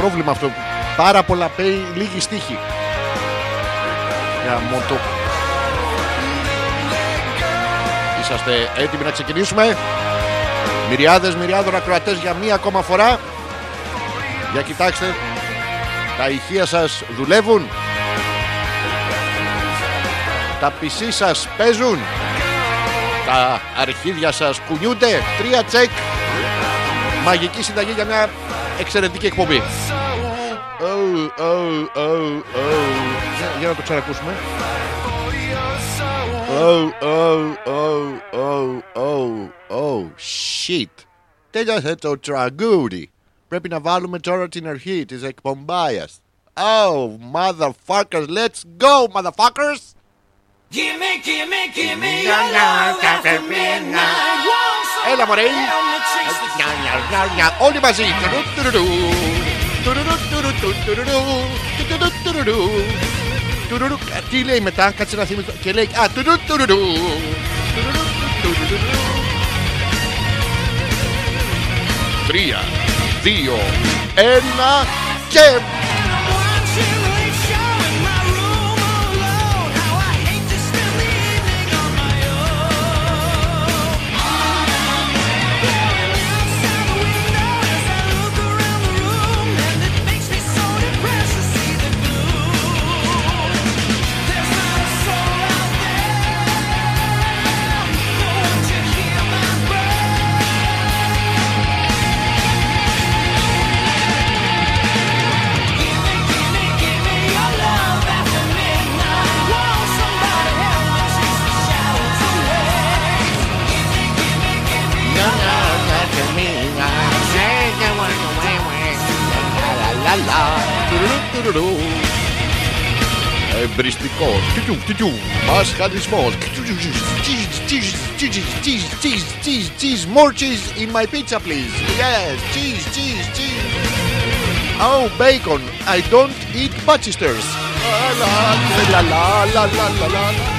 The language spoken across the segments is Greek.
πρόβλημα αυτό. Πάρα πολλά πέι, λίγη στίχη. Για μότο. Είσαστε έτοιμοι να ξεκινήσουμε; Μυριάδες, μυριάδων ακροατές για μία ακόμα φορά. Για κοιτάξτε. Τα ηχεία σας δουλεύουν. Τα πισί σας παίζουν. Τα αρχίδια σας κουνιούνται. Τρία τσεκ. Μαγική συνταγή για μια εξαιρετική εκπομπή. Oh, oh, oh, oh. Για, για να το ξανακούσουμε. Oh, oh, oh, oh, oh, oh, shit. Τέλειωσε το τραγούδι. Πρέπει να βάλουμε τώρα την αρχή της εκπομπάιας. Oh, motherfuckers, let's go, motherfuckers! Gimme, gimme, gimme your love after midnight. Want some Έλα μωρέ! help me Τι λέει μετά, κάτσε να θυμηθώ. Και λέει, α, τουρουρου, τουρουρου. Τουρουρου, τουρουρου. Τρία, δύο, ένα και Τουρουρου. Εμπριστικός. Τιου, τιου, τιου. Μασχαλισμός. Cheese, cheese, cheese, cheese, cheese, cheese, cheese. More cheese in my pizza, please. Yes, cheese, cheese, cheese. Oh, bacon. I don't eat Manchesters. La la la la la la la. fortune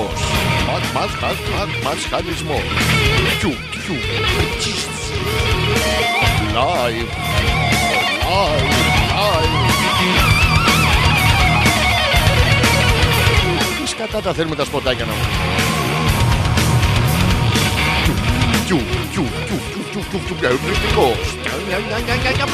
Τουριστικός. Μας, μας, μας, μας, μασχαλισμός. Κιου, κιου. Τσις. Live. Live. Live. Τι σκατά τα θέλουμε τα σποτάκια να Κιου, κιου, κιου, κιου, κιου, κιου, κιου, κιου, τουριστικός. Νια, νια, νια, νια,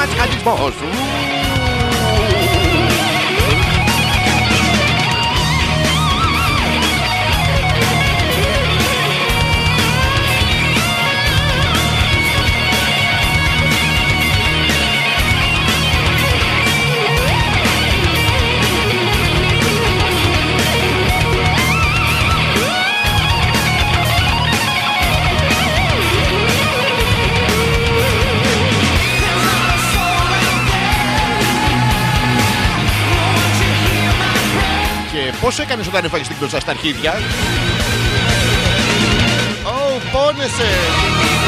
νια, μασχαλισμός. Και πώς έκανες όταν έφαγες την κλωτσά στα αρχίδια; Ω, πόνεσαι.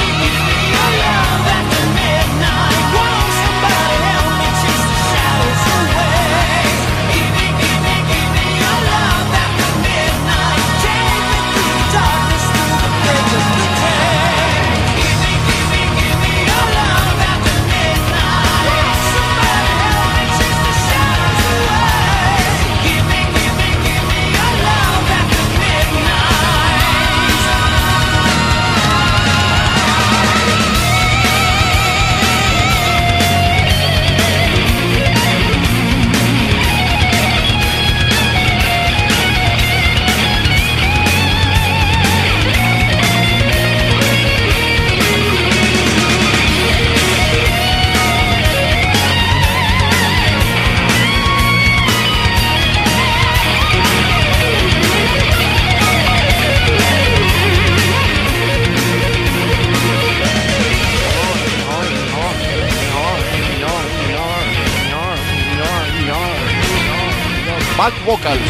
Vocals.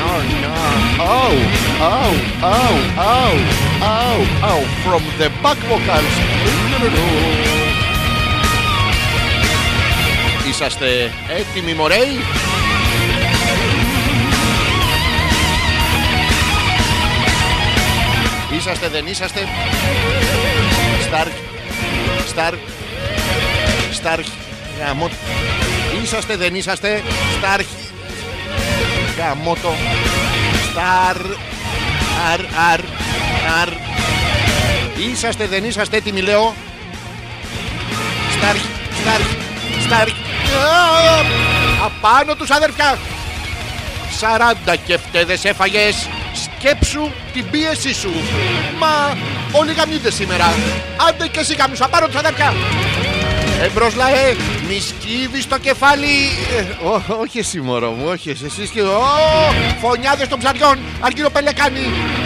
No, no. Oh, oh, oh, oh, oh, oh, from the back vocals. Είσαστε έτοιμοι, μωρέοι; Είσαστε, δεν είσαστε. Σταρκ. Σταρκ. Σταρκ. Γαμώ. Είσαστε, δεν είσαστε. Σταρκ. Γαμώτο. Σταρ. Αρ, αρ, αρ. Είσαστε, δεν είσαστε έτοιμοι, λέω. Σταρκ, σταρκ, σταρκ. Α, Απάνω τους αδερφιά. Σαράντα και φτέδες έφαγες. Σκέψου την πίεσή σου. Μα όλοι γαμιούνται σήμερα. Άντε και εσύ γαμιούς, απάνω τους αδερφιά. Εμπρός λαέ, μη σκύβεις το κεφάλι. Ε, ό, όχι εσύ μωρό μου, όχι εσύ. Εσείς και... Ω, φωνιάδες των ψαριών, αργύρο πελεκάνη.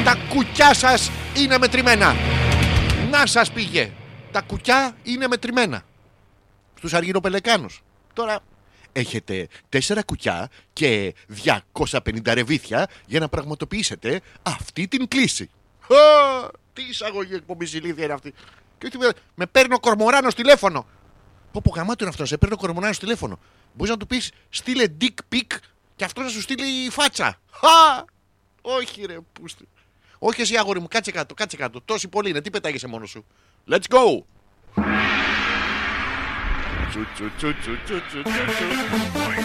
Τα κουκιά σας είναι μετρημένα. Να σας πήγε. Τα κουκιά είναι μετρημένα. Στους αργυροπελεκάνους. Τώρα έχετε τέσσερα κουκιά και 250 ρεβίθια για να πραγματοποιήσετε αυτή την κλίση. Α, τι εισαγωγή εκπομπή ηλίθεια είναι αυτή. Και όχι με, με παίρνει ο κορμοράνο τηλέφωνο. Πω πω γαμάτο είναι αυτός, σε παίρνει ο κορμοράνο τηλέφωνο. Μπορείς να του πεις στείλε dick pic και αυτός να σου στείλει φάτσα. Χα! Όχι ρε, πούστη. Όχι εσύ αγόρι μου, κάτσε κάτω, κάτσε κάτω. Τόσοι πολλοί είναι, τι πετάγεσαι μόνος σου. Let's go! Τσου, τσου, τσου, τσου, τσου, τσου, τσου,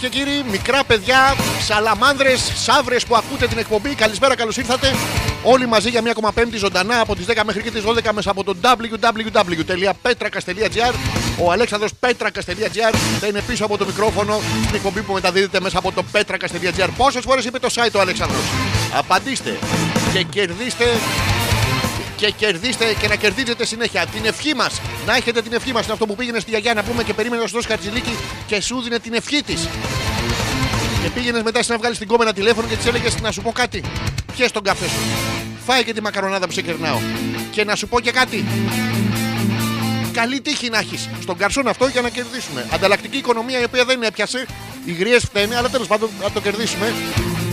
και κύριοι, μικρά παιδιά, σαλαμάνδρες, σαύρες που ακούτε την εκπομπή, καλησπέρα, καλώς ήρθατε. Όλοι μαζί για μία ακόμα πέμπτη ζωντανά από τις 10 μέχρι και τις 12 μέσα από το www.petrakas.gr. Ο Αλέξανδρος Πέτρακα.gr θα είναι πίσω από το μικρόφωνο στην εκπομπή που μεταδίδεται μέσα από το Petrakas.gr. Πόσες φορές είπε το site ο Αλέξανδρος; Απαντήστε και κερδίστε και κερδίστε και να κερδίζετε συνέχεια. Την ευχή μας. Να έχετε την ευχή μας. Είναι αυτό που πήγαινε στη γιαγιά να πούμε και περίμενε να σου δώσει χαρτζηλίκι και σου δίνε την ευχή της. Και πήγαινες μετά εσύ να βγάλεις την κόμενα τηλέφωνο και της έλεγες να σου πω κάτι. Πιες τον καφέ σου. Φάει και τη μακαρονάδα που σε κερνάω. Και να σου πω και κάτι. Καλή τύχη να έχεις στον καρσόν αυτό για να κερδίσουμε. Ανταλλακτική οικονομία η οποία δεν έπιασε. Οι γριές φταίνε, αλλά τέλος πάντων να το κερδίσουμε.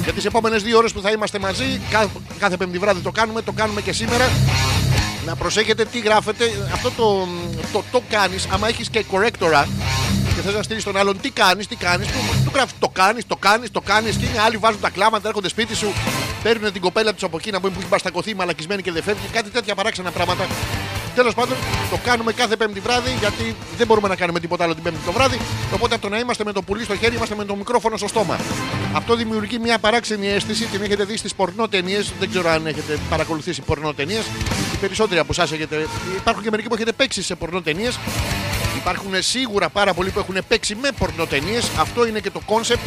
Για τις επόμενες δύο ώρες που θα είμαστε μαζί, κάθε, κάθε πέμπτη βράδυ το κάνουμε, το κάνουμε και σήμερα. Να προσέχετε τι γράφετε. Αυτό το, το, το κάνεις, άμα έχεις και correctora και θες να στείλεις τον άλλον, τι κάνεις, τι κάνεις, του, του γράφεις το κάνεις, το κάνεις, το κάνεις. Και είναι άλλοι βάζουν τα κλάματα, έρχονται σπίτι σου, παίρνουν την κοπέλα τους από εκεί να πούμε που έχει μπαστακωθεί, μαλακισμένη και δεν φεύγει. Κάτι τέτοια παράξενα πράγματα. Τέλος πάντων, το κάνουμε κάθε Πέμπτη βράδυ γιατί δεν μπορούμε να κάνουμε τίποτα άλλο την Πέμπτη το βράδυ. Οπότε από το να είμαστε με το πουλί στο χέρι, είμαστε με το μικρόφωνο στο στόμα. Αυτό δημιουργεί μια παράξενη αίσθηση. Την έχετε δει στις πορνό ταινίε. Δεν ξέρω αν έχετε παρακολουθήσει πορνό ταινίε. Οι περισσότεροι από εσάς έχετε. Υπάρχουν και μερικοί που έχετε παίξει σε πορνοταινίες. Υπάρχουν σίγουρα πάρα πολλοί που έχουν παίξει με πορνοταινίες. Αυτό είναι και το concept.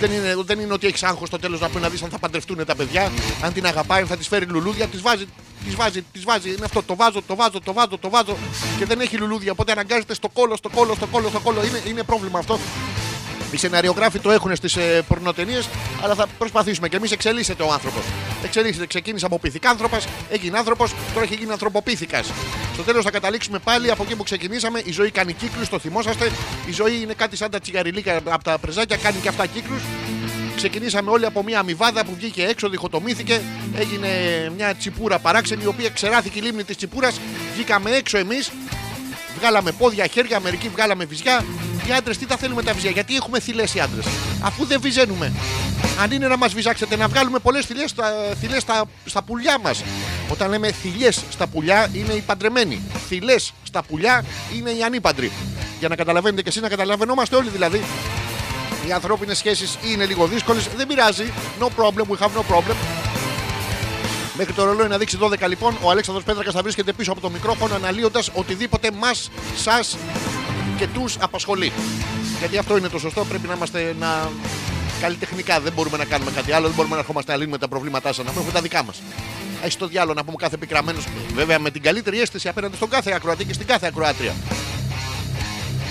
Δεν είναι, δεν είναι ότι έχεις άγχος στο τέλος να πει να δεις αν θα παντρευτούν τα παιδιά. Αν την αγαπάει, αν θα της φέρει λουλούδια. Της βάζει, της βάζει, της βάζει. Είναι αυτό. Το βάζω, το βάζω, το βάζω, το βάζω. Και δεν έχει λουλούδια. Οπότε αναγκάζεται στο κώλο, στο κώλο, στο κώλο, στο κώλο. Είναι, είναι πρόβλημα αυτό. Οι σεναριογράφοι το έχουν στις ε, πορνοταινίες, αλλά θα προσπαθήσουμε και εμείς. Εξελίσσεται ο άνθρωπος. Εξελίσσεται. Ξεκίνησε από πυθικάνθρωπα, έγινε άνθρωπος, τώρα έχει γίνει ανθρωποπήθηκα. Στο τέλος θα καταλήξουμε πάλι από εκεί που ξεκινήσαμε. Η ζωή κάνει κύκλους, το θυμόσαστε. Η ζωή είναι κάτι σαν τα τσιγαριλίκα από τα πρεζάκια, κάνει και αυτά κύκλους. Ξεκινήσαμε όλοι από μια αμοιβάδα που βγήκε έξω, διχοτομήθηκε. Έγινε μια τσιπούρα παράξενη, η οποία ξεράθηκε η λίμνη της τσιπούρας. Βγήκαμε έξω εμείς, βγάλαμε πόδια, χέρια, μερικοί βγάλαμε βυζιά. Οι άντρες τι τα θέλουμε τα βυζιά, γιατί έχουμε θηλές οι άντρες. Αφού δεν βυζένουμε. Αν είναι να μας βυζάξετε, να βγάλουμε πολλές θηλές στα, θηλές στα, στα πουλιά μας. Όταν λέμε θηλιέ στα πουλιά, είναι οι παντρεμένοι. Θηλές στα πουλιά είναι οι ανήπαντροι. Για να καταλαβαίνετε και εσείς, να καταλαβαίνόμαστε όλοι δηλαδή. Οι ανθρώπινες σχέσεις είναι λίγο δύσκολες. Δεν πειράζει. No problem, we have no problem. Μέχρι το ρολόι να δείξει 12 λοιπόν, ο Αλέξανδρος Πέτρακας θα βρίσκεται πίσω από το μικρόφωνο αναλύοντας οτιδήποτε μας, σας και τους απασχολεί. Γιατί αυτό είναι το σωστό, πρέπει να είμαστε να... καλλιτεχνικά. Δεν μπορούμε να κάνουμε κάτι άλλο, δεν μπορούμε να ερχόμαστε να λύνουμε τα προβλήματά σας, να πούμε τα δικά μας. Έχει το διάλογο να πούμε κάθε επικραμένο, βέβαια με την καλύτερη αίσθηση απέναντι στον κάθε ακροατή και στην κάθε ακροάτρια.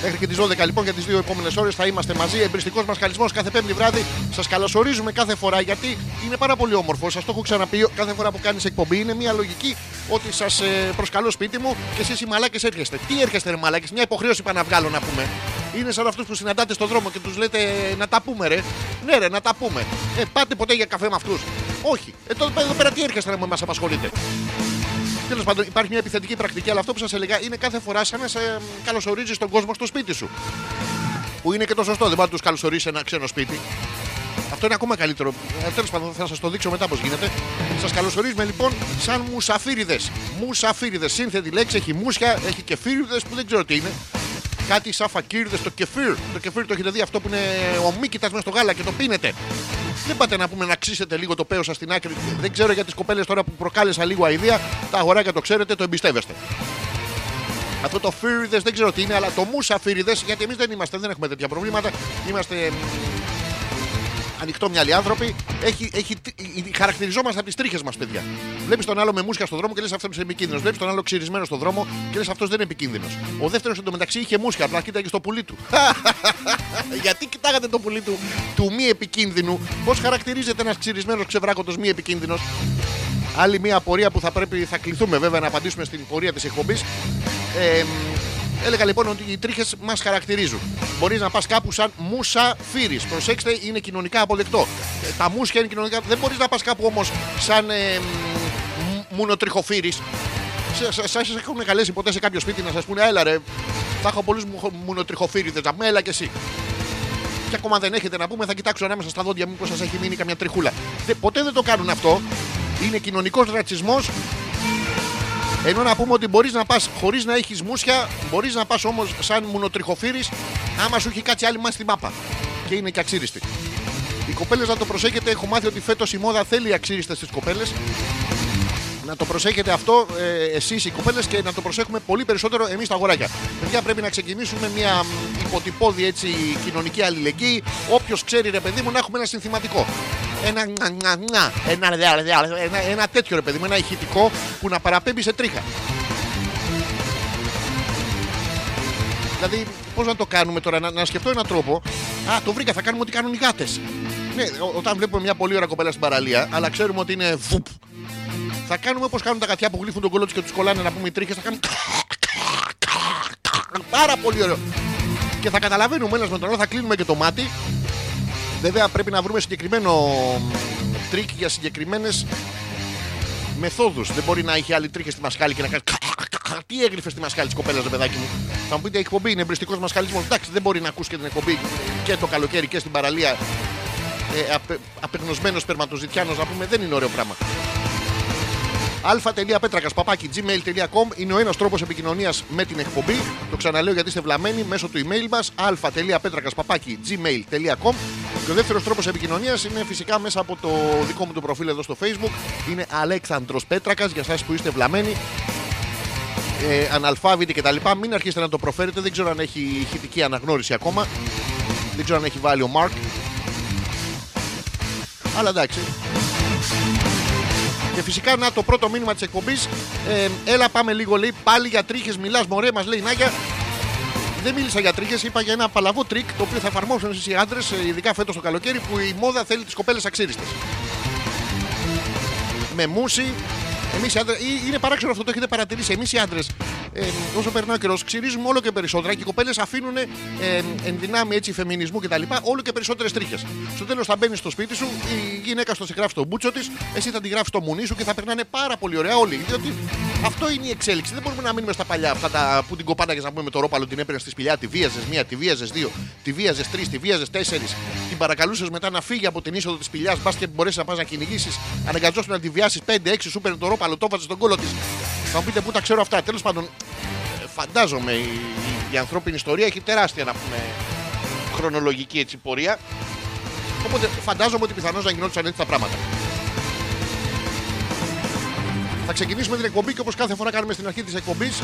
Μέχρι και τις 12 λοιπόν για τις δύο επόμενες ώρες θα είμαστε μαζί. Εμπριστικός μας χαλισμό κάθε πέμπτη βράδυ. Σας καλωσορίζουμε κάθε φορά γιατί είναι πάρα πολύ όμορφο. Σας το έχω ξαναπεί κάθε φορά που κάνεις εκπομπή. Είναι μια λογική ότι σας προσκαλώ σπίτι μου και εσείς οι μαλάκες έρχεστε. Τι έρχεστε, ρε μαλάκες, μια υποχρέωση είπα να βγάλω να πούμε. Είναι σαν αυτούς που συναντάτε στον δρόμο και τους λέτε να τα πούμε, ρε. Ναι, ρε, να τα πούμε. Ε, πάτε ποτέ για καφέ με αυτούς. Όχι. Ε, τότε εδώ πέρα τι έρχεστε να μας απασχολείτε; Τέλος πάντων, υπάρχει μια επιθετική πρακτική, αλλά αυτό που σας έλεγα είναι κάθε φορά σαν να σε ε, καλωσορίζεις τον κόσμο στο σπίτι σου. Που είναι και το σωστό, δεν μπορεί να του καλωσορίσει ένα ξένο σπίτι. Αυτό είναι ακόμα καλύτερο. Ε, Τέλος πάντων, θα σας το δείξω μετά πώς γίνεται. Σας καλωσορίζουμε λοιπόν σαν μουσαφίριδες. Μουσαφίριδες. Σύνθετη λέξη, έχει μουσια, έχει και φίριδε που δεν ξέρω τι είναι. Κάτι σαν φακύριδες, το κεφίρ. Το κεφίρ το έχετε δει αυτό που είναι ο μύκητα μέσα στο γάλα και το πίνετε. Δεν πάτε να πούμε να ξύσετε λίγο το πέος σας στην άκρη. Δεν ξέρω για τις κοπέλες τώρα που προκάλεσα λίγο αηδία. Τα αγοράκια το ξέρετε, το εμπιστεύεστε. Αυτό το φίριδε δεν ξέρω τι είναι, αλλά το μουσα φίριδε, γιατί εμείς δεν είμαστε, δεν έχουμε τέτοια προβλήματα. Είμαστε ανοιχτόμυαλοι άνθρωποι. Έχει, έχει, χαρακτηριζόμαστε από τις τρίχες μας, παιδιά. Βλέπεις τον άλλο με μουσια στον δρόμο και λες αυτός είναι επικίνδυνος. Βλέπεις τον άλλο ξυρισμένο στον δρόμο και λες αυτός δεν είναι επικίνδυνος. Ο δεύτερος εντωμεταξύ είχε μουσια, απλά κοίταγε στο πουλί του. Γιατί κοιτάγατε το πουλί του του μη επικίνδυνου, πώς χαρακτηρίζεται ένας ξυρισμένος ξεβράκωτος μη επικίνδυνος; Άλλη μια απορία που θα πρέπει, θα κληθούμε βέβαια να απαντήσουμε στην πορεία της εκπομπής. Ε, έλεγα λοιπόν ότι οι τρίχες μας χαρακτηρίζουν. Μπορείς να πας κάπου σαν μουσα φύρι. Προσέξτε, είναι κοινωνικά αποδεκτό. Ε, τα μουσια είναι κοινωνικά. Δεν μπορείς να πας κάπου όμως σαν ε, μουνοτριχοφύρι. Σα έχουν καλέσει ποτέ σε κάποιο σπίτι να σας πούνε, έλα ρε, θα έχω πολλούς μουνοτριχοφύριδε. Να έλα και εσύ. Και ακόμα δεν έχετε να πούμε, θα κοιτάξω ανάμεσα στα δόντια μήπω σας έχει μείνει καμιά τριχούλα. Δε, ποτέ δεν το κάνουν αυτό. Είναι κοινωνικός ρατσισμός. Ενώ να πούμε ότι μπορείς να πας χωρίς να έχεις μουσια, μπορείς να πας όμως σαν μουνοτριχοφύρι, άμα σου έχει κάτσει άλλη μα στη μάπα. Και είναι και αξίριστη. Οι κοπέλες να το προσέχετε, έχω μάθει ότι φέτος η μόδα θέλει αξίριστες στις κοπέλες. Να το προσέχετε αυτό ε, εσείς οι κοπέλες και να το προσέχουμε πολύ περισσότερο εμείς τα αγοράκια. Παιδιά, πρέπει να ξεκινήσουμε μια μ, υποτυπώδη έτσι κοινωνική αλληλεγγύη. Όποιος ξέρει, ρε παιδί μου, να έχουμε ένα συνθηματικό. Ένα, νια, νια, νια, ένα, δια, δια, ένα, ένα τέτοιο ρε παιδί μου, ένα ηχητικό που να παραπέμπει σε τρίχα. Δηλαδή, πώς να το κάνουμε τώρα, να, να σκεφτώ έναν τρόπο. Α, το βρήκα, θα κάνουμε ό,τι κάνουν οι γάτες. Ναι, ό- όταν βλέπουμε μια πολύ ωραία κοπέλα στην παραλία, αλλά ξέρουμε ότι είναι βουπ. Θα κάνουμε όπως κάνουν τα κατιά που γλύφουν τον κόλλο τους και τους κολλάνε να πούμε οι τρίχες. Θα κάνουν. Πάρα πολύ ωραίο. Και θα καταλαβαίνουμε ένας με τον άλλο, θα κλείνουμε και το μάτι. Βέβαια πρέπει να βρούμε συγκεκριμένο τρικ για συγκεκριμένες μεθόδους. Δεν μπορεί να έχει άλλη τρίχες στη μασχάλη και να κάνει. Τι έκρυβε στη μασχάλη της κοπέλας, παιδάκι μου; Θα μου πείτε η εκπομπή είναι εμπρηστικός μασχαλισμός. Εντάξει, δεν μπορεί να ακούσει και την εκπομπή και το καλοκαίρι και στην παραλία. Ε, απε, απεγνωσμένος σπερματοζητιάνος να πούμε δεν είναι ωραίο πράγμα. αλφα.πέτρακας παπάκι gmail.com είναι ο ένας τρόπος επικοινωνίας με την εκπομπή. Το ξαναλέω γιατί είστε βλαμμένοι μέσω του email μας αλφα.πέτρακας παπάκι gmail.com. Και ο δεύτερος τρόπος επικοινωνίας είναι φυσικά μέσα από το δικό μου το προφίλ εδώ στο facebook. Είναι Αλέξανδρος Πέτρακας για εσάς που είστε βλαμμένοι. Ε, αναλφάβητοι κτλ. Μην αρχίσετε να το προφέρετε. Δεν ξέρω αν έχει ηχητική αναγνώριση ακόμα. Δεν ξέρω αν έχει βάλει ο Μάρκ. Αλλά εντάξει. Και φυσικά να το πρώτο μήνυμα της εκπομπής. Ε, έλα, πάμε λίγο λέει. Πάλι για τρίχες μιλάς, μωρέ, μας λέει η Νάγια. Δεν μίλησα για τρίχες, είπα για ένα παλαβό τρικ το οποίο θα εφαρμόσουν εσείς οι άντρες, ειδικά φέτος το καλοκαίρι, που η μόδα θέλει τις κοπέλες αξύριστες. Με μούσι. Εμείς οι άντρες. Είναι παράξενο αυτό, το έχετε παρατηρήσει. Εμείς οι άντρες, ε, όσο περνάει ο καιρός, ξυρίζουμε όλο και περισσότερα και οι κοπέλες αφήνουν ε, εν δυνάμει έτσι φεμινισμού κτλ. όλο και περισσότερες τρίχες. Στο τέλος θα μπαίνεις στο σπίτι σου, η γυναίκα στο σε γράφει το μπούτσο της, εσύ θα τη γράφεις το μουνί σου και θα περνάνε πάρα πολύ ωραία όλοι. Διότι αυτό είναι η εξέλιξη. Δεν μπορούμε να μείνουμε στα παλιά αυτά τα που την κοπάναγες να πούμε με το ρόπαλο, την έπαιρνες στη σπηλιά, τη βίαζες μία, τη βίαζες δύο, τη βίαζες τρεις, τη βίαζες τέσσερις, την παρακαλούσες μετά να φύγει από την είσοδο της σπηλιάς, μπας και μπορέσεις να πας να κυνηγήσεις, αναγκαζόσουν να τη βιάσεις 5-6, σου παίρνει το ρόπαλο, το βάζει στον κόλο της. Θα μου πείτε πού τα ξέρω αυτά. Τέλος πάντων, ε, φαντάζομαι η, η, η ανθρώπινη ιστορία έχει τεράστια να πούμε χρονολογική έτσι πορεία. Οπότε φαντάζομαι ότι πιθανώς να γινόντουσαν έτσι τα πράγματα. Θα ξεκινήσουμε την εκπομπή και όπως κάθε φορά κάνουμε στην αρχή της εκπομπής.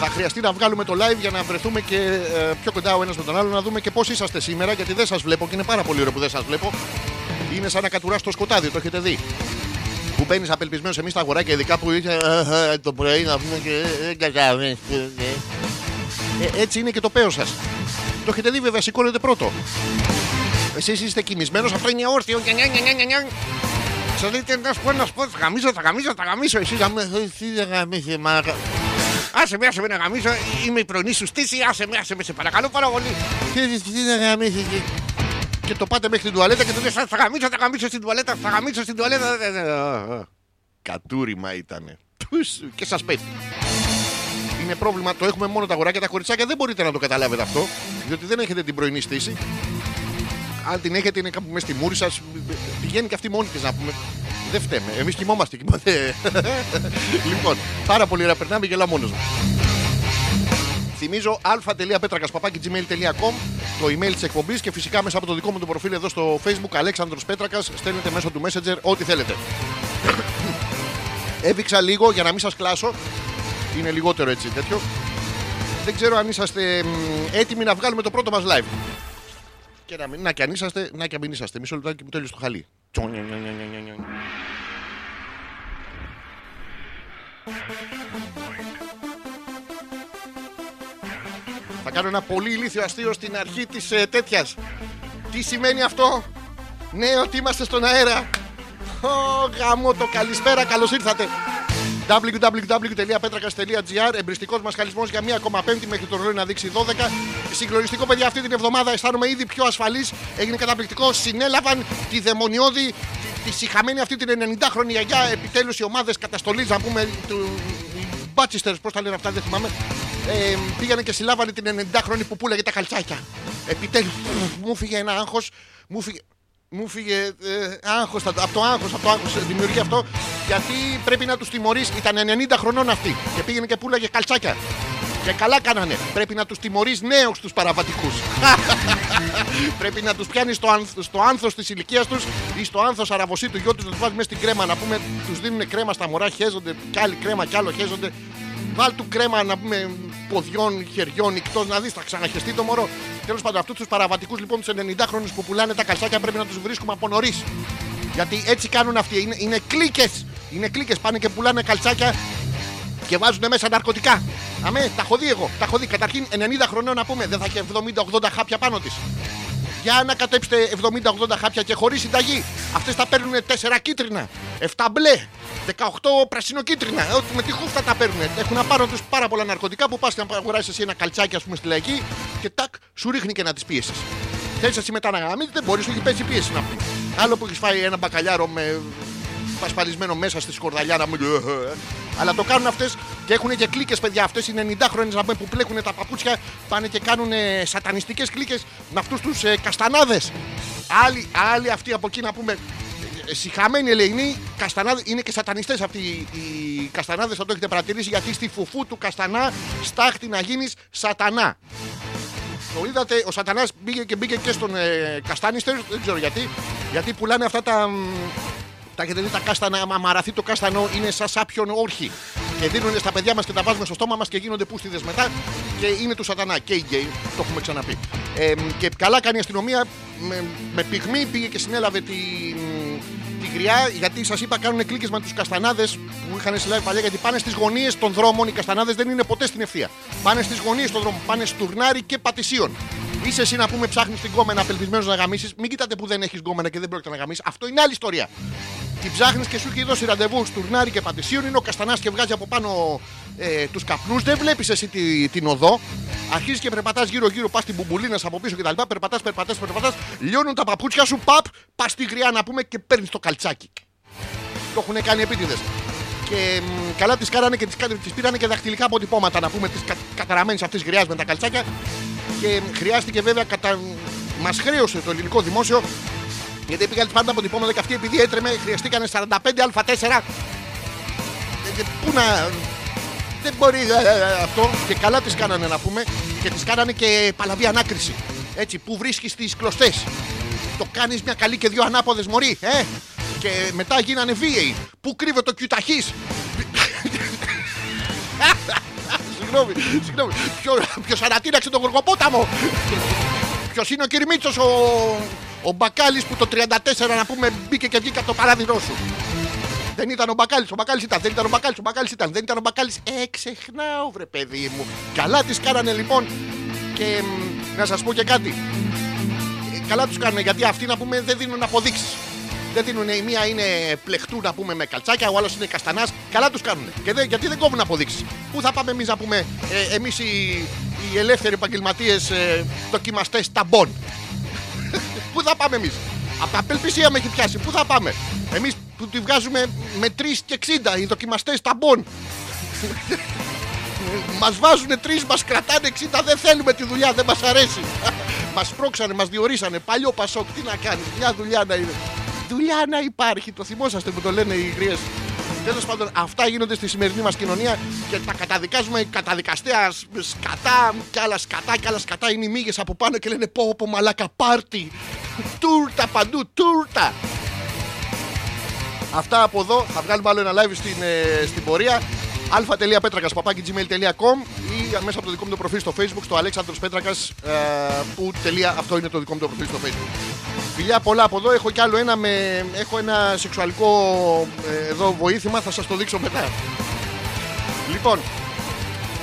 Θα χρειαστεί να βγάλουμε το live για να βρεθούμε και ε, πιο κοντά ο ένας με τον άλλο να δούμε και πώς είσαστε σήμερα. Γιατί δεν σας βλέπω και είναι πάρα πολύ ωραίο που δεν σας βλέπω. Είναι σαν να κατουρά στο σκοτάδι, το έχετε δει. Που μπαίνει απελπισμένο εμεί τα αγοράκια, ειδικά που είχε «Α, α, το πρωί να πούμε και δεν καταλαβαίνεις». Ε, Έτσι είναι και το παίο σα. Το έχετε δει βέβαια, σηκώνεται πρώτο. Εσεί είστε κοιμισμένο, αυτό είναι όρθιο. Νια, νια, νια, νια, νια, νια. Σα λέτε να σου πω, να σου πω, θα γαμίσω, θα γαμίσω, θα γαμίσω. Εσύ γαμ- εσύ δεν γαμίσει, μαλάκα. Άσε με, άσε με να γαμίσω. Είμαι η πρωινή σου στήση. Άσε με, άσε με, σε παρακαλώ πάρα πολύ. Τι τι να γαμίσει εκεί. Και το πάτε μέχρι την τουαλέτα και του λες «Α, Θα γαμίσω, θα γαμίσω στην τουαλέτα, θα γαμίσω στην τουαλέτα. Ε, ε, ε, ε. Κατούριμα ήτανε. Τους, Και σα πέφτει. Είναι πρόβλημα, το έχουμε μόνο τα αγοράκια, τα κοριτσάκια δεν μπορείτε να το καταλάβετε αυτό, διότι δεν έχετε την πρωινή στήση. Αν την έχετε, είναι κάπου μέσα στη μούρη σα. Πηγαίνει και αυτή μόνη τη να πούμε. Δεν φταίμε. Εμεί κοιμόμαστε. κοιμάται. λοιπόν, πάρα πολύ ωραία. Περνάμε γελά μόνο μου. Θυμίζω α.πέτρακα.gmail.com το email της εκπομπής και φυσικά μέσα από το δικό μου το προφίλ εδώ στο facebook Αλέξανδρος Πέτρακας στέλνετε μέσω του Messenger ό,τι θέλετε. Έβηξα λίγο για να μην σας κλάσω. Είναι λιγότερο έτσι τέτοιο. Δεν ξέρω αν είσαστε μ, έτοιμοι να βγάλουμε το πρώτο μας live. Και να, μην, να και αν είσαστε, να και αν μην είσαστε. Μισό λεπτάκι που τέλειωσε το χαλί. Θα κάνω ένα πολύ ηλίθιο αστείο στην αρχή της ε, τέτοιας. Τι σημαίνει αυτό; Ναι, ότι είμαστε στον αέρα. Ω, γάμο το καλησπέρα, καλώς ήρθατε. www.petrakas.gr Εμπριστικός μας χαλισμός για μία ακόμα πέμπτη μέχρι το ρολόι να δείξει 12. Συγκλονιστικό παιδιά αυτή την εβδομάδα αισθάνομαι ήδη πιο ασφαλής. Έγινε καταπληκτικό. Συνέλαβαν τη δαιμονιώδη, τη, τη συχαμένη αυτή την 90χρονη γιαγιά. Επιτέλους οι ομάδες καταστολής να πούμε του, Μπάτσιστερς, πώς τα λένε αυτά, δεν θυμάμαι. Ε, πήγανε και συλλάβανε την 90χρονη που πουλάγε τα καλτσάκια. Επιτέλους, μου φύγε ένα άγχος. Μου φύγε. Μου φύγε ε, άγχος, από το άγχος, από το άγχος δημιουργεί αυτό γιατί πρέπει να τους τιμωρείς, ήταν 90 χρονών αυτοί και πήγαινε και πουλάγε καλτσάκια και καλά κάνανε, πρέπει να τους τιμωρείς νέους τους παραβατικούς πρέπει να τους πιάνεις στο, άνθ, στο άνθος της ηλικίας τους ή στο άνθος αραβοσί του γιο τους να τους βάζεις μέσα στην κρέμα να πούμε τους δίνουν κρέμα στα μωρά, χέζονται κι άλλη κρέμα κι άλλο χέζονται Βάλ του κρέμα να πούμε ποδιών, χεριών, εκτό να δεις, θα ξαναχεστεί το μωρό. Τέλος πάντων, αυτούς τους παραβατικούς λοιπόν τους 90χρονου που πουλάνε τα καλτσάκια πρέπει να τους βρίσκουμε από νωρίς. Γιατί έτσι κάνουν αυτοί. Είναι, είναι κλίκες. Είναι κλίκες. Πάνε και πουλάνε καλτσάκια και βάζουν μέσα ναρκωτικά. Αμέ, τα έχω δει εγώ. Τα έχω δει. Καταρχήν 90 χρονών να πούμε, δεν θα έχει 70-80 χάπια πάνω της. Για να κατέψετε 70-80 χάπια και χωρίς συνταγή. Αυτές τα παίρνουν 4 κίτρινα, 7 μπλε, 18 πρασινοκίτρινα. Ό,τι με τη χούφτα τα παίρνουν. Έχουν απάνω τους πάρα πολλά ναρκωτικά που πας και να αγοράσεις εσύ ένα καλτσάκι, ας πούμε, στη λαϊκή και τάκ, σου ρίχνει και να τις πίεσει. Θέλεις εσύ μετά να γαμίσει, δεν μπορείς, σου έχει πέσει πίεση να πούμε. Άλλο που έχεις φάει ένα μπακαλιάρο με πασπαλισμένο μέσα στη σκορδαλιά να μου Αλλά το κάνουν αυτές και έχουν και κλίκες, παιδιά. Αυτές οι 90 χρόνια να πούμε, που πλέκουν τα παπούτσια πάνε και κάνουν ε, σατανιστικές κλίκες με αυτούς τους ε, καστανάδες. Άλλοι, άλλοι αυτοί από εκεί να πούμε. ε, Συχαμένοι ελεηνοί, καστανάδες, είναι και σατανιστές αυτοί οι, οι καστανάδες, θα το έχετε παρατηρήσει, γιατί στη φουφού του καστανά στάχτη να γίνεις σατανά. Το είδατε, ο Σατανάς μπήκε και μπήκε και στον ε, Καστάνιστερ, δεν ξέρω γιατί. Γιατί πουλάνε αυτά τα. Μ, Τα έχετε δει τα κάστανα, άμα μαραθεί το κάστανο είναι σαν σάπιον όρχη. Και δίνουν στα παιδιά μας και τα βάζουμε στο στόμα μας και γίνονται πούστιδες μετά. Και είναι του Σατανά. Και οι γκέι, το έχουμε ξαναπεί. Ε, και καλά κάνει η αστυνομία με, με πυγμή πήγε και συνέλαβε τη, τη γριά. Γιατί σας είπα κάνουν κλίκες με τους καστανάδες που είχαν συλλάβει παλιά. Γιατί πάνε στις γωνίες των δρόμων. Οι καστανάδες δεν είναι ποτέ στην ευθεία. Πάνε στις γωνίες των δρόμων. Πάνε στουρνάρι και πατησίων. Είσαι εσύ να πούμε ψάχνεις την κόμενα απελπισμένος να γαμίσεις. Μην κοιτάτε που δεν έχεις γκόμενα και δεν πρόκειται να γαμίσεις. Αυτό είναι άλλη ιστορία. Την ψάχνεις και σου έχει δώσει ραντεβού στουρνάρι και πατησίων. Είναι ο καστανάς και βγάζει από πάνω ε, τους καπνούς. Δεν βλέπεις εσύ τη, την οδό. Αρχίζεις και περπατάς γύρω-γύρω, πας στην μπουμπουλίνα από πίσω κτλ. Περπατάς, περπατάς, περπατάς. Λιώνουν τα παπούτσια σου, παπ, πας στη γριά να πούμε και παίρνεις το καλτσάκι. Το έχουν κάνει επίτηδες. Και μ, καλά τις κάνανε και τις πήρανε και δαχτυλικά αποτυπώματα να πούμε τη κα, καταραμένη αυτής γριάς με τα καλτσάκια. Και μ, χρειάστηκε βέβαια κατα... Μας χρέωσε το ελληνικό δημόσιο γιατί πήγαν πάντα αποτυπώματα και αυτή επειδή έτρεμε χρειαστήκανε 45 Α4. Ε, ε, Πού να. Δεν μπορεί ε, ε, αυτό. Και καλά τις κάνανε να πούμε. Και τις κάνανε και παλαβή ανάκριση. Έτσι, που βρίσκεις τις κλωστές; Το κάνεις μια καλή και δύο ανάποδες μωρή, ε; Και μετά γίνανε βίαιοι. Πού κρύβεται το κιουταχής; συγγνώμη, συγγνώμη. Ποιο ανατείναξε τον Γοργοπόταμο; Ποιος είναι ο Κυρμίτσο, ο, ο Μπακάλι που το 34 να πούμε μπήκε και βγήκε από το παράδειγό σου. Δεν ήταν ο Μπακάλι, ο Μπακάλι ήταν, δεν ήταν ο Μπακάλι, ο Μπακάλι ήταν, δεν ήταν ο Μπακάλι. Ε, ξεχνάω, βρε παιδί μου. Καλά τις κάνανε λοιπόν. Και μ, να σας πω και κάτι. Ε, Καλά τους κάνουν γιατί αυτοί να πούμε δεν δίνουν αποδείξεις. Δεν δίνουν, η μία είναι πλεχτού να πούμε με καλτσάκια, ο άλλος είναι καστανάς. Καλά τους κάνουν. Και δεν, γιατί δεν κόβουν αποδείξεις. Πού θα πάμε εμείς να πούμε, ε, εμείς οι, οι ελεύθεροι επαγγελματίες ε, δοκιμαστές ταμπών. Πού θα πάμε εμείς; Από τα απελπισία με έχει πιάσει. Πού θα πάμε; Εμείς που τη βγάζουμε με 3 και 60 οι δοκιμαστές ταμπών. Μας βάζουν τρεις, μας κρατάνε 60. Δεν θέλουμε τη δουλειά, δεν μας αρέσει. μας πρόξανε, μας διορίσανε. Παλιό Πασόκ, τι να κάνεις, μια δουλειά να είναι. Δουλειά να υπάρχει, το θυμόσαστε που το λένε οι γριέ. Τέλος πάντων, αυτά γίνονται στη σημερινή μας κοινωνία και τα καταδικάζουμε καταδικαστέα σκατά και άλλα σκατά και άλλα σκατά. Είναι οι μύγες από πάνω και λένε πω πω μαλάκα πάρτι. Τούρτα παντού, τούρτα. Αυτά από εδώ. Θα βγάλουμε άλλο ένα live στην, ε, στην πορεία. αλφα.πέτρακα.gmail.com ή μέσα από το δικό μου το προφίλ στο facebook στο Αλέξανδρος Πέτρακας ε, που τελεία, αυτό είναι το δικό μου το προφίλ στο facebook. Φιλιά πολλά από εδώ. Έχω κι άλλο ένα με. Έχω ένα σεξουαλικό ε, εδώ βοήθημα. Θα σας το δείξω μετά. Λοιπόν,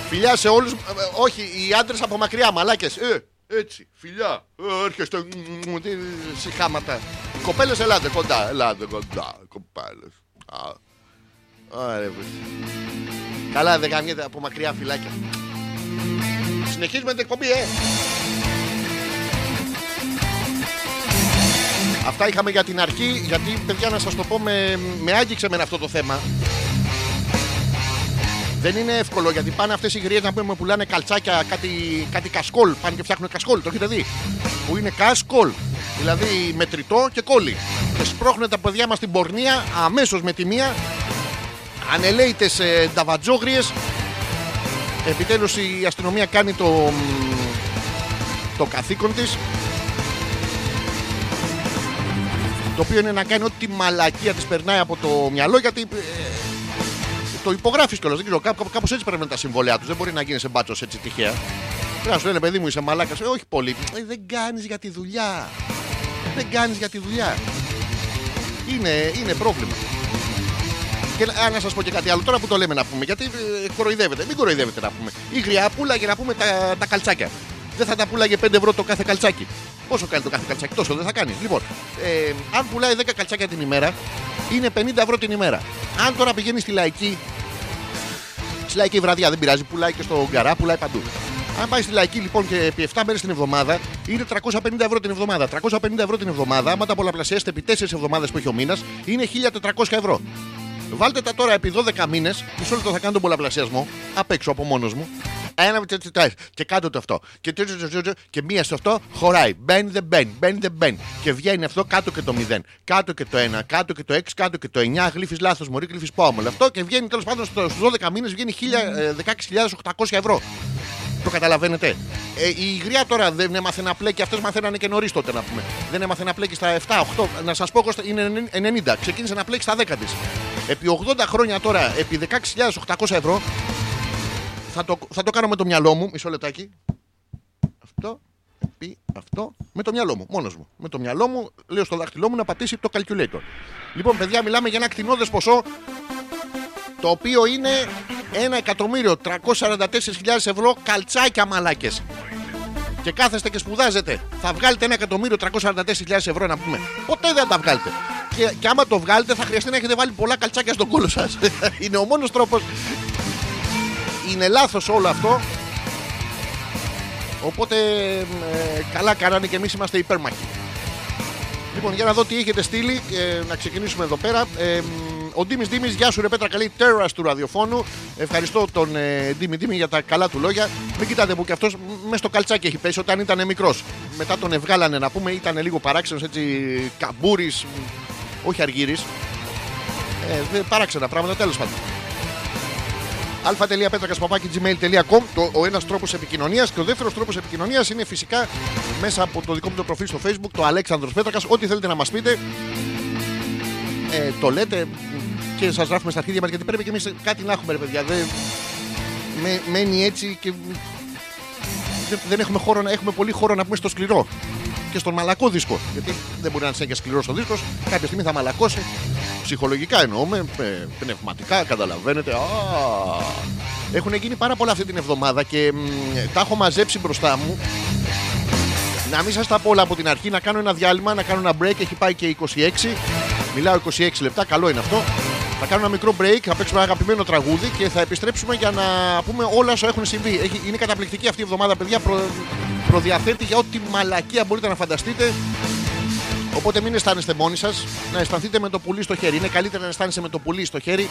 φιλιά σε όλους. ε, όχι, οι άντρες από μακριά, μαλάκες. Ε, έτσι, φιλιά. Ε, έρχεστε. μ, μ, τι συχάματα. Οι κοπέλες ελάτε κοντά. Ελάτε κοντά. Κοπέλες. Α, Ωραία, βρε. Καλά, δεν καμιέται από μακριά φυλάκια. Συνεχίζουμε την εκπομπή, ε. Αυτά είχαμε για την αρχή, γιατί παιδιά να σας το πω με, με άγγιξε με αυτό το θέμα. Δεν είναι εύκολο γιατί πάνε αυτές οι γριές να πούμε πουλάνε καλτσάκια, κάτι, κάτι κασκόλ. Πάνε και φτιάχνουν κασκόλ, το έχετε δει. Που είναι κασκόλ. Δηλαδή μετρητό και κόλλη. Και σπρώχνουν τα παιδιά μας στην πορνεία αμέσως με τη μία. Ανελαίητες ε, νταβατζόγριες. Επιτέλους η αστυνομία κάνει το, μ, το καθήκον της. Το οποίο είναι να κάνει ό,τι μαλακία της περνάει από το μυαλό γιατί ε, το υπογράφεις κιόλας. Δεν ξέρω κάπου, κάπως έτσι πρέπει να είναι τα συμβολέα τους. Δεν μπορεί να γίνει σε μπάτσος έτσι τυχαία. Πρέπει να σου λένε παιδί μου είσαι μαλάκας ε, όχι πολύ. Ε, δεν κάνεις για τη δουλειά. Δεν κάνεις για τη δουλειά. Είναι, είναι πρόβλημα και να, α, να σας πω και κάτι άλλο τώρα που το λέμε να πούμε. Γιατί ε, κοροϊδεύετε. Μην κοροϊδεύετε να πούμε. Η γριά πουλάγε να πούμε τα, τα καλτσάκια. Δεν θα τα πουλάγε 5 ευρώ το κάθε καλτσάκι. Πόσο κάνει το κάθε καλτσάκι, τόσο δεν θα κάνει. Λοιπόν, ε, αν πουλάει 10 καλτσάκια την ημέρα, είναι 50 ευρώ την ημέρα. Αν τώρα πηγαίνει στη λαϊκή, στη λαϊκή βραδιά δεν πειράζει, πουλάει και στο γκαρά, πουλάει παντού. Αν πάει στη λαϊκή λοιπόν και επί 7 μέρες την εβδομάδα, είναι 350 ευρώ την εβδομάδα. 350 ευρώ την εβδομάδα, άμα τα πολλαπλασιάσετε επί 4 εβδομάδες που έχει ο μήνας, είναι 1400 ευρώ. Βάλτε τα τώρα επί 12 μήνες, μισό λεπτό θα κάνω τον πολλαπλασιασμό, απ' έξω από μόνος μου. Ένα τε- τε- τε- και κάτω το αυτό. Και, τε- τε- τε- τε- τε- και μία σε αυτό χωράει. Μπαίνει δεν μπαίνει, μπαίνει δεν μπαίνει. Και βγαίνει αυτό κάτω και το 0. Κάτω και το 1, κάτω και το 6, κάτω και το 9. Γλύφεις λάθος, μωρή, γλύφεις πόμολο. Αυτό και βγαίνει τέλος πάντων στους 12 μήνες βγαίνει 1000, ε, 16.800 ευρώ. Το καταλαβαίνετε. Ε, η Ιγρία τώρα δεν έμαθε να πλέκει, αυτές μαθαίνανε και νωρίς τότε να πούμε. Δεν έμαθε να πλέκει στα 7, 8. Να σας πω, Κώστα, είναι 90. Ξεκίνησε να πλέκει στα 10 της. Επί 80 χρόνια τώρα, επί 16.800 ευρώ, θα το, θα το κάνω με το μυαλό μου. Μισό λεπτάκι. Αυτό, επί αυτό, με το μυαλό μου, μόνος μου. Με το μυαλό μου, λέω στο δάχτυλό μου να πατήσει το calculator. Λοιπόν, παιδιά, μιλάμε για ένα κτηνόδες ποσό το οποίο είναι 1.344.000 ευρώ καλτσάκια μαλάκες. Και κάθεστε και σπουδάζετε. Θα βγάλετε 1.344.000 ευρώ να πούμε. Ποτέ δεν τα βγάλετε. Και, και άμα το βγάλετε θα χρειαστεί να έχετε βάλει πολλά καλτσάκια στον κόλο σας. είναι ο μόνος τρόπος. Είναι λάθος όλο αυτό. Οπότε ε, καλά κάνανε και εμείς είμαστε υπέρμαχοι. Λοιπόν, για να δω τι έχετε στείλει, ε, να ξεκινήσουμε εδώ πέρα. Ε, μ, ο Ντίμης Ντίμης, γεια σου ρε Πέτρα, καλή τέρα του ραδιοφώνου. Ευχαριστώ τον ε, Ντίμη Ντίμη για τα καλά του λόγια. Μην κοιτάτε που και αυτός μες στο καλτσάκι έχει πέσει όταν ήταν μικρός. Μετά τον ευγάλανε να πούμε, ήταν λίγο παράξενος έτσι καμπούρης, όχι αργύρης. Ε, δεν- παράξενα πράγματα, τέλος πάντων αλφα.πέτρακα.gmail.com το, Ο ένας τρόπος επικοινωνίας και ο δεύτερος τρόπος επικοινωνίας είναι φυσικά μέσα από το δικό μου το προφίλ στο facebook, το Αλέξανδρος Πέτρακας. Ό,τι θέλετε να μας πείτε, ε, το λέτε και σας γράφουμε στα αρχίδια μας γιατί πρέπει και εμείς κάτι να έχουμε, ρε παιδιά. Δεν, με, μένει έτσι και δεν, δεν έχουμε, χώρο, να- έχουμε πολύ χώρο να πούμε στο σκληρό και στον μαλακό δίσκο. Γιατί δεν μπορεί να είναι και σκληρός ο δίσκος, κάποια στιγμή θα μαλακώσει Ψυχολογικά εννοούμε, ε, πνευματικά, καταλαβαίνετε. Α, έχουν γίνει πάρα πολλά αυτή την εβδομάδα και μ, τα έχω μαζέψει μπροστά μου. Να μην σας τα πω όλα από την αρχή, να κάνω ένα διάλειμμα, να κάνω ένα break. Έχει πάει και 26. Μιλάω 26 λεπτά, καλό είναι αυτό. Θα κάνω ένα μικρό break, θα παίξουμε ένα αγαπημένο τραγούδι και θα επιστρέψουμε για να πούμε όλα όσα έχουν συμβεί. Έχει, είναι καταπληκτική αυτή η εβδομάδα, παιδιά. Προ, προδιαθέτει για ό,τι μαλακία μπορείτε να φανταστείτε. Οπότε μην αισθάνεστε μόνοι σας, να αισθανθείτε με το πουλί στο χέρι. Είναι καλύτερα να αισθάνεσαι με το πουλί στο χέρι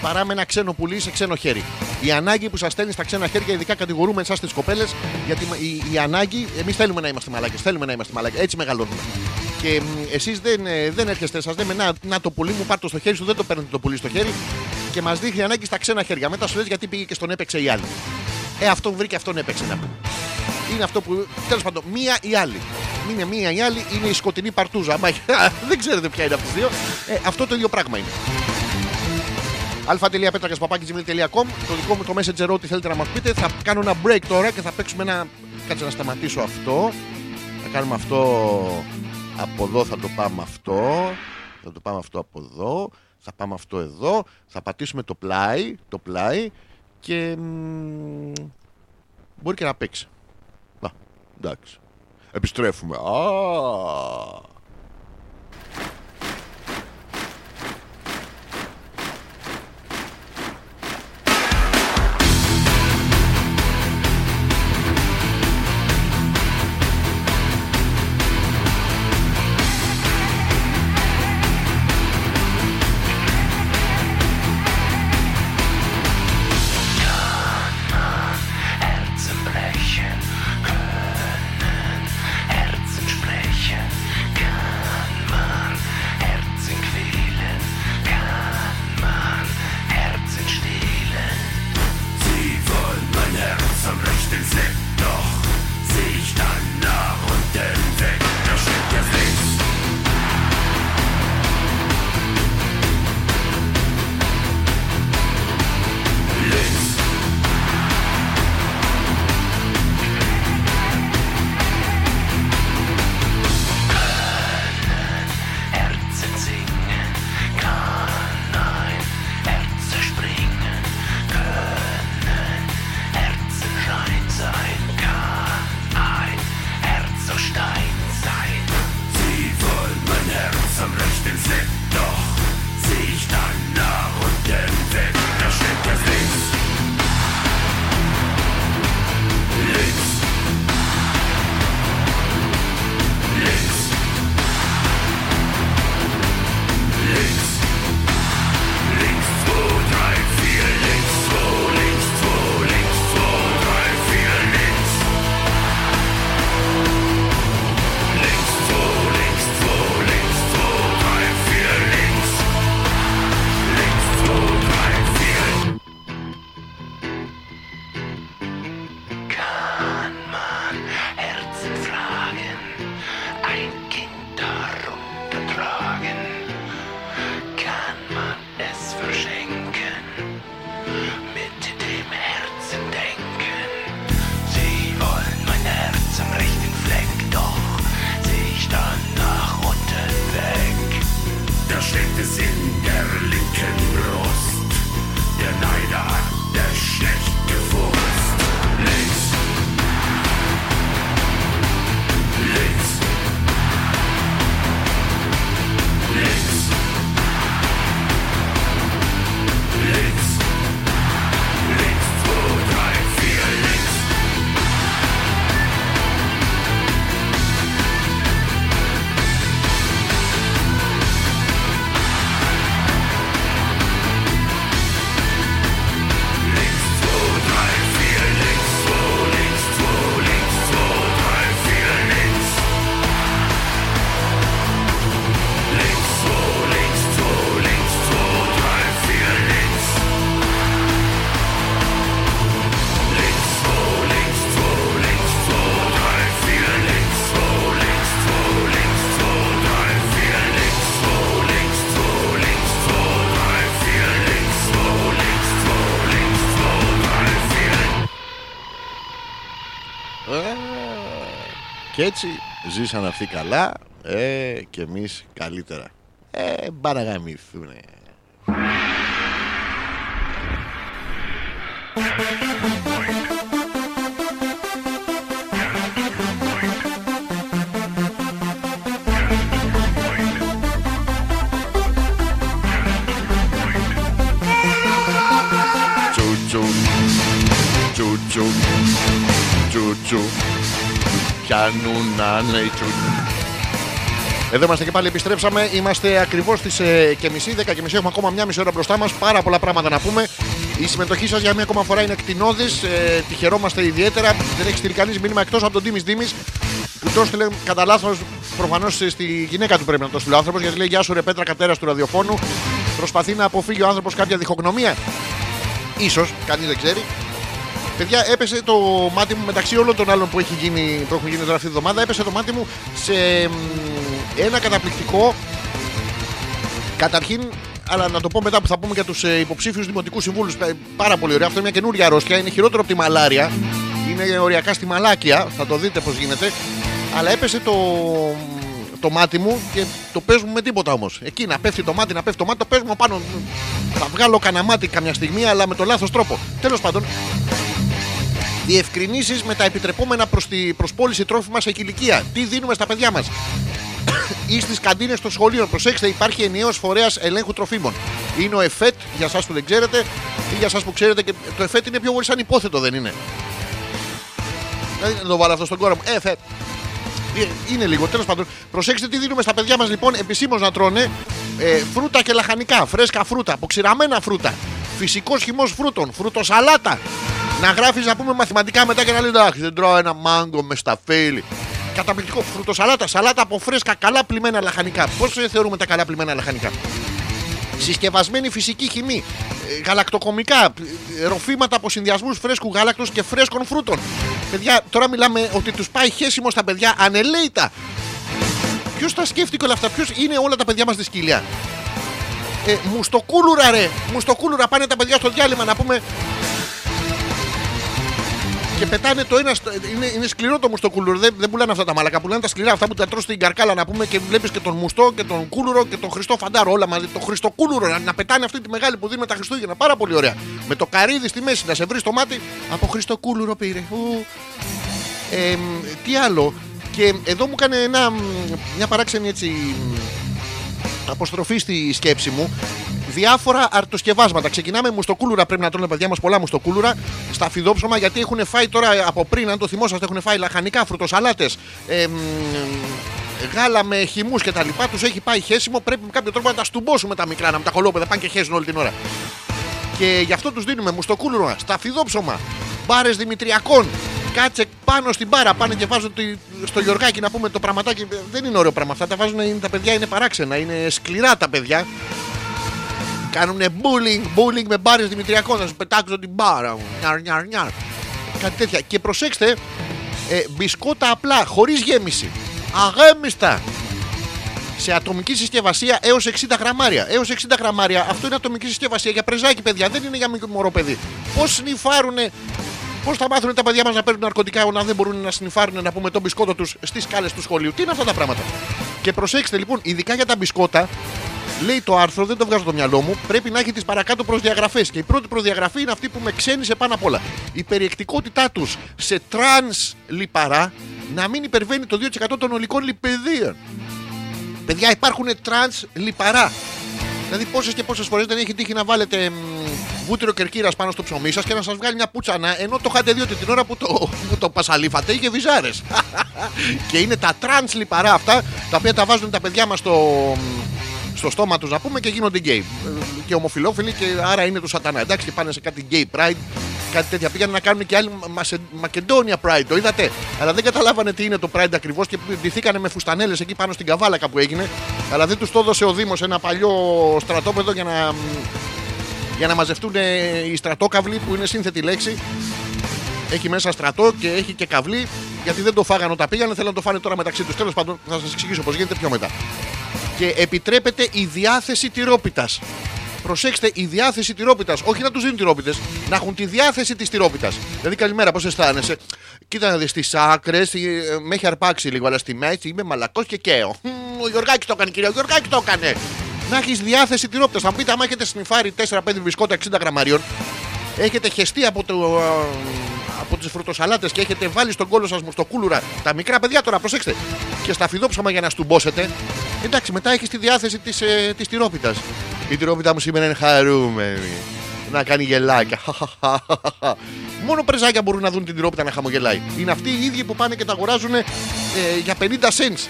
παρά με ένα ξένο πουλί σε ξένο χέρι. Η ανάγκη που σας στέλνει στα ξένα χέρια, ειδικά κατηγορούμε εσά τι κοπέλες, γιατί η, η ανάγκη, εμείς θέλουμε να είμαστε μαλάκες, θέλουμε να είμαστε μαλάκες, έτσι μεγαλώνουμε. Και εσείς δεν, ε, δεν έρχεστε, σας λέμε να, να το πουλί μου, πάρτε το στο χέρι σου, δεν το παίρνετε το πουλί στο χέρι και μας δείχνει ανάγκη στα ξένα χέρια. Μετά σου λες γιατί πήγε και στον έπαιξε η άλλη. Ε, αυτόν βρήκε, αυτόν έπαιξε να πούμε. Είναι αυτό που. Τέλος πάντων, μία ή άλλη. Είναι μία ή άλλη, είναι η σκοτεινή παρτούζα. Άμα δεν ξέρετε ποια είναι από τις δύο. Ε, αυτό το ίδιο πράγμα είναι αλφα.πέτρακα.gmail.com Το δικό μου το messenger ό,τι θέλετε να μας πείτε. Θα κάνω ένα break τώρα και θα παίξουμε ένα. Κάτσε να σταματήσω αυτό. Θα κάνουμε αυτό από εδώ, θα το πάμε αυτό. Θα το πάμε αυτό από εδώ. Θα πάμε αυτό εδώ. Θα πατήσουμε το πλάι. Το πλάι και. μ, μπορεί και να παίξει. Να, εντάξει. Επιστρέφουμε. Α, Και έτσι ζήσαν αυτοί καλά ε, και εμείς καλύτερα. Ε, παραγαμηθούνε. Τσουτσου. Τσουτσου. Τσουτσου. Πιάνουν να είναι οι τσουτσου. Εδώ είμαστε και πάλι, επιστρέψαμε. Είμαστε ακριβώς στις ε, και μισή, 10 και μισή. Έχουμε ακόμα μια μισή ώρα μπροστά μας. Πάρα πολλά πράγματα να πούμε. Η συμμετοχή σας για μια ακόμα φορά είναι κτηνώδης. Ε, τη χαιρόμαστε ιδιαίτερα. Δεν έχει στείλει κανείς μήνυμα εκτός από τον Τίμης Δήμης. Που το έστειλε κατά λάθος προφανώς στη γυναίκα του πρέπει να το στείλει ο άνθρωπος. Γιατί λέει Γεια σου, ρε Πέτρα, κατέρας του ραδιοφώνου. Προσπαθεί να αποφύγει ο άνθρωπος κάποια διχογνωμία. σω, κανείς δεν ξέρει. Παιδιά, έπεσε το μάτι μου μεταξύ όλων των άλλων που, έχει γίνει, που έχουν γίνει τώρα αυτή τη εβδομάδα. Έπεσε το μάτι μου σε μ, ένα καταπληκτικό. Καταρχήν, αλλά να το πω μετά που θα πούμε για τους υποψήφιους δημοτικούς συμβούλους. Πάρα πολύ ωραία. Αυτό είναι μια καινούργια αρρώστια. Είναι χειρότερο από τη μαλάρια. Είναι οριακά στη μαλάκια. Θα το δείτε πώς γίνεται. Αλλά έπεσε το, το μάτι μου και το παίζουμε με τίποτα όμως. Εκεί να πέφτει το μάτι, να πέφτει το μάτι, το παίζουμε πάνω. Θα βγάλω κανένα μάτι καμιά στιγμή, αλλά με το λάθος τρόπο. Τέλος πάντων, διευκρινήσεις με τα επιτρεπόμενα προς τη προσπόληση τρόφιμα σε ηλικία. Τι δίνουμε στα παιδιά μας; ή στις καντίνες των σχολείων. Προσέξτε, υπάρχει ενιαίος φορέας ελέγχου τροφίμων. Είναι ο ΕΦΕΤ, για εσά που δεν ξέρετε, ή για εσά που ξέρετε. Και το ΕΦΕΤ είναι πιο πολύ σαν υπόθετο, δεν είναι; Δηλαδή, να το βάλω αυτό στον κόρο μου. ΕΦΕΤ. Ε, Είναι λίγο, τέλος πάντων. Προσέξτε τι δίνουμε στα παιδιά μας λοιπόν επισήμως να τρώνε ε, φρούτα και λαχανικά, φρέσκα φρούτα, αποξηραμένα φρούτα, φυσικός χυμός φρούτων, φρουτοσαλάτα. Να γράφεις να πούμε μαθηματικά μετά και να λέει Εντάξει, δεν τρώω ένα μάγκο μες σταφύλι. Καταπληκτικό. Φρουτοσαλάτα, σαλάτα από φρέσκα, καλά πλημμένα λαχανικά. Πώς θεωρούμε τα καλά πλημμένα λαχανικά; Συσκευασμένη φυσική χυμή. ε, Γαλακτοκομικά. ε, Ροφήματα από συνδυασμούς φρέσκου γάλακτος και φρέσκων φρούτων. Παιδιά, τώρα μιλάμε ότι τους πάει χέσιμο στα παιδιά ανελέητα. Ποιος τα σκέφτηκε όλα αυτά, ποιος είναι όλα τα παιδιά μας στη σκυλιά. Ε, μουστοκούλουρα ρε, μουστοκούλουρα πάνε τα παιδιά στο διάλειμμα να πούμε. Και πετάνε το ένα. στο- Είναι, είναι σκληρό το μουστοκούλουρο. Δεν, δεν πουλάνε αυτά τα μαλακά. Πουλάνε τα σκληρά. Αυτά που τα τρως στην καρκάλα να πούμε και βλέπεις και τον μουστό και τον κούλουρο και τον Χριστό Φαντάρο. Όλα μαζί. Το Χριστοκούλουρο να, να πετάνε αυτή τη μεγάλη που δίνουμε τα Χριστούγεννα. Πάρα πολύ ωραία. Με το καρύδι στη μέση να σε βρει το μάτι. Από Χριστοκούλουρο πήρε. Ου. Ε, μ, τι άλλο. Και εδώ μου έκανε ένα, μ, μια παράξενη έτσι μ, αποστροφή στη σκέψη μου. Διάφορα αρτοσκευάσματα. Ξεκινάμε μουστοκούλουρα. Πρέπει να τρώνε παιδιά μας πολλά μουστοκούλουρα στα φιδόψωμα γιατί έχουν φάει τώρα από πριν, αν το θυμόσαστε, έχουν φάει λαχανικά, φρουτοσαλάτες, ε, μ, γάλα με χυμούς κτλ. Τους έχει πάει χέσιμο. Πρέπει με κάποιο τρόπο να τα στουμπώσουμε τα μικρά, να με τα κολόπεδα πάνε και χέσουν όλη την ώρα. Και γι' αυτό τους δίνουμε μουστοκούλουρα στα φιδόψωμα, μπάρες Δημητριακών. Κάτσε πάνω στην μπάρα, πάνε και βάζουν τη- στο Γιωργάκι να πούμε το πραγματάκι. Δεν είναι ωραίο πράγμα αυτά. Τα βάζουν, είναι- τα παιδιά είναι παράξενα, είναι σκληρά τα παιδιά. Κάνουν bullying, bullying με μπάρες Δημητριακών. Να σου πετάξουν την μπάρα μου. Νιαρ, νιαρ, νιαρ. Κάτι τέτοια. Και προσέξτε, ε, μπισκότα απλά, χωρίς γέμιση. Αγέμιστα σε ατομική συσκευασία έως 60 γραμμάρια. Έως 60 γραμμάρια. Αυτό είναι ατομική συσκευασία για πρεζάκι, παιδιά. Δεν είναι για μικρό μωρό παιδί. Πώς σνιφάρουνε. Πώς θα μάθουν τα παιδιά μας να παίρνουν ναρκωτικά όταν δεν μπορούν να σνιφάρουν να πούμε τον μπισκότο τους στις σκάλες του σχολείου. Τι είναι αυτά τα πράγματα. Και προσέξτε λοιπόν, ειδικά για τα μπισκότα, λέει το άρθρο, δεν το βγάζω το μυαλό μου, πρέπει να έχει τις παρακάτω προδιαγραφές. Και η πρώτη προδιαγραφή είναι αυτή που με ξένισε πάνω απ' όλα. Η περιεκτικότητά τους σε τρανς λιπαρά να μην υπερβαίνει το 2% των ολικών λιπιδίων. Παιδιά, υπάρχουν τρανς λιπαρά. Δηλαδή, πόσες και πόσες φορές δεν έχει τύχει να βάλετε μ, βούτυρο κερκύρας πάνω στο ψωμί σας και να σας βγάλει μια πούτσανα ενώ το είχατε δει ότι την ώρα που το, που το πασαλίφατε είχε βυζάρες. και είναι τα τρανς λιπαρά αυτά τα οποία τα βάζουν τα παιδιά μας στο, στο στόμα τους να πούμε και γίνονται γκέι. Ε, Και ομοφυλόφιλοι και άρα είναι του σατανά. Εντάξει, και πάνε σε κάτι gay pride, κάτι τέτοια. Πήγαν να κάνουν και άλλοι Mace- Macedonia Pride, το είδατε; Αλλά δεν καταλάβανε τι είναι το Pride ακριβώς και ντυθήκανε με φουστανέλες εκεί πάνω στην Καβάλα κάπου έγινε. Αλλά δεν τους το έδωσε ο Δήμος ένα παλιό στρατόπεδο για να, για να μαζευτούν ε, οι στρατόκαυλοι που είναι σύνθετη λέξη. Έχει μέσα στρατό και έχει και καυλί γιατί δεν το φάγανε όταν πήγανε. Θέλουν να το φάνε τώρα μεταξύ τους. Τέλος πάντων, θα σας εξηγήσω πώς γίνεται πιο μετά. Και επιτρέπεται η διάθεση τυρόπιτας. Προσέξτε, η διάθεση τυρόπιτας. Όχι να τους δίνουν τυρόπιτες, να έχουν τη διάθεση της τυρόπιτας. Δηλαδή, καλημέρα, πώς αισθάνεσαι; Κοίτα να δεις τις άκρες, με έχει αρπάξει λίγο, αλλά στη μέση είμαι μαλακός και καίω. Μμμ, Ο Γιωργάκης το έκανε, κύριε, ο Γιωργάκης το έκανε. Να έχεις διάθεση τυρόπιτας. Θα μου πείτε, άμα έχετε σνιφάρει 4-5 μπισκότα 60 γραμμαρίων, έχετε χεστεί από, το, α, από τις φρουτοσαλάτες και έχετε βάλει στον κόλο σας μου στο κούλουρα τα μικρά παιδιά τώρα προσέξτε και στα φιδόψαμα για να στουμπώσετε. Εντάξει μετά έχεις τη διάθεση της, ε, της τυρόπιτας. Η τυρόπιτα μου σήμερα είναι χαρούμενη. Να κάνει γελάκια. Μόνο πρεζάκια μπορούν να δουν την τυρόπιτα να χαμογελάει. Είναι αυτοί οι ίδιοι που πάνε και τα αγοράζουν ε, για 50 cents.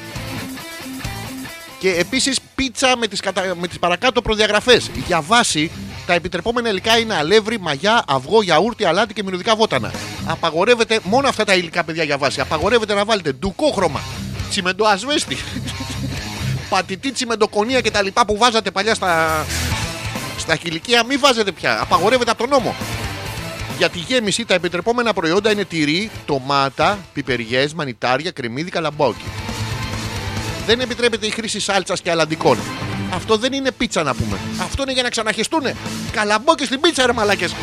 Και επίσης πίτσα με τις κατα... με τις παρακάτω προδιαγραφές. Για βάση, τα επιτρεπόμενα υλικά είναι αλεύρι, μαγιά, αυγό, γιαούρτι, αλάτι και μυρωδικά βότανα. Απαγορεύεται μόνο αυτά τα υλικά, παιδιά, για βάση. Απαγορεύεται να βάλετε ντουκόχρωμα, τσιμεντοασβέστη, πατητή τσιμεντοκονία και τα λοιπά που βάζατε παλιά στα, στα χιλικία. Μην βάζετε πια. Απαγορεύεται από τον νόμο. Για τη γέμιση, τα επιτρεπόμενα προϊόντα είναι τυρί, ντομάτα, πιπεριές, μανιτάρια, κρεμμύδι, καλαμπόκι δεν επιτρέπεται η χρήση σάλτσας και αλαντικών. Αυτό δεν είναι πίτσα να πούμε. Αυτό είναι για να ξαναχεστούνε. Καλαμπόκι στην πίτσα, ρε μαλάκες.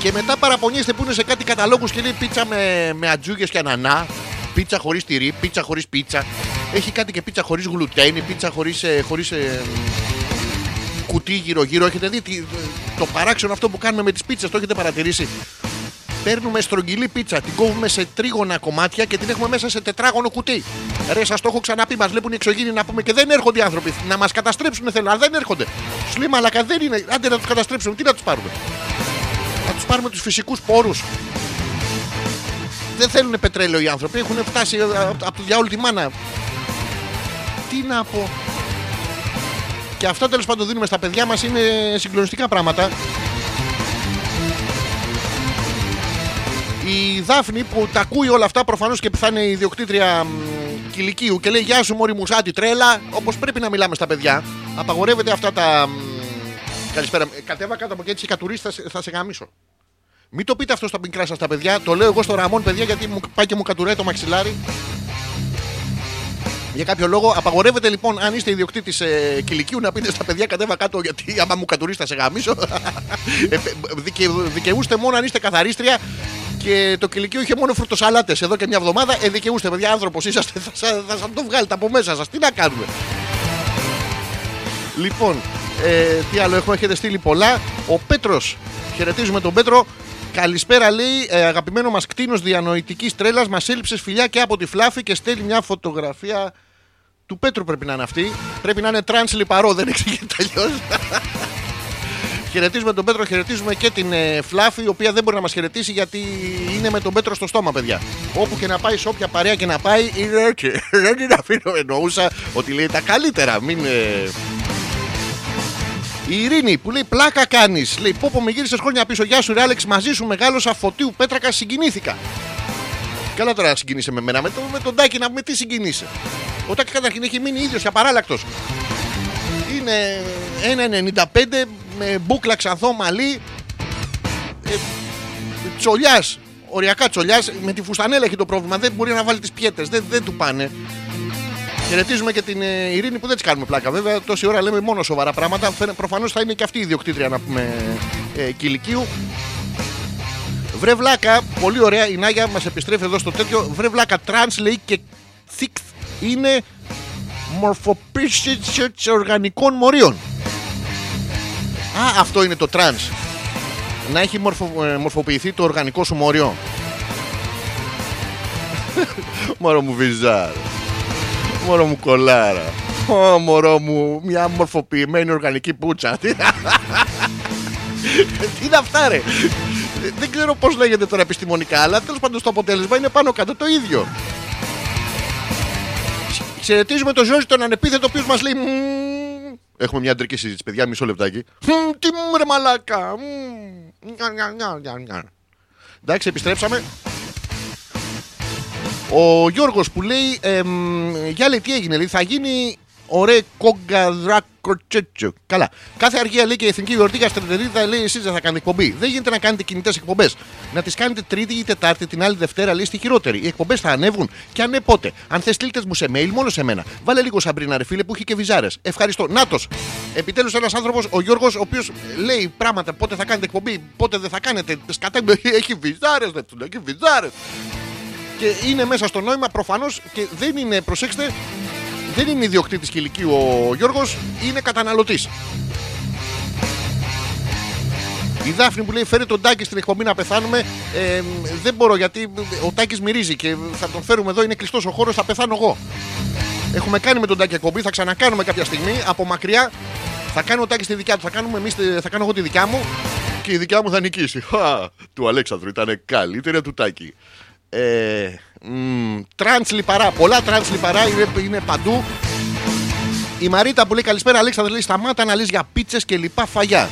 Και μετά παραπονιέστε που είναι σε κάτι καταλόγους και λέει πίτσα με, με ατζούγες και ανανά. Πίτσα χωρίς τυρί, πίτσα χωρίς πίτσα. Έχει κάτι και πίτσα χωρίς γλουτένι, πίτσα χωρίς χωρίς, ε, κουτί γύρω-γύρω. Έχετε δει τι- το παράξενο αυτό που κάνουμε με τις πίτσες, το έχετε παρατηρήσει; Παίρνουμε στρογγυλή πίτσα, την κόβουμε σε τρίγωνα κομμάτια και την έχουμε μέσα σε τετράγωνο κουτί. Ρε, σας το έχω ξαναπεί, μας βλέπουν οι εξωγήινοι να πούμε και δεν έρχονται οι άνθρωποι. Να μας καταστρέψουν θέλουν, αλλά δεν έρχονται. Σου λέει μαλακα δεν είναι. Άντε να τους καταστρέψουμε, τι να τους πάρουμε. Να τους πάρουμε τους φυσικούς πόρους. Δεν θέλουν πετρέλαιο οι άνθρωποι, έχουν φτάσει ε, από από το διάολο τη μάνα. Τι να πω. Και αυτά τέλος πάντων δίνουμε στα παιδιά μας είναι συγκλονιστικά πράγματα. Η Δάφνη που τα ακούει όλα αυτά προφανώς και θα είναι η ιδιοκτήτρια μ, κηλικίου και λέει Γεια σου Μωρή Μουσάτη τρέλα, όπως πρέπει να μιλάμε στα παιδιά. Απαγορεύεται αυτά τα. μ, Καλησπέρα. Ε, Κατέβα κάτω από εκεί έτσι κατουρίσει, θα, σε- θα σε γαμίσω. Μην το πείτε αυτό στα μικρά σας τα παιδιά. Το λέω εγώ στο Ραμόν, παιδιά, γιατί μου πάει και μου κατουράει το μαξιλάρι. Για κάποιο λόγο απαγορεύεται λοιπόν, αν είστε ιδιοκτήτης ε, κηλικίου, να πείτε στα παιδιά κατέβα κάτω. Γιατί άμα μου κατουρίσει θα σε γαμίσω. ε, δικαι, δικαιούστε μόνο αν είστε καθαρίστρια και το κηλικείο είχε μόνο φρουτοσαλάτες εδώ και μια εβδομάδα. Ε, δικαιούστε, παιδιά, άνθρωπος είσαστε. Θα, σα- θα, σας το βγάλετε από μέσα σας. Τι να κάνουμε. Λοιπόν, ε, τι άλλο έχουμε, έχετε στείλει πολλά. Ο Πέτρος, χαιρετίζουμε τον Πέτρο. Καλησπέρα, λέει, ε, αγαπημένο μας κτήνος διανοητικής τρέλας. Μας έλειψες φιλιά και από τη Φλάφη και στέλνει μια φωτογραφία του Πέτρου. Πρέπει να είναι αυτή. Πρέπει να είναι τρανς λιπαρό, δεν εξηγείται αλλιώς. Χαιρετίζουμε τον Πέτρο, χαιρετίζουμε και την ε, Φλάφη, η οποία δεν μπορεί να μας χαιρετήσει γιατί είναι με τον Πέτρο στο στόμα, παιδιά. Όπου και να πάει, σε όποια παρέα και να πάει, είναι έτσι. Δεν την αφήνω, εννοούσα ότι λέει τα καλύτερα. Μην. ε, η Ειρήνη που λέει πλάκα κάνεις. Λέει πω πω με γύρισες χρόνια πίσω. Γεια σου, ρε Άλεξ, μαζί σου μεγάλωσα φωτίου πέτρακα συγκινήθηκα. Καλά τώρα συγκινήσε με μένα. Με, το, με τον Τάκη να πούμε τι συγκινήσε. Ο Τάκης καταρχήν έχει μείνει ίδιος απαράλλακτος. Είναι 1,95 με μπούκλα ξανθό μαλλί. Ε, τσολιάς. Οριακά τσολιάς. Με τη φουστανέλα έχει το πρόβλημα. Δεν μπορεί να βάλει τις πιέτες. Δεν, δεν του πάνε. Χαιρετίζουμε και την ε, Ειρήνη που δεν της κάνουμε πλάκα. Βέβαια, τόση ώρα λέμε μόνο σοβαρά πράγματα. Προφανώς θα είναι και αυτή η ιδιοκτήτρια να πούμε ε, κυλικείου. Βρε βλάκα, πολύ ωραία. Η Νάγια μας επιστρέφει εδώ στο τέτοιο. Βρε βλάκα, τρανς λέει και sixth είναι μορφοποίηση οργανικών μορίων. Α, αυτό είναι το τρανς. Να έχει μορφο, ε, μορφοποιηθεί το οργανικό σου μόριο. Μωρό μου βυζάρα. Μωρό μου κολάρα. Ω, μωρό μου, μια μορφοποιημένη οργανική πουτσα. Τι Τι είναι αυτά, ρε; Δεν ξέρω πώς λέγεται τώρα επιστημονικά, αλλά τέλος πάντων το αποτέλεσμα είναι πάνω κάτω το ίδιο. Χαιρετίζουμε τον Ζόρι τον ανεπίθετο, ο οποίος μας λέει. «Μμμ». Έχουμε μια αντρική συζήτηση, παιδιά, μισό λεπτάκι. «Μμμ, Τι μου ρε μαλάκα. Μμμ, νια, νια, νια, νια, νια». Εντάξει, επιστρέψαμε. Ο Γιώργος που λέει, εμ, για λέει τι έγινε, λέει, θα γίνει Ωραία κογκαδράκοτσέτσο. Καλά. Κάθε αργία λέει και η εθνική γιορτή Καστρετερίδα λέει εσείς δεν θα κάνετε εκπομπή. Δεν γίνεται να κάνετε κινητές εκπομπές. Να τις κάνετε Τρίτη ή Τετάρτη, την άλλη Δευτέρα λέει στη χειρότερη. Οι εκπομπές θα ανέβουν και αν ναι πότε. Αν θες στείλτες μου σε mail μόνο σε μένα. Βάλε λίγο Σαμπρίνα ρε φίλε που έχει και βυζάρες. Ευχαριστώ. Νάτος. Επιτέλους ένας άνθρωπος, ο Γιώργος, ο οποίος λέει πράγματα πότε θα κάνετε εκπομπή, πότε δεν θα κάνετε. Σκατά, έχει βυζάρες, δεν του έχει βυζάρες. Και είναι μέσα στο νόημα προφανώς και δεν είναι, προσέξτε, δεν είναι ιδιοκτήτης ηλικίου ο Γιώργος, είναι καταναλωτής. Η Δάφνη που λέει φέρε τον Τάκη στην εκπομπή να πεθάνουμε. Ε, δεν μπορώ γιατί ο Τάκης μυρίζει και θα τον φέρουμε εδώ. Είναι κλειστός ο χώρος, θα πεθάνω εγώ. Έχουμε κάνει με τον Τάκη εκπομπή, θα ξανακάνουμε κάποια στιγμή από μακριά. Θα κάνει ο Τάκης τη δικιά του, θα, κάνουμε εμείς, τη- θα κάνω εγώ τη δικιά μου και η δικιά μου θα νικήσει. Χα, του Αλέξανδρου ήταν καλύτερη από του Τάκη. Ε, μ, τρανς λιπαρά, πολλά τρανς λιπαρά είναι, είναι παντού. Η Μαρίτα που λέει καλησπέρα Αλέξανδρε λέει σταμάτα να λες για πίτσες και λοιπά φαγιά.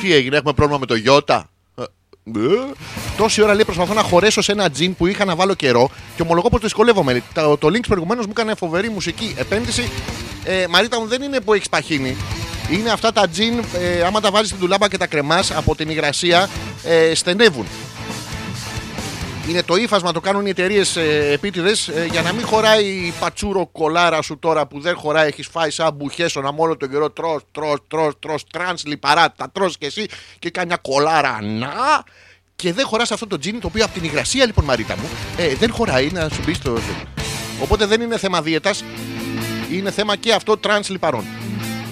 Τι έγινε, έχουμε πρόβλημα με το Ιώτα. Ε, ε. Τόση ώρα λέει προσπαθώ να χωρέσω σε ένα τζιν που είχα να βάλω καιρό και ομολογώ πως δυσκολεύομαι. Το, το links προηγουμένως μου έκανε φοβερή μουσική επένδυση. Ε, Μαρίτα μου δεν είναι που έχεις παχύνει. Είναι αυτά τα τζιν, ε, άμα τα βάζει στην ντουλάπα και τα κρεμάς από την υγρασία, ε, στενεύουν. Είναι το ύφασμα, το κάνουν οι εταιρείες ε, επίτηδες για να μην χωράει η πατσουροκωλάρα σου τώρα που δεν χωράει. Έχεις φάει σαν μπουχέσονα όλο τον καιρό. Τρως, τρως, τρως, τρως, τρανς λιπαρά. Τα τρως και εσύ και κάνει μια κωλάρα. Να! Και δεν χωράς αυτό το τζιν το οποίο από την υγρασία λοιπόν Μαρίτα μου ε, δεν χωράει να σου μπει στο. Οπότε δεν είναι θέμα δίαιτας Είναι θέμα και αυτό τρανς λιπαρών.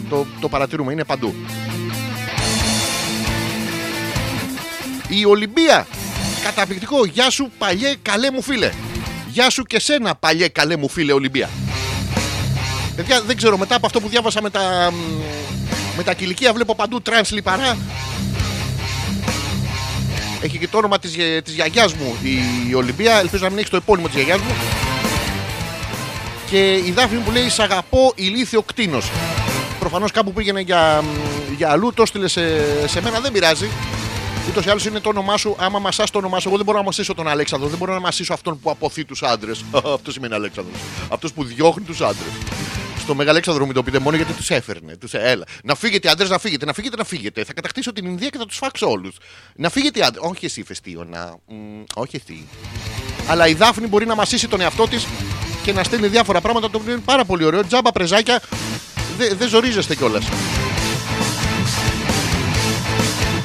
Το, το παρατηρούμε, είναι παντού. Η Ολυμπία. Καταπληκτικό. Γεια σου παλιέ καλέ μου φίλε. Γεια σου και σένα παλιέ καλέ μου φίλε Ολυμπία. Παιδιά δεν ξέρω μετά από αυτό που διάβασα με τα, μ, με τα κυλικεία βλέπω παντού τρανς λιπαρά. Έχει και το όνομα της, γε- της γιαγιάς μου η Ολυμπία. Ελπίζω να μην έχει το επώνυμο της γιαγιάς μου. Και η Δάφνη που λέει Σ' αγαπώ ηλίθιο κτίνος Προφανώς κάπου πήγαινε για, μ, για αλλού, το έστειλε σε, σε μένα, δεν πειράζει. Ούτως ή άλλως είναι το όνομά σου. Άμα μασάς το όνομά σου, εγώ δεν μπορώ να μασίσω τον Αλέξανδρο. Δεν μπορώ να μασίσω αυτόν που αποθεί τους άντρες. Αυτό σημαίνει Αλέξανδρος. Αυτός που διώχνει τους άντρες. Στο Μεγαλέξανδρο μου το πείτε μόνο γιατί τους έφερνε. Τους, έλα. Να φύγετε άντρες, να φύγετε, να φύγετε, να φύγετε. Θα κατακτήσω την Ινδία και θα τους φάξω όλους. Να φύγετε άντρες. Όχι εσύ, Φεστίωνα. Μ, όχι εσύ. Αλλά η Δάφνη μπορεί να μασίσει τον εαυτό της και να στέλνει διάφορα πράγματα το οποίο είναι πάρα πολύ ωραίο. Τζάμπα πρεζάκια. Δεν δε ζορίζεστε κιόλας.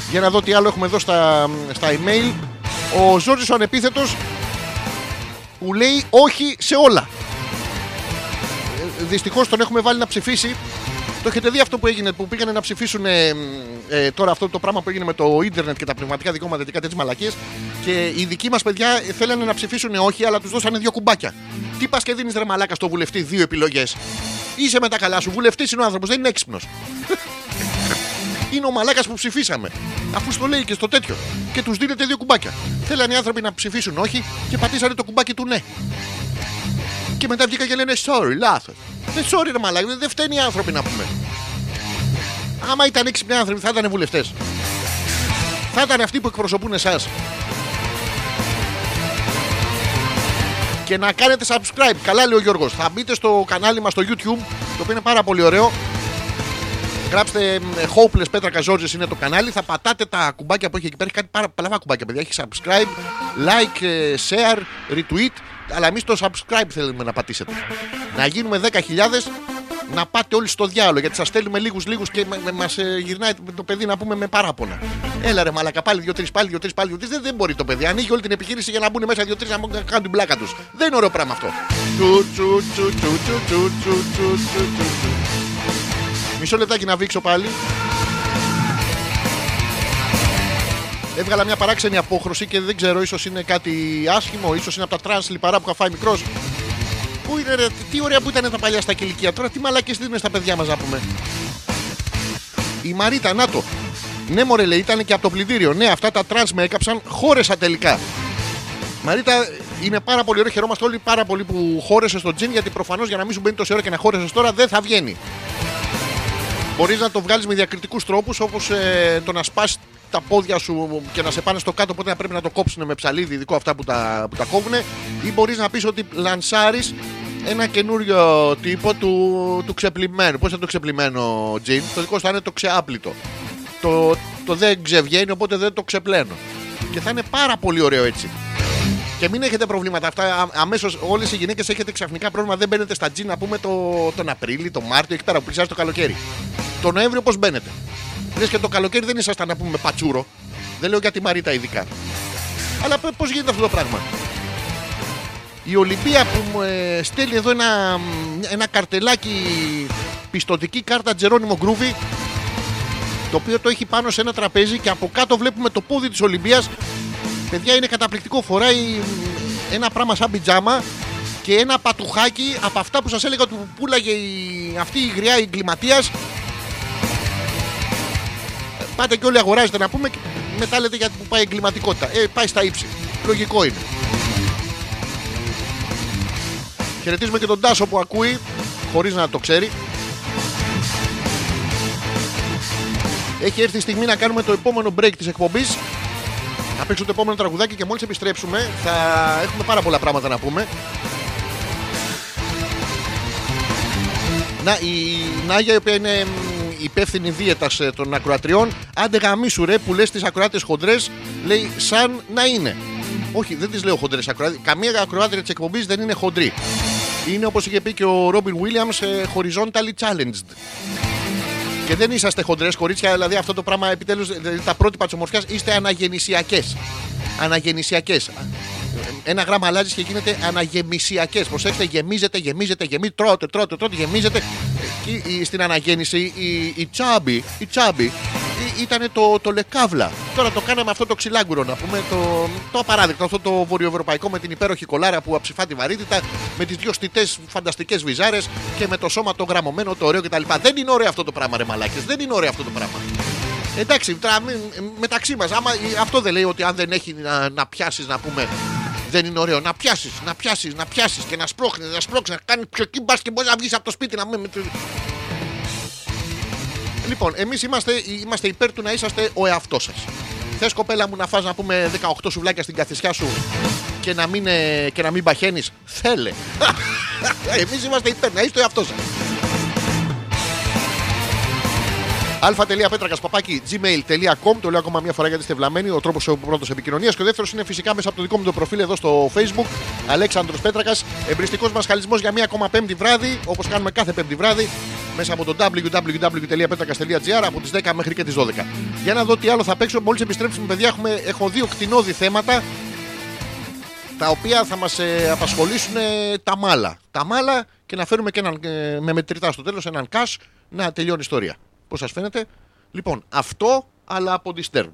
Για να δω τι άλλο έχουμε εδώ στα, στα email. Ο Ζόρζης ο ανεπίθετος που λέει όχι σε όλα. Ε, δυστυχώς τον έχουμε βάλει να ψηφίσει. Το έχετε δει αυτό που έγινε, που πήγανε να ψηφίσουν ε, ε, τώρα αυτό το πράγμα που έγινε με το ίντερνετ και τα πνευματικά δικαιώματα και κάτι τέτοιες μαλακίες και οι δικοί μας παιδιά θέλανε να ψηφίσουν όχι αλλά τους δώσανε δύο κουμπάκια. Τι πας και δίνεις ρε μαλάκα στο βουλευτή δύο επιλογές. Είσαι με τα καλά σου, βουλευτής είναι ο άνθρωπος, δεν είναι έξυπνος. είναι ο μαλάκας που ψηφίσαμε. Αφού στο λέει και στο τέτοιο. Και τους δίνετε δύο κουμπάκια. Θέλανε οι άνθρωποι να ψηφίσουν όχι και πατήσανε το κουμπάκι του ναι. Και μετά βγήκα και λένε sorry, λάθος. Δεν sorry, ρε μαλάκα, δεν φταίνει οι άνθρωποι να πούμε. Άμα ήταν έξυπνοι άνθρωποι, θα ήταν βουλευτές. Θα ήταν αυτοί που εκπροσωπούν εσάς. Και να κάνετε subscribe. Καλά λέει ο Γιώργος. Θα μπείτε στο κανάλι μας στο YouTube, το οποίο είναι πάρα πολύ ωραίο. Γράψτε ε, Hopeless Πέτρακα Ζόρζες είναι το κανάλι. Θα πατάτε τα κουμπάκια που έχει εκεί πέρα. Έχει κάτι πάρα πολλά κουμπάκια, παιδιά. Έχει subscribe, like, ε, share, retweet. Αλλά εμείς το subscribe θέλουμε να πατήσετε. Να γίνουμε 10.000 να πάτε όλοι στο διάλογο γιατί σας στέλνουμε λίγους λίγους και μας γυρνάει το παιδί να πούμε με παράπονα. Έλα ρε μαλακα, πάλι δύο-τρεις, πάλι δύο-τρεις, πάλι δύο-τρεις. Δεν, δεν μπορεί το παιδί. Ανοίγει όλη την επιχείρηση για να μπουν μέσα δύο-τρεις να κάνουν την πλάκα τους. Δεν είναι ωραίο πράγμα αυτό. Μισό λεπτάκι να βήξω πάλι. Έβγαλα μια παράξενη απόχρωση και δεν ξέρω, ίσως είναι κάτι άσχημο, ίσως είναι από τα τρανς λιπαρά που είχα φάει μικρός. Πού είναι, ρε, τι ωραία που ήταν τα παλιά στα κυλικεία. Τώρα τι μαλακίες δίνουν στα παιδιά μας να πούμε. Η Μαρίτα, να το. Ναι, μωρέ, λέει, ήταν και από το πλυντήριο. Ναι, αυτά τα τρανς με έκαψαν, χώρεσα τελικά. Μαρίτα, είναι πάρα πολύ ωραίο. Χαιρόμαστε όλοι πάρα πολύ που χώρεσες στο τζιν γιατί προφανώς για να μην σου μπαίνει τόση ώρα και να χώρεσες τώρα δεν θα βγαίνει. Μπορείς να το βγάλεις με διακριτικούς τρόπους όπως ε, το να σπάσει τα πόδια σου και να σε πάνε στο κάτω, οπότε να πρέπει να το κόψουν με ψαλίδι, ειδικό αυτά που τα, που τα κόβουν. Ή μπορείς να πεις ότι λανσάρεις ένα καινούριο τύπο του, του ξεπλημένου. Πώς είναι το ξεπλημένο τζιν, το δικό σου θα είναι το ξεάπλητο. Το, το δεν ξεβγαίνει, οπότε δεν το ξεπλένω. Και θα είναι πάρα πολύ ωραίο έτσι. Και μην έχετε προβλήματα αυτά. Αμέσως όλες οι γυναίκες έχετε ξαφνικά πρόβλημα. Δεν μπαίνετε στα τζιν να πούμε το, τον Απρίλιο, τον Μάρτιο, εκεί πέρα που πλησιάζει το καλοκαίρι. Το Νοέμβριο πώς μπαίνετε; Λες και το καλοκαίρι δεν ήσασταν να πούμε πατσούρο. Δεν λέω για τη Μαρίτα ειδικά. Αλλά πώς γίνεται αυτό το πράγμα; Η Ολυμπία που μου ε, στέλνει εδώ ένα, ένα καρτελάκι πιστοτική κάρτα Τζερόνιμο Γκρούβι το οποίο το έχει πάνω σε ένα τραπέζι και από κάτω βλέπουμε το πόδι της Ολυμπίας παιδιά είναι καταπληκτικό. Φοράει ένα πράγμα σαν πιτζάμα και ένα πατουχάκι από αυτά που σας έλεγα ότι που πουλάγε η, αυτή η γριά εγκληματίας. Πάτε και όλοι αγοράζετε να πούμε και μετά λέτε γιατί που πάει η εγκληματικότητα. Ε, πάει στα ύψη. Λογικό είναι. Χαιρετίζουμε και τον Τάσο που ακούει, χωρίς να το ξέρει. Έχει έρθει η στιγμή να κάνουμε το επόμενο break της εκπομπής. Να παίξω το επόμενο τραγουδάκι και μόλις επιστρέψουμε θα έχουμε πάρα πολλά πράγματα να πούμε. Να, η Νάγια η οποία είναι μ, υπεύθυνη δίαιτας των ακροατριών, άντε γαμίσου ρε που λες τις ακροάτε χοντρές, λέει σαν να είναι. Όχι, δεν τις λέω χοντρές ακροάτε. Καμία ακροάτρια της εκπομπής δεν είναι χοντρή. Είναι όπως είχε πει και ο Ρόμπιν Williams, ε, horizontally challenged. Και δεν είσαστε χοντρές κορίτσια, δηλαδή αυτό το πράγμα επιτέλους, τα πρότυπα της ομορφιάς είστε αναγεννησιακές. Αναγεννησιακές. Ένα γράμμα αλλάζεις και γίνεται αναγεμισιακές. Προσέξτε, γεμίζετε, γεμίζετε, γεμίζετε, τρώτε, τρώτε, τρώτε, γεμίζετε. Και η- στην αναγέννηση η, η τσάμπη, η τσάμπη ήταν το, το λεκάβλα. Τώρα το κάναμε αυτό το ξυλάγκουρο να πούμε. Το, το απαράδεκτο, αυτό το βορειοευρωπαϊκό με την υπέροχη κολάρα που αψηφά τη βαρύτητα, με τις δύο στιτές φανταστικές βυζάρες και με το σώμα το γραμμωμένο, το ωραίο κτλ. Δεν είναι ωραίο αυτό το πράγμα, ρε μαλάκες. Δεν είναι ωραίο αυτό το πράγμα. Εντάξει, τώρα, μην- μεταξύ μας, άμα ε, αυτό δεν λέει ότι αν δεν έχει να, να πιάσεις, να πούμε. Δεν είναι ωραίο. Να πιάσεις, να πιάσεις, να πιάσεις και να σπρώχνεις, να σπρώχνει, να κάνεις πιο εκεί μπας και μπορείς να βγεις από το σπίτι να μην. με το- Λοιπόν, εμείς είμαστε, είμαστε υπέρ του να είσαστε ο εαυτός σας. Θες κοπέλα μου να φας να πούμε 18 σουβλάκια στην καθισιά σου και να μην, ε, και να μην παχαίνεις; Θέλε. Εμείς είμαστε υπέρ να είστε ο εαυτός σας. αλφα.πέτρακας παπάκι gmail.com. Το λέω ακόμα μια φορά γιατί είστε βλαμμένοι. Ο τρόπος ο πρώτος επικοινωνίας. Και ο δεύτερος είναι φυσικά μέσα από το δικό μου το προφίλ εδώ στο Facebook. Αλέξανδρος Πέτρακας. Εμπριστικός μας χαλισμό για μία ακόμα πέμπτη βράδυ. Όπως κάνουμε κάθε πέμπτη βράδυ. Μέσα από το www.petrakas.gr από τις 10 μέχρι και τις 12. Για να δω τι άλλο θα παίξω. Μόλις επιστρέψουμε, παιδιά, έχουμε, έχω δύο κτηνόδη θέματα τα οποία θα μας ε, απασχολήσουν ε, τα μάλα. Τα μάλα και να φέρουμε και έναν, ε, με μετρητά στο τέλος έναν cash να τελειώνει η ιστορία. Πώς σας φαίνεται. Λοιπόν, αυτό αλλά από Disturbed.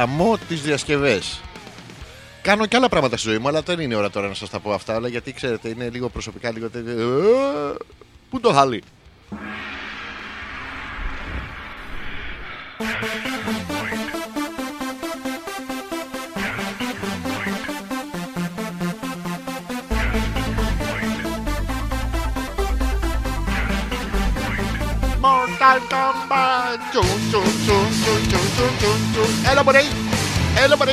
Γαμώ τις διασκευές. Κάνω και άλλα πράγματα στη ζωή μου, αλλά δεν είναι ώρα τώρα να σας τα πω αυτά. Αλλά γιατί ξέρετε, είναι λίγο προσωπικά, λίγο τέτοιο. Ε, Πού το χαλί. Τσουν. Έλα μωρέ, έλα μωρέ.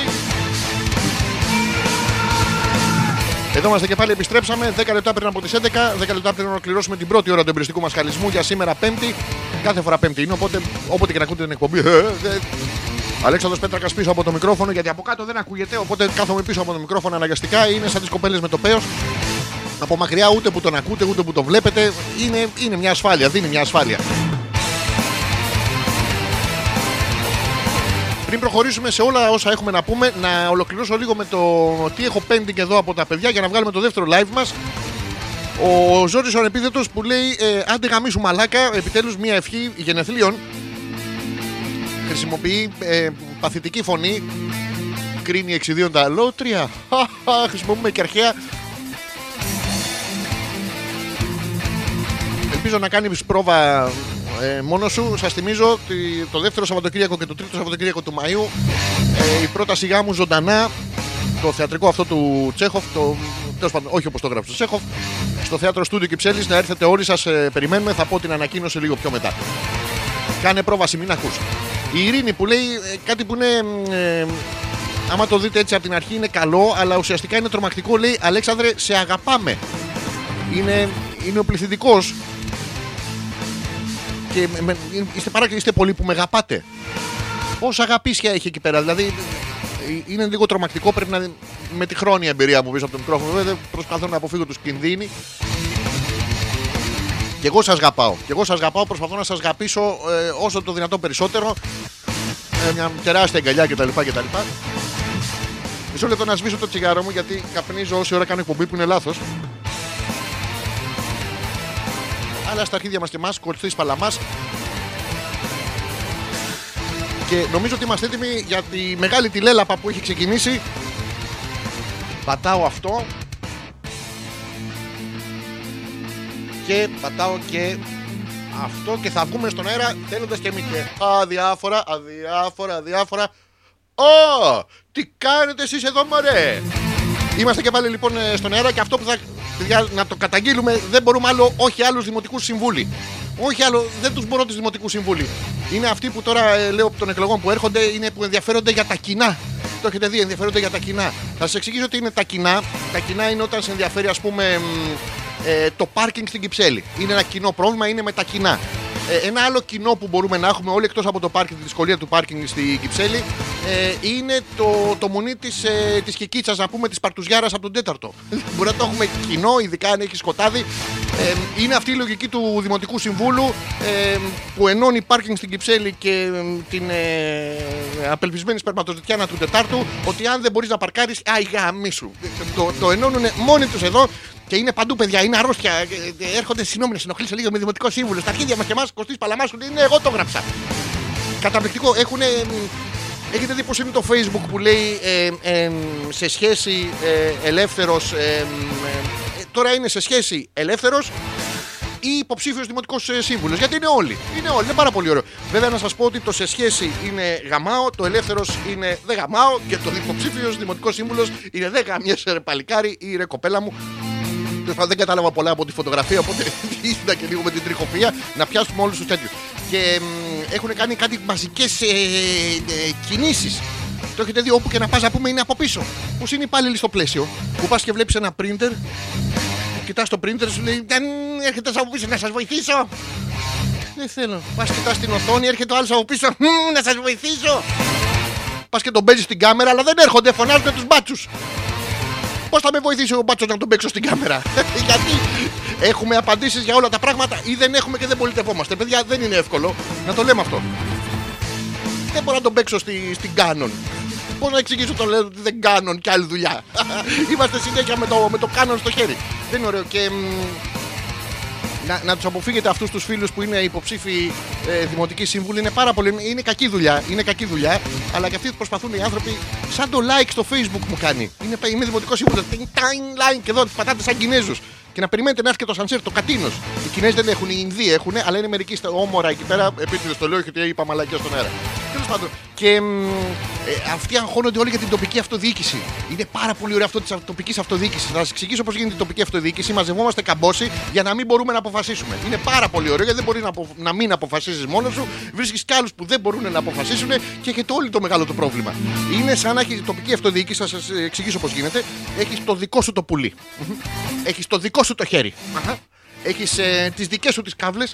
Εδώ είμαστε και πάλι, επιστρέψαμε 10 λεπτά πριν από τις 11. 10 λεπτά πριν να ολοκληρώσουμε την πρώτη ώρα του εμπριστικού μας χαλισμού για σήμερα Πέμπτη. Κάθε φορά Πέμπτη είναι, οπότε όποτε και να ακούτε την εκπομπή. ε, ε, Αλέξανδρος Πέτρακας πίσω από το μικρόφωνο, γιατί από κάτω δεν ακούγεται. Οπότε κάθομαι πίσω από το μικρόφωνο αναγκαστικά. Είναι σαν τις κοπέλες με το πέος. Από μακριά ούτε που τον ακούτε, ούτε που τον βλέπετε. Είναι, είναι μια ασφάλεια, δίνει μια ασφάλεια. Πριν προχωρήσουμε σε όλα όσα έχουμε να πούμε, να ολοκληρώσω λίγο με το τι έχω pending εδώ από τα παιδιά για να βγάλουμε το δεύτερο live μας. Ο Ζόρις ο ανεπίθετος που λέει ε, άντε γαμίσου μαλάκα, επιτέλους μια ευχή γενεθλίων. Χρησιμοποιεί ε, παθητική φωνή, κρίνει εξιδίων τα λότρια. Χαχα, Χρησιμοποιούμε και αρχαία. Ελπίζω να κάνει πρόβα ε, μόνο σου. Σας θυμίζω ότι το δεύτερο Σαββατοκύριακο και το τρίτο Σαββατοκύριακο του Μαΐου ε, η πρόταση γάμου ζωντανά το θεατρικό αυτό του Τσέχοφ, το, τέλος πάντων, όχι όπως το γράψει το Τσέχοφ, στο θέατρο Στούντιο Κυψέλης να έρθετε όλοι σας. περιμένουμε. Θα πω την ανακοίνωση λίγο πιο μετά. Κάνε πρόβαση, μην ακούς. Η Ειρήνη που λέει ε, κάτι που είναι. ε, άμα το δείτε έτσι από την αρχή είναι καλό, αλλά ουσιαστικά είναι τρομακτικό. Λέει Αλέξανδρε, σε αγαπάμε. Είναι, είναι ο πληθυντικός. Και με- με- είστε, πάρα, είστε πολλοί που με αγαπάτε. Πόσα αγαπήσια έχει εκεί πέρα. Δηλαδή ε, είναι λίγο τρομακτικό. Πρέπει να. με τη χρόνια εμπειρία μου πίσω από το μικρόφωνο. Βέβαια προσπαθώ να αποφύγω τους κινδύνοι. Και εγώ σας αγαπάω. Και εγώ σας αγαπάω. Προσπαθώ να σας αγαπήσω ε, όσο το δυνατόν περισσότερο. Ε, μια τεράστια αγκαλιά κτλ. κτλ. Μισό λεπτό να σβήσω το τσιγάρο μου γιατί καπνίζω όση ώρα κάνω εκπομπή που είναι λάθος. Αλλά στα αρχίδια μας και εμάς, κορυφής παλαμάς. Και νομίζω ότι είμαστε έτοιμοι για τη μεγάλη τηλέλαπα που έχει ξεκινήσει. Πατάω αυτό. Και πατάω και αυτό και θα βγούμε στον αέρα θέλοντας και εμείς και αδιάφορα, αδιάφορα, αδιάφορα. Ω, τι κάνετε εσείς εδώ μωρέ; Είμαστε και πάλι λοιπόν ε, στον αέρα και αυτό που θα παιδιά, να το καταγγείλουμε δεν μπορούμε άλλο, όχι άλλους δημοτικούς συμβούλοι. Όχι άλλο, δεν τους μπορώ τους δημοτικούς συμβούλοι. Είναι αυτοί που τώρα ε, λέω των εκλογών που έρχονται, είναι που ενδιαφέρονται για τα κοινά. Το έχετε δει, ενδιαφέρονται για τα κοινά. Θα σας εξηγήσω τι είναι τα κοινά. Τα κοινά είναι όταν σε ενδιαφέρει, ας πούμε, μ, ε, το πάρκινγκ στην Κυψέλη. Είναι ένα κοινό πρόβλημα, είναι με τα κοινά. Ε, ένα άλλο κοινό που μπορούμε να έχουμε όλοι εκτός από το πάρκινγκ, τη δυσκολία του πάρκινγκ στην Κυψέλη, ε, είναι το, το μονί της ε, της Κικίτσας, να πούμε, της Παρτουζιάρας από τον Τέταρτο. Μπορεί να το έχουμε κοινό, ειδικά αν έχει σκοτάδι. Ε, είναι αυτή η λογική του Δημοτικού Συμβούλου ε, που ενώνει πάρκινγκ στην Κυψέλη και ε, την ε, απελπισμένη σπερματοζητιάνα του Τετάρτου, ότι αν δεν μπορείς να παρκάρεις, άι γαμίσου. Το, το ενώνουν μόνοι τους εδώ και είναι παντού, παιδιά. Είναι αρρώστια. Ε, ε, Έρχονται συγγνώμη, συνοχλήσε λίγο με δημοτικό σύμβουλο. Στα αρχίδια μας και εμάς, Κωστής Παλαμά, σου λέει ναι, εγώ το γράψα. Καταπληκτικό. Έχουν. Έχετε δει πως είναι το facebook που λέει ε, ε, σε σχέση ε, ελεύθερος ε, ε, ε, τώρα είναι σε σχέση ελεύθερος ή υποψήφιος δημοτικός σύμβουλος. Γιατί είναι όλοι. Είναι όλοι. Είναι πάρα πολύ ωραίο. Βέβαια, να σας πω ότι το σε σχέση είναι γαμάω, το ελεύθερος είναι δεν γαμάω και το υποψήφιος δημοτικός σύμβουλος είναι δεν γαμιέσαι ρε παλικάρι ή ρε κοπέλα μου. Τέλος πάντων, Δεν κατάλαβα πολλά από τη φωτογραφία, οπότε είδα και λίγο με την τριχοφυα να πιάσουμε όλους τους τέτοιους. Και μ, έχουν κάνει κάτι μαζικές ε, ε, κινήσεις. Το έχετε δει όπου και να πας να πούμε είναι από πίσω. Πώς είναι οι υπάλληλοι στο πλαίσιο. Που πας και βλέπεις ένα printer Κοιτάς το printer, σου λέει Δεν έρχεται από πίσω να σας βοηθήσω. Δεν θέλω. Πας κοιτάς την οθόνη, έρχεται ο άλλος από πίσω. «Μμμ, Να σας βοηθήσω. Πας και τον παίζεις στην κάμερα, αλλά δεν έρχονται. Φωνάζουν τους μπάτσους. Πώς θα με βοηθήσει ο μπάτσος να τον παίξω στην κάμερα; Γιατί έχουμε απαντήσεις για όλα τα πράγματα ή δεν έχουμε και δεν πολιτευόμαστε. Παιδιά, δεν είναι εύκολο να το λέμε αυτό. Δεν μπορώ να τον παίξω στη, στην Canon. Πώ να εξηγήσω το λέω ότι δεν Canon και άλλη δουλειά. Είμαστε συνέχεια με το, με το Canon στο χέρι. Δεν είναι ωραίο. Και μ, να, να τους αποφύγετε αυτούς τους φίλους που είναι υποψήφοι ε, δημοτικοί σύμβουλοι. Είναι πάρα πολύ. Είναι κακή δουλειά. Είναι κακή δουλειά. Αλλά και αυτοί προσπαθούν οι άνθρωποι. Σαν το like στο facebook μου κάνει. Είναι, είμαι δημοτικός σύμβουλος. Like και εδώ τις πατάτες σαν Κινέζους. Και να περιμένετε να έρθει και το σανσέρ, το κατίνος. Οι Κινέζοι δεν έχουν, οι Ινδοί έχουν, αλλά είναι μερικοί στα όμορα εκεί πέρα. Επίτηδες το λέω γιατί είπα μαλακία στον αέρα. Τέλο πάντων. Και μ, ε, αυτοί αγχώνονται όλοι για την τοπική αυτοδιοίκηση. Είναι πάρα πολύ ωραίο αυτό της τοπικής αυτοδιοίκησης. Θα σας εξηγήσω πώς γίνεται η τοπική αυτοδιοίκηση. Μαζευόμαστε καμπόσοι για να μην μπορούμε να αποφασίσουμε. Είναι πάρα πολύ ωραίο γιατί δεν μπορεί να, απο- να μην αποφασίζεις μόνος σου. Βρίσκεις κι άλλους που δεν μπορούν να αποφασίσουν και έχετε όλοι το μεγάλο το πρόβλημα. Είναι σαν να έχεις τοπική αυτοδιοίκηση. Θα σας εξηγήσω πώς γίνεται. Έχεις το δικό σου το πουλί. Έχεις το δικό σου το χέρι. Έχεις ε, τις δικές σου τις κάβλε.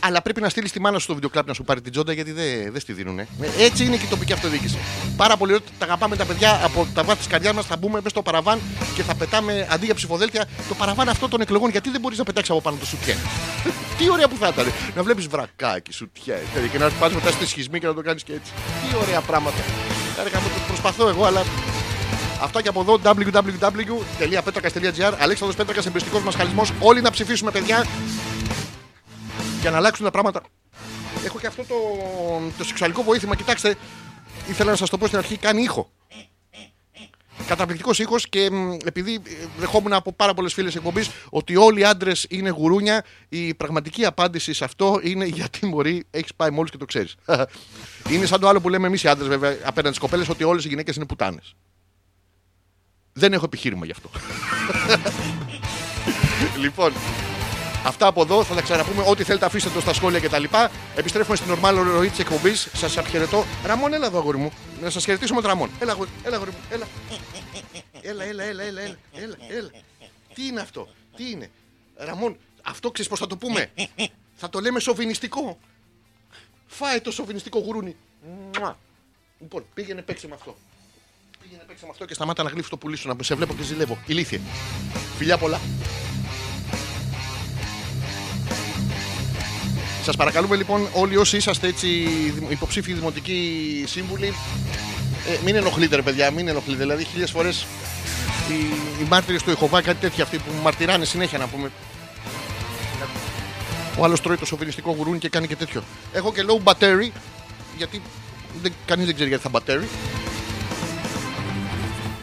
Αλλά πρέπει να στείλεις τη μάνα σου στο βιντεοκλάπ να σου πάρει την τζόντα γιατί δεν δεν στη δίνουν. Έτσι είναι και η τοπική αυτοδιοίκηση. Πάρα πολύ ωραία. Τα αγαπάμε τα παιδιά από τα βάθη της καρδιάς μας. Θα μπούμε μέσα στο παραβάν και θα πετάμε αντί για ψηφοδέλτια το παραβάν αυτό των εκλογών. Γιατί δεν μπορείς να πετάξεις από πάνω το σουτιέν. Τι ωραία που θα ήταν. Να βλέπεις βρακάκι, σουτιέν και να πας μετά στη σχισμή και να το κάνεις και έτσι. Τι ωραία πράγματα. Άρα, το προσπαθώ εγώ, αλλά Αυτά και από εδώ www.petrakas.gr Αλέξανδρος Πέτρακας, εμπριστικός μας χαλισμός Όλοι να ψηφίσουμε παιδιά Για να αλλάξουν τα πράγματα Έχω και αυτό το, το σεξουαλικό βοήθημα Κοιτάξτε, ήθελα να σας το πω στην αρχή Κάνει ήχο Καταπληκτικός ήχος και μ, επειδή ε, δεχόμουν από πάρα πολλές φίλες εκπομπής ότι όλοι οι άντρες είναι γουρούνια, η πραγματική απάντηση σε αυτό είναι γιατί μωρή έχεις πάει μόλις και το ξέρεις. είναι σαν το άλλο που λέμε εμείς οι άντρες βέβαια απέναντι στις κοπέλες ότι όλες οι γυναίκες είναι πουτάνες. Δεν έχω επιχείρημα γι' αυτό. λοιπόν, αυτά από εδώ θα τα ξαναπούμε. Ό,τι θέλετε, αφήστε το στα σχόλια κτλ. Επιστρέφουμε στην ορμάλ ροή τη εκπομπής. Σας αποχαιρετώ. Ραμόν, έλα εδώ, αγόρι μου. Να σας χαιρετήσω με τον Ραμόν. Έλα, αγόρι, έλα, αγόρι μου. Έλα. Έλα, έλα, έλα, έλα, έλα, έλα, έλα. Τι είναι αυτό, τι είναι; Ραμόν, αυτό ξέρεις πώς θα το πούμε; θα το λέμε σοβινιστικό. Φάε το σοβινιστικό γουρούνι. Μουα. Λοιπόν, πήγαινε παίξε με αυτό. Πήγαινε παίξε με αυτό και σταμάτα να γλύφεις το πουλί σου να σε βλέπω και ζηλεύω. Ηλίθιε. Φιλιά πολλά. Σας παρακαλούμε λοιπόν όλοι όσοι είσαστε έτσι δημο- υποψήφιοι δημοτικοί σύμβουλοι ε, μην ενοχλείτε ρε παιδιά, μην ενοχλείτε. Δηλαδή χίλιες φορές οι, οι μάρτυρες του Ιχωβά κάτι τέτοια αυτοί που μαρτυράνε συνέχεια να πούμε. Ο άλλος τρώει το σοβινιστικό γουρούνι και κάνει και τέτοιο. Έχω και low battery γιατί δεν, κανείς δεν ξέρει γιατί θα μπατέρει.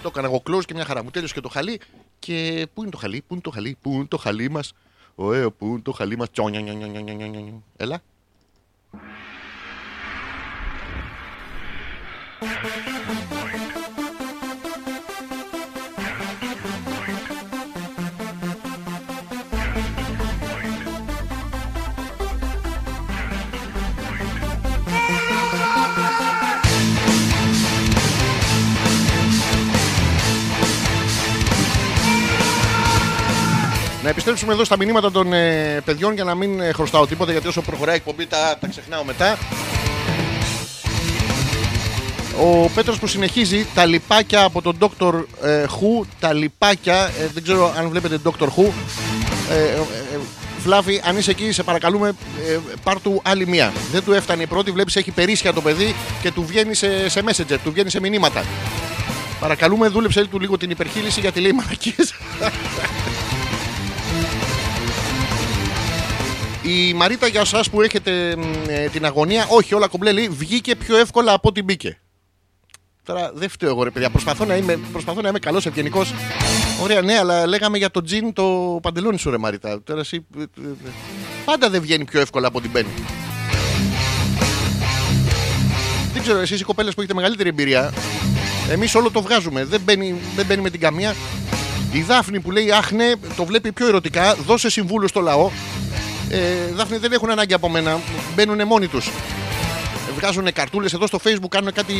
Το έκανα εγώ close και μια χαρά μου τέλειωσε και το χαλί. Και πού είναι το χαλί, πού είναι το χαλί, πού είναι το χαλί μας. Ωε, πού είναι το χαλί μας. Έλα. Να επιστρέψουμε εδώ στα μηνύματα των ε, παιδιών για να μην ε, χρωστάω τίποτα γιατί όσο προχωράει η εκπομπή τα, τα ξεχνάω μετά. Ο Πέτρος που συνεχίζει τα λιπάκια από τον Dr. ε, Who, τα λιπάκια, ε, δεν ξέρω αν βλέπετε Dr. Who. Ε, ε, ε, Φλάβη, αν είσαι εκεί, σε παρακαλούμε, ε, πάρ του άλλη μία. Δεν του έφτανε η πρώτη, βλέπεις έχει περίσσια το παιδί και του βγαίνει σε, σε messenger, του βγαίνει σε μηνύματα. Παρακαλούμε, δούλεψε του λίγο την υπερχείληση γιατί λέει μαλακίες. Η Μαρίτα για εσά που έχετε μ, ε, την αγωνία, όχι όλα κομπλέ λέει, βγήκε πιο εύκολα από ό,τι μπήκε. Τώρα δεν φταίω εγώ ρε παιδιά, προσπαθώ να είμαι, προσπαθώ να είμαι καλός, ευγενικός. Ωραία ναι, αλλά λέγαμε για το τζιν το παντελόνι σου ρε Μαρίτα. Τώρα εσύ, ε, ε, ε, πάντα δεν βγαίνει πιο εύκολα από ό,τι μπαίνει. Δεν ξέρω, εσείς οι κοπέλες που έχετε μεγαλύτερη εμπειρία, εμείς όλο το βγάζουμε, δεν μπαίνει, δεν μπαίνει με την καμία. Η Δάφνη που λέει Αχ, ναι, το βλέπει πιο ερωτικά. Δώσε συμβούλου στο λαό. Ε, Δάφνη δεν έχουν ανάγκη από μένα. Μπαίνουν μόνοι τους. Βγάζουν καρτούλες εδώ στο facebook, κάνουν κάτι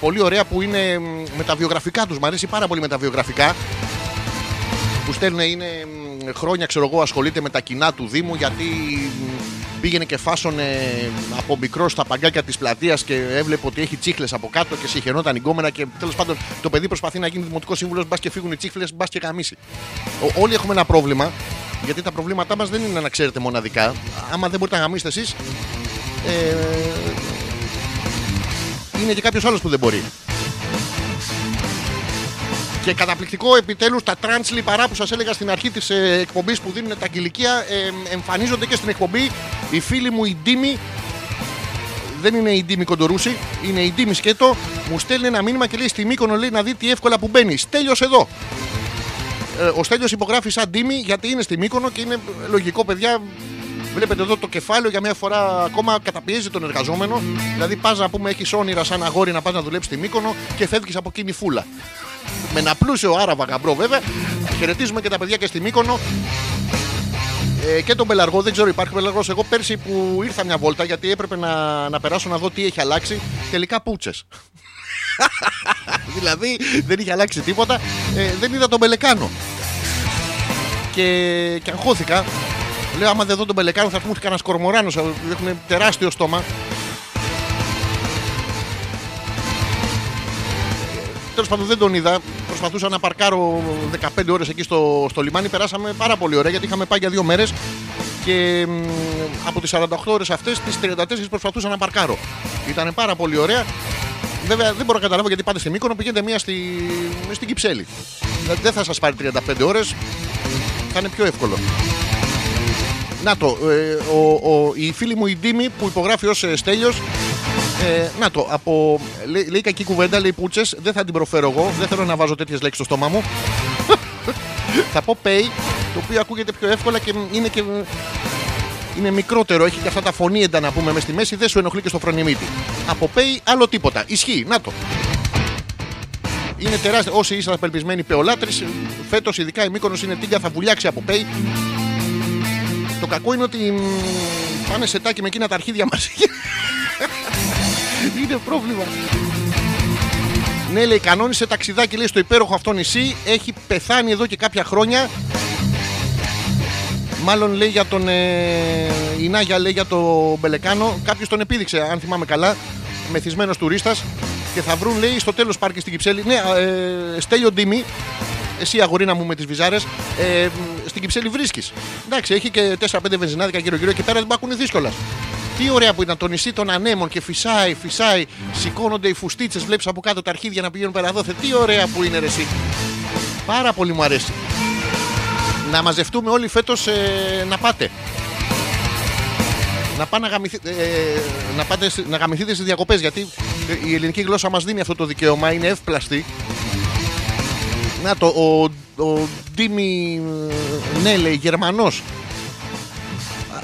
πολύ ωραία που είναι μ, με τα βιογραφικά τους. Μ' αρέσει πάρα πολύ με τα βιογραφικά. Που στέλνουν είναι μ, χρόνια, ξέρω εγώ, ασχολείται με τα κοινά του Δήμου γιατί μ, πήγαινε και φάσωνε από μικρό στα παγκάκια της πλατείας και έβλεπε ότι έχει τσίχλες από κάτω και σιχαινόταν η γκόμενα και τέλος πάντων το παιδί προσπαθεί να γίνει δημοτικός σύμβουλος. Μπας και φύγουν οι τσίχλες, μπας και γαμήσει. Ο- Όλοι έχουμε ένα πρόβλημα γιατί τα προβλήματά μας δεν είναι να ξέρετε μοναδικά. Άμα δεν μπορείτε να γαμήσετε εσείς, ε, είναι και κάποιος άλλος που δεν μπορεί. Και καταπληκτικό επιτέλους τα τρανς λιπαρά που σας έλεγα στην αρχή της ε, εκπομπής που δίνουν τα κυλικεία ε, εμφανίζονται και στην εκπομπή. Η φίλη μου η Ντίμη δεν είναι η Ντίμη Κοντορούση, είναι η Ντίμη Σκέτο. Μου στέλνει ένα μήνυμα και λέει στη Μύκονο λέει να δει τι εύκολα που μπαίνει. Στέλιος εδώ. Ε, ο Στέλιος υπογράφει σαν Ντίμη γιατί είναι στη Μύκονο και είναι λογικό, παιδιά. Βλέπετε εδώ το κεφάλαιο για μια φορά ακόμα καταπιέζει τον εργαζόμενο. Δηλαδή πας να πούμε έχεις όνειρα σαν αγόρι να πας να δουλέψεις στη Μύκονο και φεύγεις από εκείνη φούλα. Με ένα πλούσιο άραβα γαμπρό βέβαια. Χαιρετίζουμε και τα παιδιά και στη Μύκονο. Ε, και τον Πελαργό, δεν ξέρω, υπάρχει Πελαργός. Εγώ πέρσι που ήρθα μια βόλτα γιατί έπρεπε να, να περάσω να δω τι έχει αλλάξει. Τελικά πούτσες. δηλαδή δεν είχε αλλάξει τίποτα. Ε, δεν είδα τον Πελεκάνο. Και, και αγχώθηκα. Λέω, άμα δεν δω τον Πελεκάνο, θα μου έρθει κανένα κορμοράνο. Έχουν τεράστιο στόμα. Τέλος πάντων δεν τον είδα. Προσπαθούσα να παρκάρω 15 ώρες εκεί στο, στο λιμάνι. Περάσαμε πάρα πολύ ωραία γιατί είχαμε πάει για δύο μέρες. Και μ, από τις 48 ώρες αυτές, τις 34 προσπαθούσα να παρκάρω. Ήταν πάρα πολύ ωραία. Βέβαια δεν μπορώ να καταλάβω γιατί πάτε στη Μύκονο, πηγαίνετε μία στη, στην Κυψέλη. Δηλαδή δεν θα σας πάρει 35 ώρες. Θα είναι πιο εύκολο. Να το, ε, ο, ο, η φίλη μου η Ντίμη που υπογράφει ως ε, Στέλιος ε, να το, από, λέει, λέει κακή κουβέντα, λέει πούτσες, δεν θα την προφέρω εγώ, δεν θέλω να βάζω τέτοιες λέξεις στο στόμα μου. θα πω pay, το οποίο ακούγεται πιο εύκολα και είναι και είναι μικρότερο, έχει και αυτά τα φωνήεντα να πούμε μες στη μέση, δεν σου ενοχλεί και στο φρονιμίτι. Από pay άλλο τίποτα. Ισχύει, να το. Είναι τεράστιο. Όσοι είσαστε απελπισμένοι πεολάτρε, φέτος ειδικά η Μύκονος είναι τίγκα, θα βουλιάξει από pay. Το κακό είναι ότι μ, πάνε σε τάκι με εκείνα τα αρχίδια μας. είναι πρόβλημα. Ναι, λέει, κανόνισε ταξιδάκι λέει, στο υπέροχο αυτό νησί. Έχει πεθάνει εδώ και κάποια χρόνια. Μάλλον λέει για τον. Ε, η Νάγια λέει για τον Μπελεκάνο. Κάποιος τον επίδειξε, αν θυμάμαι καλά. Μεθυσμένος τουρίστας. Και θα βρουν, λέει, στο τέλος πάρκι στην Κυψέλη. Ναι, ε, Στέλιο Ντίμη. Εσύ αγορίνα μου με τις βυζάρες. Ε, στην Κυψέλη βρίσκεις. Εντάξει, έχει και 4-5 βενζινάδικα γύρω-γύρω και πέρα δεν πάκουν δύσκολα. Τι ωραία που ήταν το νησί των ανέμων και φυσάει, φυσάει. Σηκώνονται οι φουστίτσες, βλέπεις από κάτω τα αρχίδια να πηγαίνουν πέρα δόθε. Τι ωραία που είναι ρε, εσύ. Πάρα πολύ μου αρέσει. Να μαζευτούμε όλοι φέτος να πάτε. Να, πάνε να, γαμηθείτε, ε, να, πάτε, σ- να γαμηθείτε στις διακοπές γιατί ε, η ελληνική γλώσσα μας δίνει αυτό το δικαίωμα, είναι εύπλαστη. Να το, ο, ο Ντίμι, ε, ναι λέει, Γερμανός.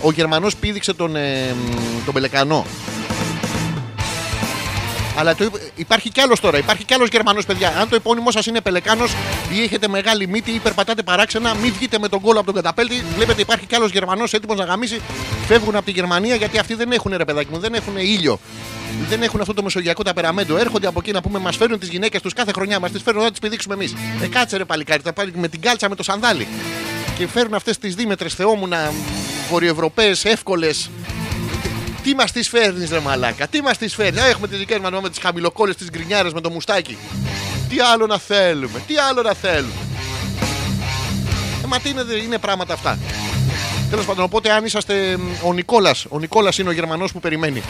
Ο Γερμανός πήδηξε τον, ε, τον Πελεκανό. Αλλά το, είπ- υπάρχει κι άλλος τώρα. Υπάρχει κι άλλος Γερμανός, παιδιά. Αν το επώνυμό σας είναι Πελεκάνος ή έχετε μεγάλη μύτη ή περπατάτε παράξενα, μην βγείτε με τον κόλλο από τον καταπέλτη. Βλέπετε, υπάρχει κι άλλος Γερμανός έτοιμος να γαμίσει. Φεύγουν από τη Γερμανία γιατί αυτοί δεν έχουν ρε παιδάκι μου, δεν έχουν ήλιο. Δεν έχουν αυτό το μεσογειακό ταπεραμέντο. Έρχονται από εκεί να πούμε, μας φέρνουν τις γυναίκες τους κάθε χρονιά. Μας τις φέρνουν να τις πηδήξουμε εμείς. Ε, κάτσε ρε παλικάρι, θα πάρει με την κάλτσα με το σανδάλι. Και φέρνουν αυτές τις δίμετρες θεόμουνα βορειοευρωπαίες εύκολες τι μας τις φέρνεις, ρε Μαλάκα, τι μας τις φέρνεις. Α, έχουμε τις δικές μας με τις χαμηλοκόλε, τις γκρινιάρες με το μουστάκι. Τι άλλο να θέλουμε, τι άλλο να θέλουμε. Ε, μα τι είναι, είναι πράγματα αυτά. Τέλος πάντων, οπότε αν είσαστε μ, ο Νικόλας, ο Νικόλας είναι ο Γερμανός που περιμένει.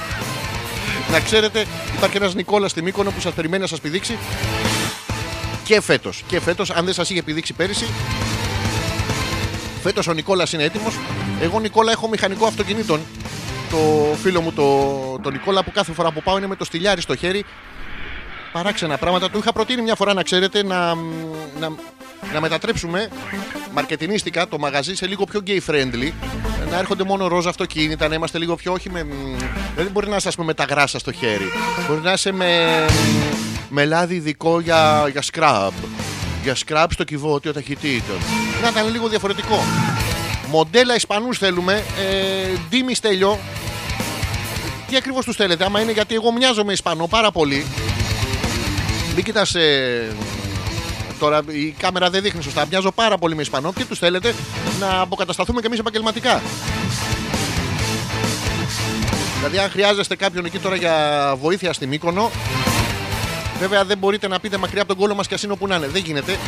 να ξέρετε, υπάρχει ένας Νικόλας στη Μύκονο που σας περιμένει να σας πηδήξει. Και φέτος. Και φέτος, αν δεν σας είχε πηδήξει πέρυσι, Φέτος ο Νικόλας είναι έτοιμος. Εγώ, Νικόλα, έχω μηχανικό αυτοκινήτων. Το φίλο μου, το, το Νικόλα, που κάθε φορά που πάω είναι με το στυλιάρι στο χέρι. Παράξενα πράγματα. Του είχα προτείνει μια φορά να ξέρετε να, να, να μετατρέψουμε μαρκετινίστικα το μαγαζί σε λίγο πιο gay friendly. Να έρχονται μόνο ροζ αυτοκίνητα, να είμαστε λίγο πιο όχι με. Δεν μπορεί να είσαι ας πούμε, με τα γράσα στο χέρι. Μπορεί να είσαι με, με λάδι ειδικό για, για scrub. Για scrub στο κυβότιο ταχυτήτων. Να ήταν λίγο διαφορετικό. Μοντέλα Ισπανούς θέλουμε. Ε, Ντίμη Στέλιο. Τι ακριβώς τους θέλετε, άμα είναι γιατί εγώ μοιάζομαι Ισπανό πάρα πολύ. Μην κοιτάς ε, Τώρα η κάμερα δεν δείχνει σωστά. Μοιάζω πάρα πολύ με Ισπανό. Τι τους θέλετε να αποκατασταθούμε κι εμείς επαγγελματικά. Δηλαδή, αν χρειάζεστε κάποιον εκεί τώρα για βοήθεια στη Μύκονο, βέβαια δεν μπορείτε να πείτε μακριά από τον κόλλο μας και α είναι όπου να είναι. Δεν γίνεται.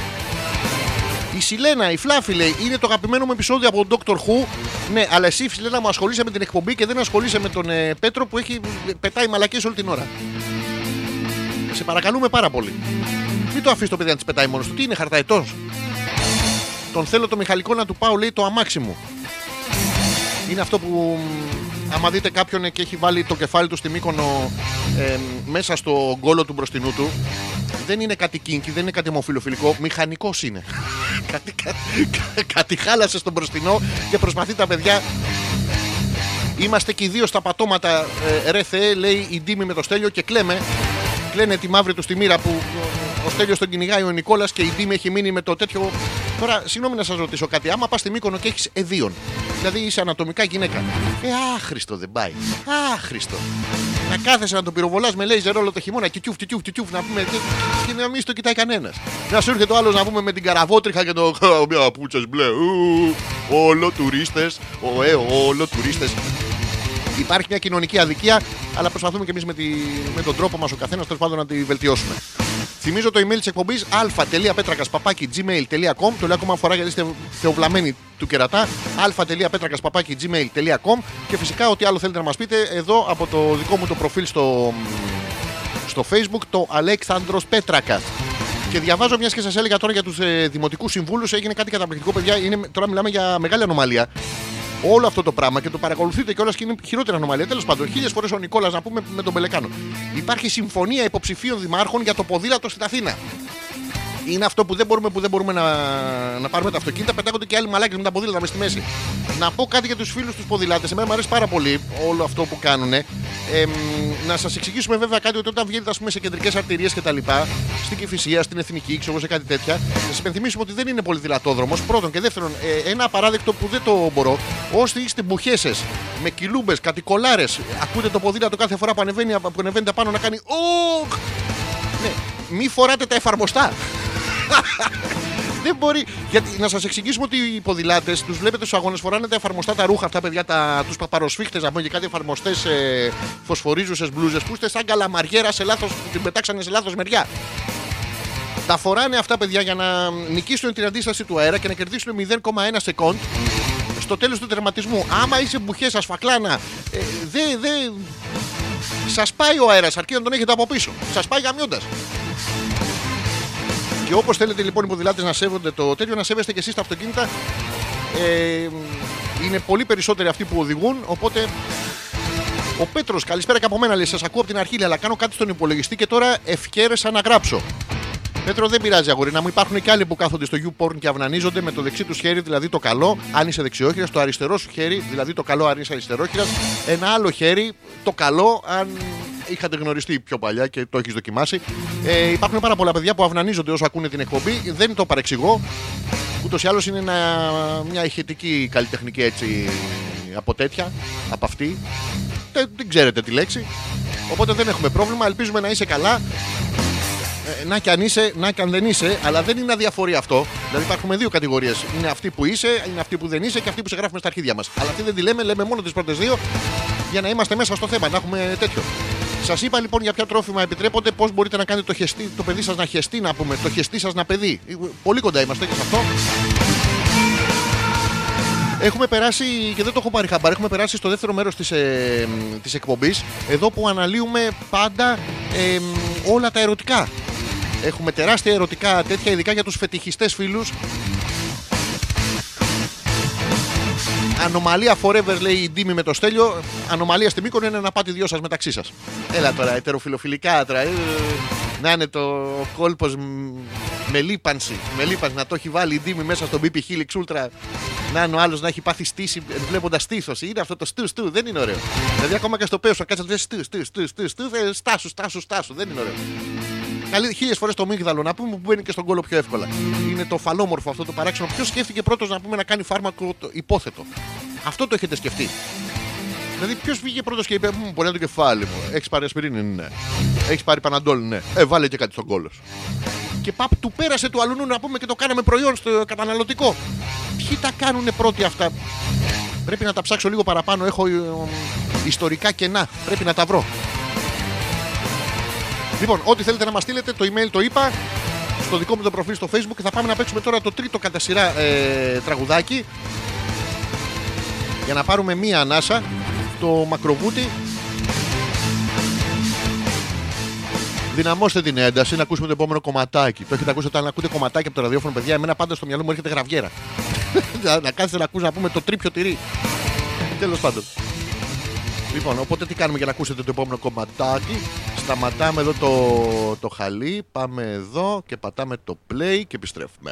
Η Σιλένα, η Φλάφη λέει, είναι το αγαπημένο μου επεισόδιο από τον Dr. Who. Ναι, αλλά εσύ Σιλένα μου ασχολείσαι με την εκπομπή και δεν ασχολείσαι με τον ε, Πέτρο που έχει πετάει μαλακίες όλη την ώρα. Σε παρακαλούμε πάρα πολύ. Μην το αφήσεις το παιδί να τη πετάει μόνος του. Τι είναι, χαρταετό. Τον θέλω το Μιχαλικό να του πάω, λέει, το αμάξι μου. Είναι αυτό που μ, άμα δείτε κάποιον και έχει βάλει το κεφάλι του στη Μύκονο ε, μέσα στο γκόλο του μπροστινού του, δεν είναι κάτι κίνκι, δεν είναι κάτι ομοφιλοφιλικό, μηχανικός είναι. κάτι, κάτι, κάτι χάλασε στον μπροστινό και προσπαθεί τα παιδιά. Είμαστε και οι δύο στα πατώματα, ε, ρε Θεέ, λέει η Ντίμη με το Στέλιο και κλαίμε. Κλαίνε τη μαύρη του στη μοίρα που ο Στέλιος τον κυνηγάει ο Νικόλας και η Ντίμη έχει μείνει με το τέτοιο. Τώρα, συγγνώμη να σας ρωτήσω κάτι. Άμα πας στη Μύκονο και έχεις εδίων, δηλαδή είσαι ανατομικά γυναίκα. Ε, άχρηστο δεν πάει. Άχρηστο. Να κάθεσαι να τον πυροβολάς με λέιζερ όλο το χειμώνα και τιούφ, τιούφ, τιούφ, να πούμε. Και, και να μην στο κοιτάει κανένας. Να σου έρχεται ο άλλος να πούμε με την καραβότριχα και το. Μια πούτσε μπλε. ου, Όλο τουρίστες. Ε, όλο τουρίστες. Υπάρχει μια κοινωνική αδικία, αλλά προσπαθούμε και εμείς με, τη... με τον τρόπο μας ο καθένας τέλος πάντων να τη βελτιώσουμε. Θυμίζω το email της εκπομπής α.πέτρακα.gmail.com. Το λέω ακόμα φορά γιατί είστε θεοβλαμμένοι του κερατά. α.πέτρακα.gmail.com. Και φυσικά ό,τι άλλο θέλετε να μας πείτε εδώ από το δικό μου το προφίλ στο, στο facebook, το Αλέξανδρος Πέτρακας. Και διαβάζω μιας και σας έλεγα τώρα για τους ε, δημοτικούς συμβούλους. Έγινε κάτι καταπληκτικό, παιδιά. Είναι, τώρα μιλάμε για μεγάλη ανομαλία. Όλο αυτό το πράγμα και το παρακολουθείτε κιόλας και είναι χειρότερη ανομαλία. Τέλος πάντων, χίλιες φορές ο Νικόλας να πούμε με τον Πελεκάνο. Υπάρχει συμφωνία υποψηφίων δημάρχων για το ποδήλατο στην Αθήνα. Είναι αυτό που δεν μπορούμε, που δεν μπορούμε να, να πάρουμε τα αυτοκίνητα. Πετάγονται και άλλοι μαλάκες με τα ποδήλατα μες στη μέση. Να πω κάτι για τους φίλους τους ποδηλάτες. Εμένα μου αρέσει πάρα πολύ όλο αυτό που κάνουν. Ε, να σας εξηγήσουμε βέβαια κάτι ότι όταν βγαίνετε ας πούμε, σε κεντρικές αρτηρίες κτλ. Στην Κυφυσία, στην Εθνική, ξέρω εγώ, σε κάτι τέτοια. Να σας υπενθυμίσουμε ότι δεν είναι πολύ δυνατόδρομο. Πρώτον και δεύτερον, ε, ένα απαράδεκτο που δεν το μπορώ. Όσοι είστε μπουχέσες με κιλούμπε, κατοικολάρες, ακούτε το ποδήλατο κάθε φορά που ανεβαίνει, που ανεβαίνετε πάνω να κάνει. Οχ! Ναι, μη φοράτε τα εφαρμοστά. Δεν μπορεί. Γιατί να σας εξηγήσουμε ότι οι ποδηλάτες τους βλέπετε στους αγώνες φοράνε τα εφαρμοστά τα ρούχα αυτά, παιδιά, τους παπαροσφίχτες να πούμε και κάτι εφαρμοστές ε, φωσφορίζουσες μπλούζες που είστε σαν καλαμαριέρα σε λάθος, την πετάξανε σε λάθος μεριά. Τα φοράνε αυτά, παιδιά, για να νικήσουν την αντίσταση του αέρα και να κερδίσουν 0,1 σεκόντ στο τέλος του τερματισμού. Άμα είσαι μπουχές, ασφακλάνα, ε, δεν. Δε, Σας πάει ο αέρας, αρκεί να τον έχετε από πίσω. Σας πάει γαμιώντας. Και όπως θέλετε λοιπόν οι ποδηλάτες να σέβονται το τέτοιο, να σέβεστε και εσείς τα αυτοκίνητα. Ε, είναι πολύ περισσότεροι αυτοί που οδηγούν. Οπότε ο Πέτρος, καλησπέρα και από μένα λέει: Σας ακούω από την αρχή, λέει, αλλά κάνω κάτι στον υπολογιστή και τώρα ευκαίρεσα να γράψω. Πέτρο, δεν πειράζει, αγορίνα μου. Υπάρχουν και άλλοι που κάθονται στο YouPorn και αυνανίζονται με το δεξί τους χέρι, δηλαδή το καλό, αν είσαι δεξιόχειρας, το αριστερό σου χέρι, δηλαδή το καλό, αν είσαι αριστερόχειρας, ένα άλλο χέρι, το καλό, αν είχατε γνωριστεί πιο παλιά και το έχεις δοκιμάσει. Ε, υπάρχουν πάρα πολλά παιδιά που αυνανίζονται όσο ακούνε την εκπομπή. Δεν το παρεξηγώ. Ούτως ή άλλως είναι ένα- μια ηχητική καλλιτεχνική έτσι από τέτοια, από αυτή. Δεν, δεν ξέρετε τη λέξη. Οπότε δεν έχουμε πρόβλημα. Ελπίζουμε να είσαι καλά. Ε, να και αν είσαι, να και αν δεν είσαι, αλλά δεν είναι αδιαφορία αυτό. Δηλαδή υπάρχουν δύο κατηγορίες. Είναι αυτοί που είσαι, είναι αυτοί που δεν είσαι και αυτοί που σε γράφουμε στα αρχίδια μας. Αλλά αυτή δεν τη λέμε, λέμε μόνο τις πρώτες δύο για να είμαστε μέσα στο θέμα, να έχουμε τέτοιο. Σας είπα λοιπόν για ποια τρόφιμα επιτρέπονται, πώς μπορείτε να κάνετε το, χεστή, το παιδί σας να χεστεί, να πούμε, το χεστή σας να παιδί. Ε, Πολύ κοντά είμαστε και σε αυτό. Έχουμε περάσει, και δεν το έχω πάρει χαμπάρ, έχουμε περάσει στο δεύτερο μέρος της, ε, της εκπομπής, εδώ που αναλύουμε πάντα ε, όλα τα ερωτικά. Έχουμε τεράστια ερωτικά τέτοια, ειδικά για τους φετιχιστές φίλους. Ανομαλία forever λέει η Ντίμη με το στέλιο. Ανομαλία στη Μύκονο είναι να πάτε δυο σας μεταξύ σας. Έλα τώρα, ετεροφιλοφιλικά τώρα. ε, να είναι το κόλπος με λίπανση. Με λίπανση να το έχει βάλει η Ντίμη μέσα στον BP Helix Ultra. Να είναι ο άλλος να έχει πάθει στήση βλέποντας στήθος. Είναι αυτό το στου στου, δεν είναι ωραίο. Δηλαδή ακόμα και στο πέος να κάτσε να στου στου στου στου στου ε, στάσου στάσου στάσου, δεν είναι ωραίο. Καλή, χίλιες φορές το μίγδαλο να πούμε που μπαίνει και στον κόλλο πιο εύκολα. Είναι το φαλόμορφο αυτό το παράξενο. Ποιος σκέφτηκε πρώτος να πούμε να κάνει φάρμακο το υπόθετο; Αυτό το έχετε σκεφτεί. Δηλαδή, ποιος βγήκε πρώτος και είπε: Μου μπορεί το κεφάλι μου. Έχεις πάρει ασπιρίνη, ναι. Έχεις πάρει παναντόλ, ναι. Ε, βάλε και κάτι στον κόλλο σου. Και παπ, του πέρασε του αλουνού να πούμε και το κάναμε προϊόν στο καταναλωτικό. Ποιοι τα κάνουν πρώτοι αυτά; Πρέπει να τα ψάξω λίγο παραπάνω. Έχω ε, ιστορικά κενά. Πρέπει να τα βρω. Λοιπόν, ό,τι θέλετε να μας στείλετε, το email το είπα. Στο δικό μου το προφίλ στο facebook και θα πάμε να παίξουμε τώρα το τρίτο κατά σειρά ε, τραγουδάκι. Για να πάρουμε μία ανάσα το μακροβούτι. Δυναμώστε την ένταση να ακούσουμε το επόμενο κομματάκι. Το έχετε ακούσει όταν ακούτε κομματάκι από το ραδιόφωνο, παιδιά. Εμένα πάντα στο μυαλό μου έρχεται γραβιέρα. να κάθεστε να ακούς να πούμε το τρίπιο τυρί. Τέλος πάντων. Λοιπόν, οπότε τι κάνουμε για να ακούσετε το επόμενο κομματάκι. Σταματάμε εδώ το, το χαλί, πάμε εδώ και πατάμε το play και επιστρέφουμε.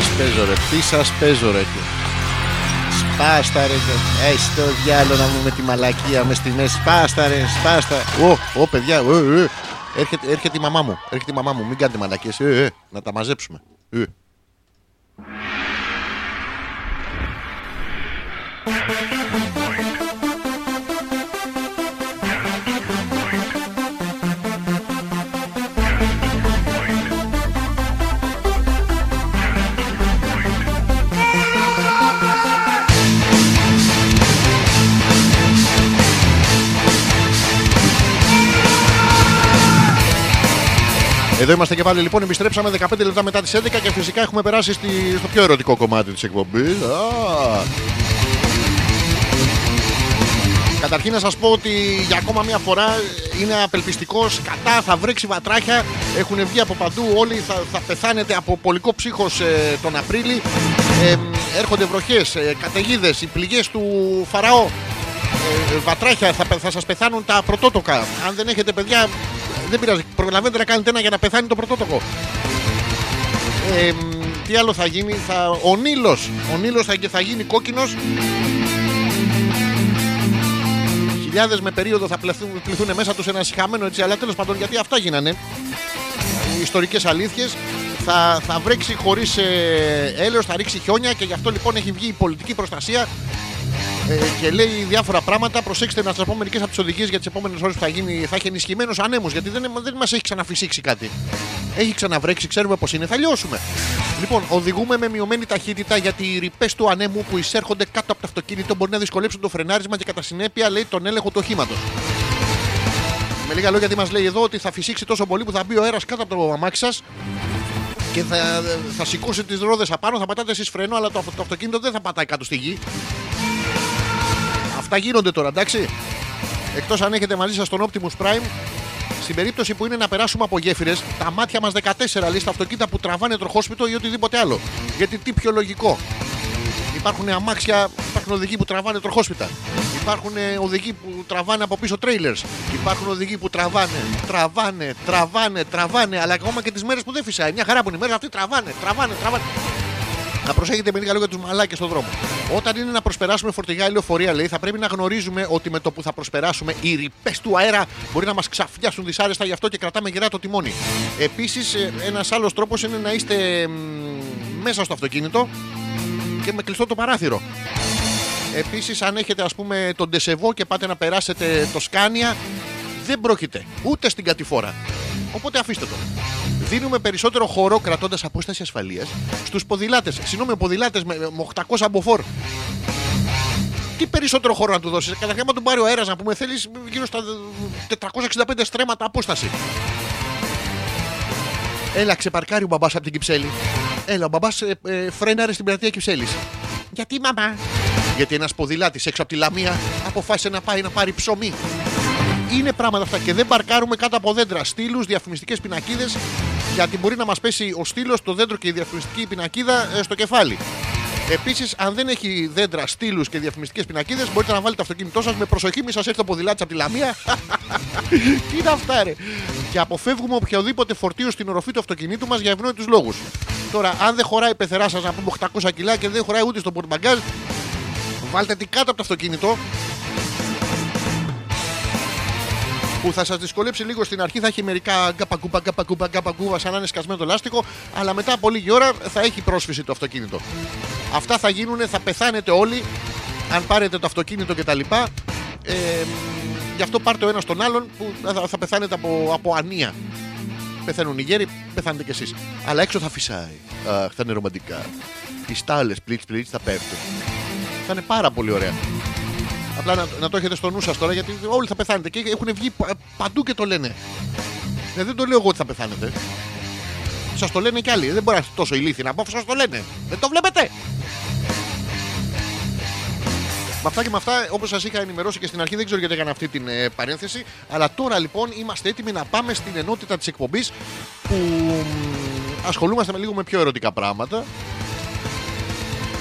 σας παίζω ρε, τι σας παίζω ρε Σπάστα ρε, έχει ε, το διάλογο να μου με τη μαλακία μες στη μέση, σπάστα ρε, σπάστα Ω, ω παιδιά, ε, ε. Έρχεται, έρχεται η μαμά μου, έρχεται η μαμά μου, μην κάνετε μαλακίες, ε, ε, να τα μαζέψουμε. Ε. Εδώ είμαστε και πάλι λοιπόν. Επιστρέψαμε 15 λεπτά μετά τις 11 και φυσικά έχουμε περάσει στη, στο πιο ερωτικό κομμάτι της εκπομπής. Καταρχήν να σας πω ότι για ακόμα μια φορά είναι απελπιστικός, κατά, θα βρέξει βατράχια, έχουν βγει από παντού, όλοι θα, θα πεθάνετε από πολικό ψύχος ε, τον Απρίλη. Ε, έρχονται βροχές, ε, καταιγίδες, οι πληγές του Φαραώ, ε, βατράχια, θα, πε- θα σας πεθάνουν τα πρωτότοκα. Αν δεν έχετε παιδιά, δεν πειράζει, προλαβαίνετε να κάνετε ένα για να πεθάνει το πρωτότοκο. Ε, μ, τι άλλο θα γίνει, θα, ο Νείλος, ο Νείλος θα, θα γίνει κόκκινος χιλιάδες με περίοδο θα πληθούν, πληθούν μέσα τους ένα συχαμένο έτσι. Αλλά τέλος πάντων, γιατί αυτά γίνανε. Οι ιστορικές αλήθειες. Θα, θα βρέξει χωρίς ε, έλεος, θα ρίξει χιόνια και γι' αυτό λοιπόν έχει βγει η πολιτική προστασία ε, και λέει διάφορα πράγματα. Προσέξτε να σας πω μερικές από τις οδηγίες για τις επόμενες ώρες που θα, γίνει, θα έχει ενισχυμένος ανέμους. Γιατί δεν, δεν μας έχει ξαναφυσήξει κάτι. Έχει ξαναβρέξει, ξέρουμε πώς είναι, θα λιώσουμε. Λοιπόν, οδηγούμε με μειωμένη ταχύτητα γιατί οι ρηπές του ανέμου που εισέρχονται κάτω από το αυτοκίνητο μπορεί να δυσκολέψουν το φρενάρισμα και κατά συνέπεια λέει τον έλεγχο του οχήματος. Με λίγα λόγια, τι μας λέει εδώ, ότι θα φυσήξει τόσο πολύ που θα μπει ο αέρας κάτω από το αμάξι σας και θα, θα σηκώσει τις ρόδες απάνω, θα πατάτε εσείς φρένο, αλλά το, αυτο- το αυτοκίνητο δεν θα πατάει κάτω στη γη. Αυτά γίνονται τώρα, εντάξει. Εκτός αν έχετε μαζί σας τον Optimus Prime, στην περίπτωση που είναι να περάσουμε από γέφυρες, τα μάτια μας 14 λέει στα αυτοκίνητα που τραβάνε τροχόσπιτο ή οτιδήποτε άλλο. Γιατί τι πιο λογικό. Υπάρχουν αμάξια, υπάρχουν οδηγοί που τραβάνε τροχόσπιτα. Υπάρχουν ε, οδηγοί που τραβάνε από πίσω trailers. Υπάρχουν οδηγοί που τραβάνε, τραβάνε, τραβάνε, τραβάνε. Αλλά ακόμα και τις μέρες που δεν φυσάει. Μια χαρά που είναι οι μέρες αυτοί τραβάνε, τραβάνε, τραβάνε. Να προσέχετε με λίγα λόγια τους μαλάκες στον δρόμο. Όταν είναι να προσπεράσουμε φορτηγά ή λεωφορεία, λέει, θα πρέπει να γνωρίζουμε ότι με το που θα προσπεράσουμε οι ρηπές του αέρα μπορεί να μας ξαφιάσουν δυσάρεστα, γι' αυτό και κρατάμε γερά το τιμόνι. Επίσης, ένας άλλος τρόπος είναι να είστε μ, μέσα στο αυτοκίνητο και με κλειστό το παράθυρο. Επίσης, αν έχετε ας πούμε τον Τεσεβό και πάτε να περάσετε το Σκάνια, δεν πρόκειται ούτε στην κατηφόρα. Οπότε αφήστε το. Δίνουμε περισσότερο χώρο κρατώντας απόσταση ασφαλείας στους ποδηλάτες. Συγγνώμη, ποδηλάτες με, με 800 μποφόρ. Τι περισσότερο χώρο να του δώσεις; Καταρχήν, άμα τον πάρει ο αέρας, να πούμε, θέλεις γύρω στα 465 στρέμματα απόσταση. Έλα, ξεπαρκάρει ο μπαμπάς από την Κυψέλη. Έλα, ο μπαμπάς ε, ε, φρέναρε στην πλατεία Κυψέλης. Γιατί, μαμά; Γιατί ένας ποδηλάτης έξω από τη Λαμία αποφάσισε να πάει να πάρει ψωμί. Είναι πράγματα αυτά και δεν παρκάρουμε κάτω από δέντρα, στήλους, διαφημιστικές πινακίδες. Γιατί μπορεί να μας πέσει ο στήλος, το δέντρο και η διαφημιστική πινακίδα ε, στο κεφάλι. Επίσης, αν δεν έχει δέντρα, στήλους και διαφημιστικές πινακίδες, μπορείτε να βάλετε το αυτοκίνητό σας με προσοχή, μη σας έρθει το ποδηλάτι από τη Λαμία. Τι είναι αυτά, ρε; Και αποφεύγουμε οποιοδήποτε φορτίο στην οροφή του αυτοκινήτου μας για ευνόητους λόγους. Τώρα, αν δεν χωράει η πεθερά σας να πούμε 800 κιλά και δεν χωράει ούτε στο πορτμπαγκάζ, βάλτε την κάτω από το αυτοκίνητο. Που θα σας δυσκολέψει λίγο στην αρχή, θα έχει μερικά γκαπακούπα, γκαπακούπα, γκαπακούπα, σαν να είναι σκασμένο το λάστιχο, αλλά μετά από λίγη ώρα θα έχει πρόσφυση το αυτοκίνητο. Αυτά θα γίνουν, θα πεθάνετε όλοι αν πάρετε το αυτοκίνητο κτλ. Ε, γι' αυτό πάρτε ο ένας τον άλλον που θα, θα πεθάνετε από, από ανία. Πεθαίνουν οι γέροι, πεθάνετε κι εσείς. Αλλά έξω θα φυσάει. Αχ, θα είναι ρομαντικά. Οι στάλες πλίτς πλίτς θα πέφτουν. Θα είναι πάρα πολύ ωραία. Απλά να, να το έχετε στο νου σας τώρα γιατί όλοι θα πεθάνετε και έχουν βγει πα- παντού και το λένε. Ε, δεν το λέω εγώ ότι θα πεθάνετε. Σας το λένε κι άλλοι. Δεν μπορεί να είστε τόσο ηλίθιοι να πω αφού σας το λένε. Δεν το βλέπετε. Με αυτά και με αυτά, όπως σας είχα ενημερώσει και στην αρχή, δεν ξέρω γιατί έκανα αυτή την ε, παρένθεση. Αλλά τώρα λοιπόν είμαστε έτοιμοι να πάμε στην ενότητα της εκπομπής που μ, ασχολούμαστε με λίγο με πιο ερωτικά πράγματα.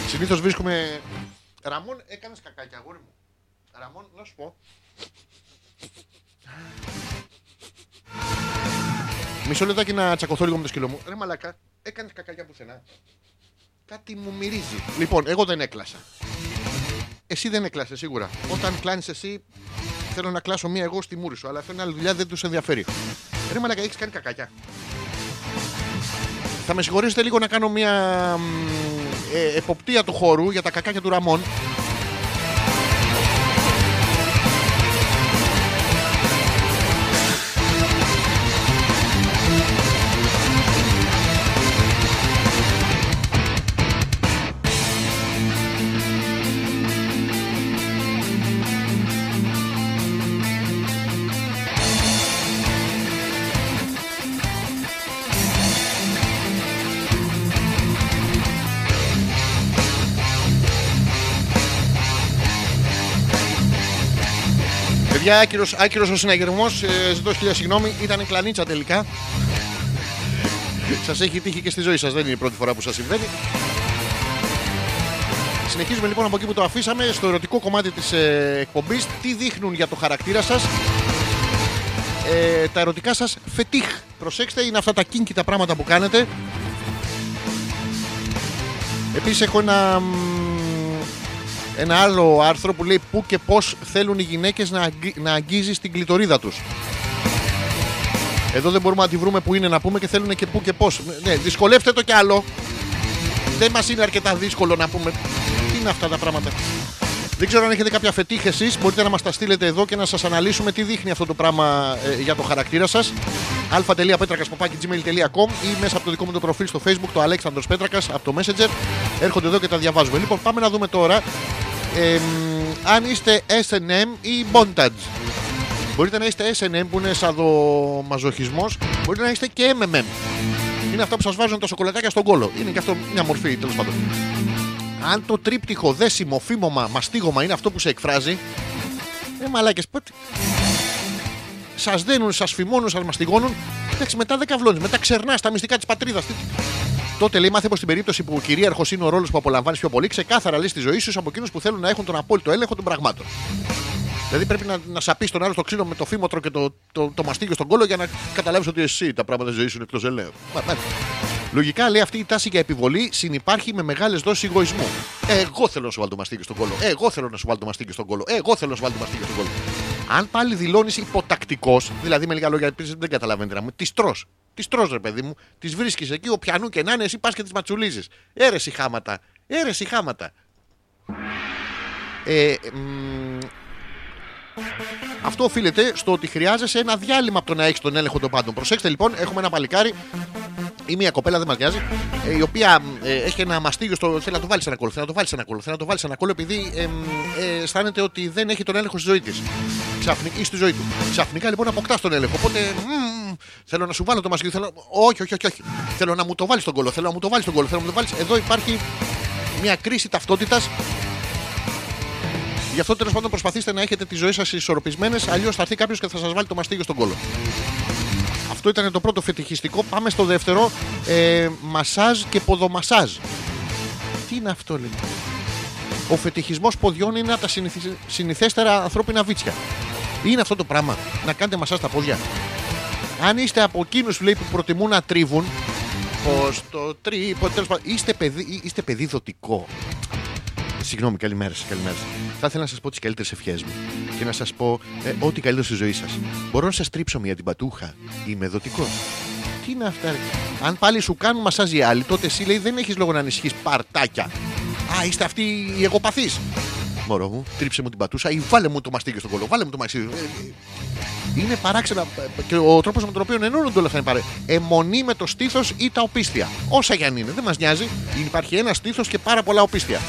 Συνήθως βρίσκουμε. Ραμόν, έκανες κακάκια, αγόρι μου. Ραμόν, να σου πω. Μισό λεπτάκι να τσακωθώ λίγο με το σκύλο μου. Ρε μαλακά, έκανες κακάκια πουθενά. Κάτι μου μυρίζει. Λοιπόν, εγώ δεν έκλασα. Εσύ δεν έκλασες σίγουρα. Όταν κλάνεις εσύ, θέλω να κλάσω μία εγώ στη μούρη σου. Αλλά αυτό είναι άλλη δουλειά, δεν τους ενδιαφέρει. Ρε μαλάκα, έχεις κάνει κακάκια. Θα με συγχωρήσετε λίγο να κάνω μια μ, ε, εποπτεία του χώρου για τα κακάκια του Ραμόν. Παιδιά, άκυρος, άκυρος ο συναγερμός, ε, ζητώ χίλια συγγνώμη, ήταν κλανίτσα τελικά. σας έχει τύχει και στη ζωή σας, δεν είναι η πρώτη φορά που σας συμβαίνει. Συνεχίζουμε λοιπόν από εκεί που το αφήσαμε στο ερωτικό κομμάτι της ε, εκπομπής. Τι δείχνουν για το χαρακτήρα σας; Ε, τα ερωτικά σας φετίχ. Προσέξτε, είναι αυτά τα κίνκιτα πράγματα που κάνετε. Επίσης έχω ένα, μ, ένα άλλο άρθρο που λέει πού και πώς θέλουν οι γυναίκες να, αγγί- να αγγίζεις την κλειτορίδα τους. Εδώ δεν μπορούμε να τη βρούμε που είναι να πούμε και θέλουν και πού και πώς. Ναι, δυσκολεύτε το κι άλλο. Δεν μας είναι αρκετά δύσκολο να πούμε. Τι είναι αυτά τα πράγματα. Δεν ξέρω αν έχετε κάποια φετίχ εσείς, μπορείτε να μας τα στείλετε εδώ και να σας αναλύσουμε τι δείχνει αυτό το πράγμα ε, για το χαρακτήρα σας. αλφα.πέτρακας.gmail.com ή μέσα από το δικό μου το προφίλ στο facebook, το Αλέξανδρος Πέτρακας, από το Messenger. Έρχονται εδώ και τα διαβάζουμε. Λοιπόν, πάμε να δούμε τώρα ε, μ, αν είστε S&M ή Bondage. Μπορείτε να είστε S&M που είναι σαδομαζοχισμός, μπορείτε να είστε και MMM. Είναι αυτά που σας βάζουν τα σοκολατάκια στον κόλο. Είναι και αυτό μια μορφή τέλος πάντων. Αν το τρίπτυχο, δέσιμο, φήμωμα, μαστίγωμα είναι αυτό που σε εκφράζει. Ε, μαλάκες, πότε. Σας δένουν, σας φημώνουν, σας μαστιγώνουν. Εντάξει, μετά δεν καυλώνει. Μετά ξερνάς τα μυστικά της πατρίδας. Τότε λέει, μάθε πως στην περίπτωση που ο κυρίαρχος είναι ο ρόλος που απολαμβάνεις πιο πολύ, ξεκάθαρα λέει στη ζωή σου από εκείνους που θέλουν να έχουν τον απόλυτο έλεγχο των πραγμάτων. Δηλαδή πρέπει να, να σαπείς τον άλλο στο ξύλο με το φήμοτρο και το, το, το μαστίγιο στον κόλο για να καταλάβεις ότι εσύ τα πράγματα της ζωής σου είναι εκτός ελέγχου. Μα, μα. Λογικά λέει αυτή η τάση για επιβολή συνυπάρχει με μεγάλες δόσεις εγωισμού. Εγώ θέλω να σου βάλω το μαστίγιο στον κόλο. Εγώ θέλω να σου βάλω το μαστίγιο στον κόλο. Εγώ θέλω να σου βάλω το μαστίγιο στον κόλο. Αν πάλι δηλώνεις υποτακτικός, δηλαδή με λίγα λόγια, επίσης δεν καταλαβαίνετε να μου, τη τρώ. Τη τρώ, ρε παιδί μου, τη βρίσκεις εκεί, ο πιανού και να είναι, εσύ πας και τις ματσουλίζεις. Έρεση χάματα. Έρεση χάματα. Ε, μ, αυτό οφείλεται στο ότι χρειάζεσαι ένα διάλειμμα από το να έχεις τον έλεγχο των πάντων. Προσέξτε λοιπόν, έχουμε ένα παλικάρι ή μια κοπέλα, δεν μας νοιάζει, ε, η οποία ε, έχει ένα μαστίγιο στο. Θέλει να το βάλεις σε ένα κόλλο, θέλει να το βάλεις σε ένα κόλλο, θέλει να το βάλεις σε ένα κόλλο επειδή ε, ε, αισθάνεται ότι δεν έχει τον έλεγχο στη ζωή της. Ξαφνικά ή στη ζωή του. Ξαφνικά λοιπόν αποκτάς τον έλεγχο. Οπότε μ, θέλω να σου βάλω το μαστίγιο. Θέλω... Όχι, όχι, όχι, όχι. Θέλω να μου το βάλεις στον κόλλο. Θέλω να μου το βάλεις στον κόλλο. Θέλω να μου το βάλει. Εδώ υπάρχει μια κρίση ταυτότητας Γι' αυτό τέλος πάντων προσπαθήστε να έχετε τη ζωή σας ισορροπισμένες, αλλιώς θα έρθει κάποιος και θα σας βάλει το μαστίγιο στον κόλο. Αυτό ήταν το πρώτο φετιχιστικό. Πάμε στο δεύτερο. Ε, μασάζ και ποδομασάζ. Τι είναι αυτό, λέει. Ο φετιχισμός ποδιών είναι από τα συνηθι- συνηθέστερα ανθρώπινα βίτσια. Είναι αυτό το πράγμα. Να κάνετε μασάζ τα πόδια. Αν είστε από εκείνους που προτιμούν να τρίβουν, πω το τρίπο, τέλος πάντων, είστε παιδί, είστε παιδί δοτικό. Συγγνώμη, καλημέρα σα. Καλημέρα σας. Θα ήθελα να σας πω τις καλύτερες ευχές μου και να σας πω ε, ό,τι καλύτερο στη ζωή σας. Μπορώ να σας τρίψω μια την πατούχα. Είμαι δοτικό. Τι είναι αυτά, ρε; Αν πάλι σου κάνουν μασάζ οι άλλοι, τότε εσύ λέει δεν έχεις λόγο να ανησυχείς παρτάκια. Α, είστε αυτοί οι εγωπαθείς. Μωρό μου, τρίψε μου την πατούσα ή βάλε μου το μαστίγιο στον κολό. Βάλε μου το μαστίγιο. Ε, ε, Είναι παράξενα. ε, Και ο τρόπος με τον οποίο ενώνονται όλα αυτά είναι παρέ. Αιμονή με το στήθος ή τα οπίστια. Όσα και αν είναι, δεν μας νοιάζει. Υπάρχει ένα στήθος και πάρα πολλά οπίστια.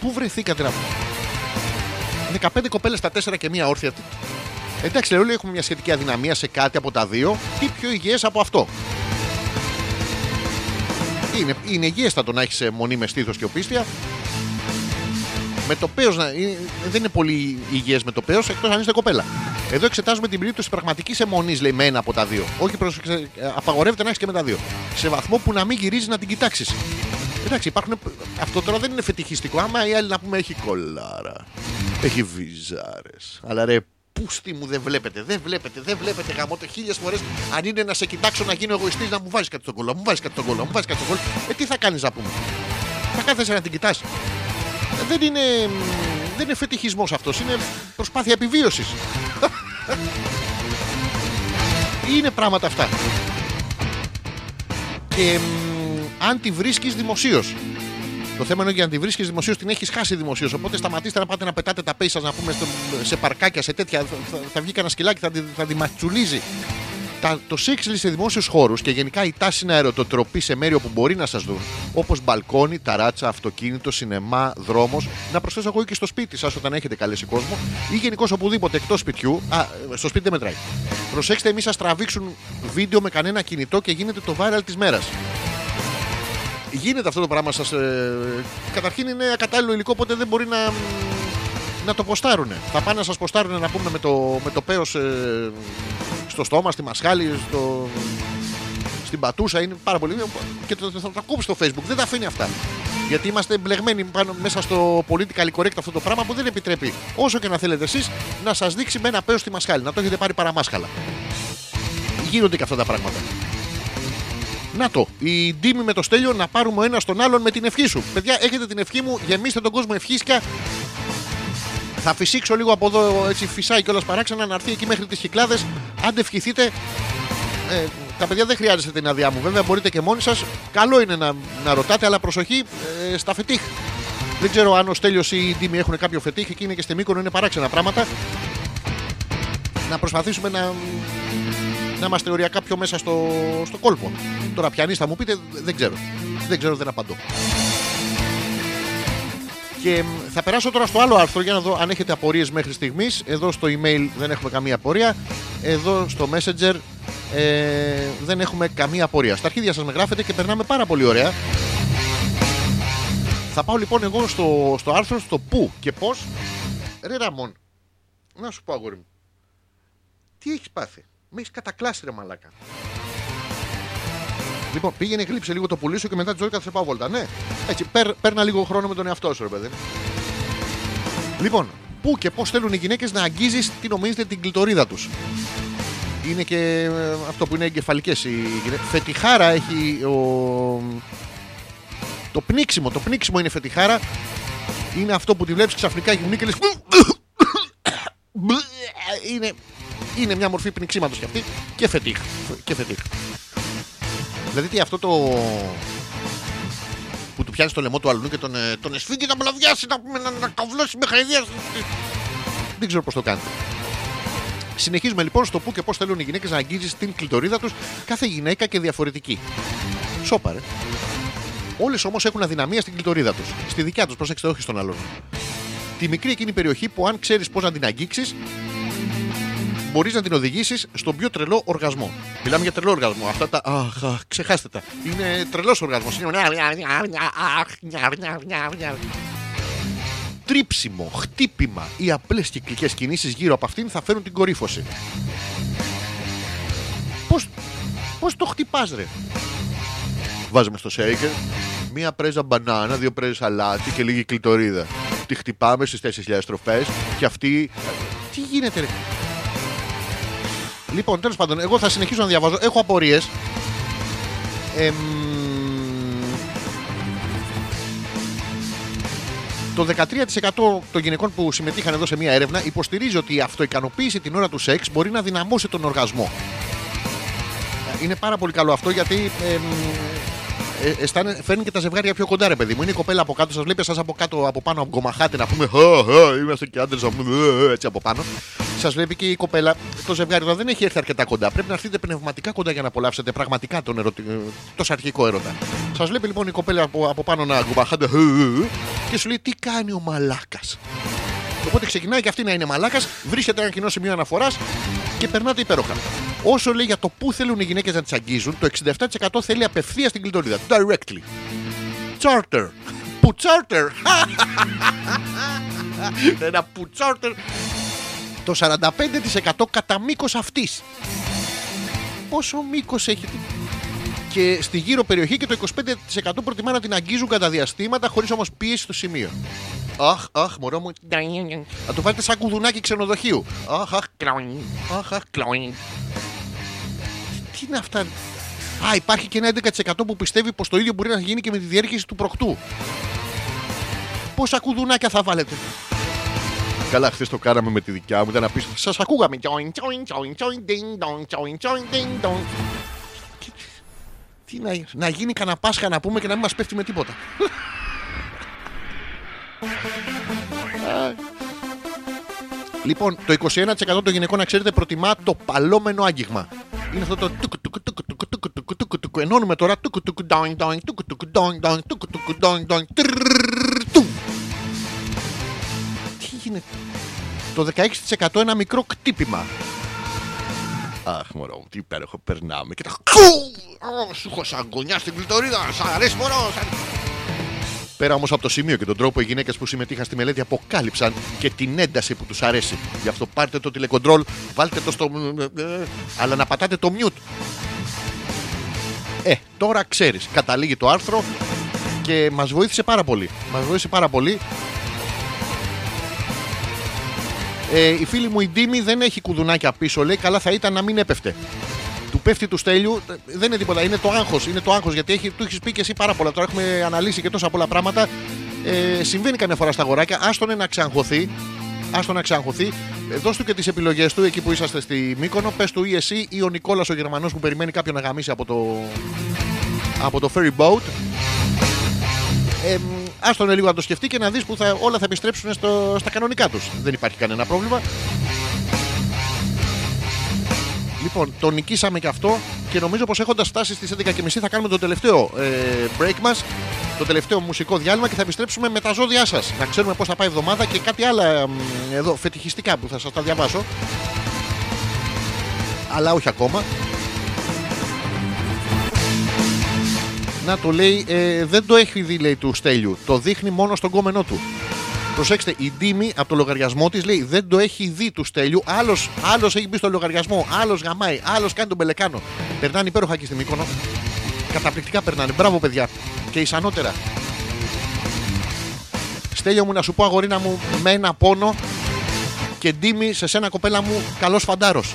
Πού βρεθήκατε να 15 κοπέλες στα 4 και μία όρθια. Τι- Εντάξει, όλοι έχουμε μια σχετική αδυναμία σε κάτι από τα δύο. Τι πιο υγιές από αυτό. Είναι, είναι υγιέστατο να έχεις μονή με στήθος και οπίστια. Με το πέος να, είναι- δεν είναι πολύ υγιές με το πέος εκτός αν είστε κοπέλα. Εδώ εξετάζουμε την περίπτωση πραγματική αιμονής, λέει, με ένα από τα δύο. Όχι, προσεξε- ε, απαγορεύεται να έχεις και με τα δύο. Σε βαθμό που να μην γυρίζεις να την κοιτάξεις. Εντάξει, υπάρχουν. Αυτό τώρα δεν είναι φετιχιστικό. Άμα η άλλη να πούμε έχει κολάρα, έχει βυζάρες. Αλλά ρε, πούστη μου δεν βλέπετε, δεν βλέπετε, δεν βλέπετε γαμό το χίλιες φορές. Αν είναι να σε κοιτάξω να γίνω εγωιστής, να μου βάζεις κάτι στον κόλλο, να μου βάζεις κάτι στον κόλλο, να μου βάζεις κάτι στον κόλλο. Ε, τι θα κάνεις να πούμε. Θα κάθεσαι να την κοιτάς. Δεν είναι. Δεν είναι φετιχισμός αυτός, είναι προσπάθεια επιβίωσης. Είναι πράγματα αυτά. Και μ, αν τη βρίσκεις δημοσίως. Το θέμα είναι ότι αν τη βρίσκεις δημοσίως την έχεις χάσει δημοσίως. Οπότε σταματήστε να πάτε να πετάτε τα πέι σας να πούμε στο- σε παρκάκια, σε τέτοια. Θα, θα, θα βγει κανένα σκυλάκι, θα, τη- θα τη ματσουλίζει. Τα, το σεξ σε δημόσιους χώρους και γενικά η τάση να ερωτοτροπεί σε μέρη όπου μπορεί να σας δουν, όπως μπαλκόνι, ταράτσα, αυτοκίνητο, σινεμά, δρόμος, να προσθέσω εγώ και στο σπίτι σας όταν έχετε καλέσει κόσμο ή γενικώς οπουδήποτε εκτός σπιτιού. Α, στο σπίτι δεν μετράει. Προσέξτε, μη σας τραβήξουν βίντεο με κανένα κινητό και γίνεται το viral της μέρας. Γίνεται αυτό το πράγμα σας. Ε, καταρχήν είναι ακατάλληλο υλικό, οπότε δεν μπορεί να, να το ποστάρουν. Θα πάνε να σας ποστάρουν να πούμε με το, με το πέος ε, στο στόμα, στη μασχάλη, στο, στην πατούσα. Είναι πάρα πολύ. Και το, θα τα κόψει στο facebook. Δεν τα αφήνει αυτά. Γιατί είμαστε μπλεγμένοι πάνω, μέσα στο political correct αυτό το πράγμα που δεν επιτρέπει όσο και να θέλετε εσείς να σας δείξει με ένα πέος στη μασχάλη. Να το έχετε πάρει παραμάσχαλα. Γίνονται και αυτά τα πράγματα. Να το, η Ντίμη με το στέλιο να πάρουμε ο ένας τον άλλον με την ευχή σου. Παιδιά, έχετε την ευχή μου, γεμίστε τον κόσμο ευχίσια. Θα φυσήξω λίγο από εδώ, έτσι φυσάει κιόλας παράξενα να έρθει εκεί μέχρι τις κυκλάδες. Αν ευχηθείτε, ε, τα παιδιά δεν χρειάζεται την άδειά μου. Βέβαια, μπορείτε και μόνοι σας. Καλό είναι να, να ρωτάτε, αλλά προσοχή ε, στα φετίχ. Δεν ξέρω αν ο Στέλιος ή η Ντίμη έχουν κάποιο φετίχ. Εκεί είναι και στη Μύκονο, είναι παράξενα πράγματα. Να προσπαθήσουμε να, να είμαστε οριακά πιο μέσα στο, στο κόλπο. Τώρα πιανεί θα μου πείτε, δεν ξέρω. Δεν ξέρω, δεν απαντώ. Και μ, θα περάσω τώρα στο άλλο άρθρο για να δω αν έχετε απορίες μέχρι στιγμής. Εδώ στο email δεν έχουμε καμία απορία. Εδώ στο messenger ε, δεν έχουμε καμία απορία. Στα αρχίδια σας με γράφετε και περνάμε πάρα πολύ ωραία. Θα πάω λοιπόν εγώ στο, στο άρθρο στο πού και πώς. Ρε Ραμόν, να σου πω αγόρι μου. Τι έχεις πάθει; Με έχεις κατακλάσει ρε μαλάκα. Λοιπόν, πήγαινε, γλύψε λίγο το πουλί σου και μετά τη ζωή θα σε πάω βόλτα. Ναι, έτσι, παίρ, παίρνα λίγο χρόνο με τον εαυτό σου, ρε παιδί. Λοιπόν, πού και πώς θέλουν οι γυναίκες να αγγίζεις τι νομίζετε την κλειτορίδα τους. Είναι και ε, αυτό που είναι εγκεφαλικές οι γυναίκες. Φετιχάρα έχει ο. Το πνίξιμο, το πνίξιμο είναι φετιχάρα. Είναι αυτό που τη βλέπεις ξαφνικά γυμνή και λες Είναι, είναι μια μορφή πνιξίματος κι αυτή και φετίχ. Και φετίχ. Δηλαδή τι αυτό το. που του πιάνεις το λαιμό του αλλού και τον, ε, τον εσφίγγει να μπλαβιάσει, να, να, να καβλώσει με χαϊδία. Δεν ξέρω πώς το κάνετε. Συνεχίζουμε λοιπόν στο πού και πώς θέλουν οι γυναίκες να αγγίζεις την κλειτορίδα τους, κάθε γυναίκα και διαφορετική. Σόπαρε. Όλες όμως έχουν αδυναμία στην κλειτορίδα τους. Στη δικιά τους, προσέξτε, όχι στον άλλον. Τη μικρή εκείνη περιοχή που αν ξέρεις πώς να την αγγίξεις, μπορείς να την οδηγήσεις στον πιο τρελό οργασμό. Μιλάμε για τρελό οργασμό. Αυτά τα. Αχ, αχ, ξεχάστε τα. Είναι τρελός οργασμός. Τρίψιμο, χτύπημα ή απλές κυκλικές κινήσεις γύρω από αυτήν θα φέρουν την κορύφωση. Πώ πώς το χτυπάς ρε; Βάζουμε στο shaker μία πρέζα μπανάνα, δύο πρέζες αλάτι και λίγη κλειτορίδα. Τη χτυπάμε στις 4.000 στροφές και αυτή. Τι γίνεται, ρε; Λοιπόν, τέλος πάντων, εγώ θα συνεχίσω να διαβάζω. Έχω απορίες. το 13% των γυναικών που συμμετείχαν εδώ σε μία έρευνα υποστηρίζει ότι η αυτοικανοποίηση την ώρα του σεξ μπορεί να δυναμώσει τον οργασμό. Είναι πάρα πολύ καλό αυτό γιατί εμ, ε, αισθάνε, φέρνει και τα ζευγάρια πιο κοντά, ρε παιδί μου. Είναι η κοπέλα από κάτω, σας βλέπει εσά από κάτω από πάνω αγκομαχάτε να πούμε «Χα, χα, Είμαστε και άντρες, έτσι από πάνω. Σας βλέπει και η κοπέλα, το ζευγάρι εδώ δεν έχει έρθει αρκετά κοντά. Πρέπει να έρθετε πνευματικά κοντά για να απολαύσετε πραγματικά τον ερωτη... ε, το σαρκικό έρωτα. Σας βλέπει λοιπόν η κοπέλα από, από πάνω να αγκομαχάτε και σου λέει τι κάνει ο μαλάκας; Οπότε ξεκινάει και αυτή να είναι μαλάκας, βρίσκεται ένα κοινό σημείο αναφοράς και περνάτε υπέροχα. Όσο λέει για το πού θέλουν οι γυναίκες να τις αγγίζουν, το 67% θέλει απευθείας στην κλειτορίδα. Directly. Charter. Που charter. Ένα που charter. Το 45% κατά μήκος αυτής. Πόσο μήκος έχει; Και στη γύρω περιοχή και το 25% προτιμά να την αγγίζουν κατά διαστήματα χωρίς όμως πίεση στο σημείο. Αχ, αχ, μωρό μου. Να το βάλετε σαν κουδουνάκι ξενοδοχείου. Αχ, αχ, αχ, αχ. Τι είναι αυτά; Α, υπάρχει και ένα 11% που πιστεύει πως το ίδιο μπορεί να γίνει και με τη διέρχεση του προκτού. Πόσα κουδουνάκια θα βάλετε; Καλά, χθες το κάναμε με τη δικιά μου. Ήταν απίστευτο. Σας ακούγαμε. Τι να, να γίνει κανένα Πάσχα να πούμε και να μην μας πέφτει με τίποτα. Λοιπόν, το 21% των γυναικών, να ξέρετε, προτιμά το παλόμενο άγγιγμα. Είναι αυτό το τουκου, τουκου, τουκου, τουκου, τουκου, τουκου, τουκου, τουκου. Ενώνουμε τώρα τουκου, τουκου, ντόινγκ, ντόινγκ, τουκου, τουκου, ντόινγκ, ντόινγκ, τουκου, τουκου, ντόινγκ, ντόινγκ, τρρρρρρρρ, του. Τι γίνεται; Το 16% ένα μικρό κτύπημα. Αχ, μωρό μου, τι υπέροχο περνάμε. Και τα κου! Α, Σου έχω σαν γωνιά στην κλειτορίδα. Σ' αρέσει, μωρό. σαν- Πέρα όμως από το σημείο και τον τρόπο, οι γυναίκες που συμμετείχαν στη μελέτη αποκάλυψαν και την ένταση που τους αρέσει. Γι' αυτό πάρτε το τηλεκοντρόλ, βάλτε το στο. ε, αλλά να πατάτε το mute. Ε, τώρα ξέρεις. Καταλήγει το άρθρο και μας βοήθησε πάρα πολύ. Μας βοήθησε πάρα πολύ. Ε, η φίλη μου η Ντίμη δεν έχει κουδουνάκια πίσω. Λέει καλά θα ήταν να μην έπεφτε. Του πέφτει του στέλιου, ε, δεν είναι τίποτα. Είναι το άγχος. Είναι το άγχος γιατί έχει, του έχεις πει και εσύ πάρα πολλά. Τώρα έχουμε αναλύσει και τόσα πολλά πράγματα. Ε, συμβαίνει καμιά φορά στα αγοράκια. Άστον να ξαγχωθεί. Άστον να ξαγχωθεί. Ε, δώσ' του και τις επιλογές του εκεί που είσαστε στη Μύκονο. Πες του ή εσύ ή ο Νικόλας ο Γερμανός που περιμένει κάποιον να γαμίσει από το, από το ferry boat. Ε, άστον λίγο να το σκεφτεί και να δεις που θα, όλα θα επιστρέψουν στο, στα κανονικά τους. Δεν υπάρχει κανένα πρόβλημα. Λοιπόν, το νικήσαμε και αυτό και νομίζω πως έχοντας φτάσει στις 11.30 θα κάνουμε το τελευταίο ε, break μας, το τελευταίο μουσικό διάλειμμα και θα επιστρέψουμε με τα ζώδιά σας. Να ξέρουμε πώς θα πάει η εβδομάδα και κάτι άλλα μ, εδώ φετιχιστικά που θα σας τα διαβάσω. Αλλά όχι ακόμα. Να το λέει, ε, δεν το έχει δει λέει του Στέλιου. Το δείχνει μόνο στον κόμενό του. Προσέξτε, η Ντίμη από το λογαριασμό της λέει δεν το έχει δει του Στέλιου. Άλλος άλλος έχει μπει στο λογαριασμό, άλλος γαμάει, άλλος κάνει τον πελεκάνο. Περνάνε υπέροχα εκεί στη Μύκονο. Καταπληκτικά περνάνε. Μπράβο, παιδιά. Και ισανότερα. Στέλιο μου να σου πω αγορίνα μου με ένα πόνο και Ντίμη σε σένα κοπέλα μου καλός φαντάρος.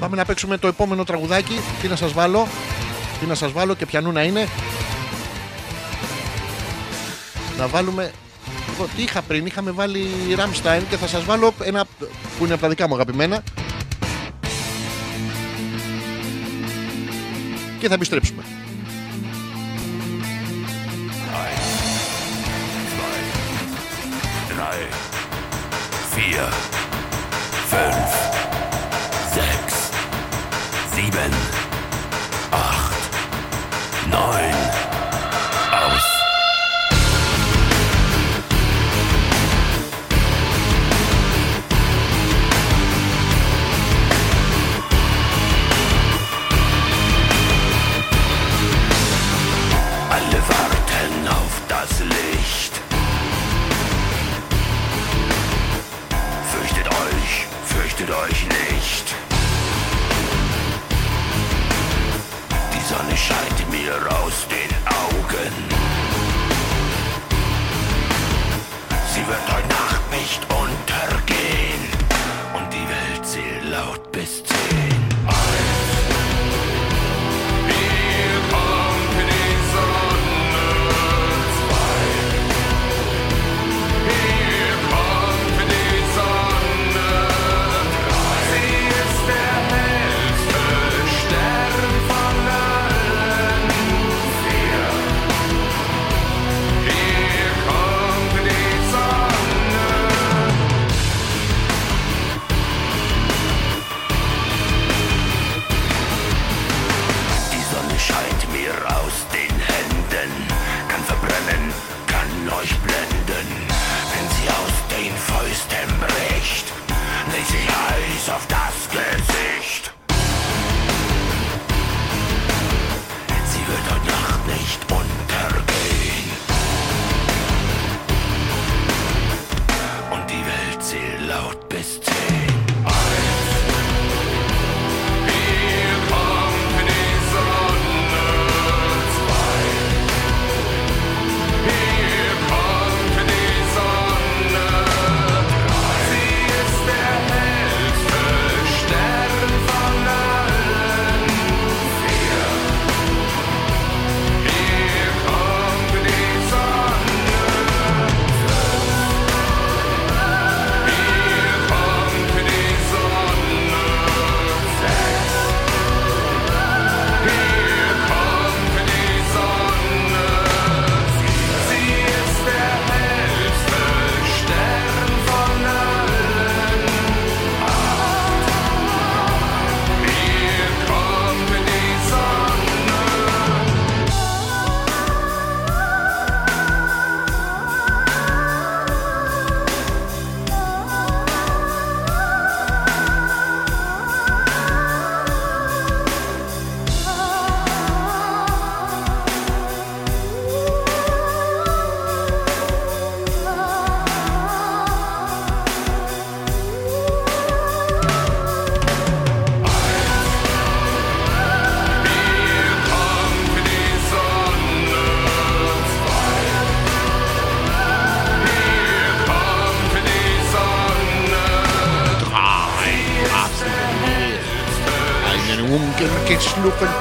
Πάμε να παίξουμε το επόμενο τραγουδάκι. Τι να σας βάλω; Τι να σας βάλω και πιανού να είναι. Να βάλουμε. Εγώ τι είχα πριν, είχαμε βάλει Rammstein και θα σας βάλω ένα που είναι από τα δικά μου αγαπημένα. Και θα επιστρέψουμε. drei, vier, fünf, time.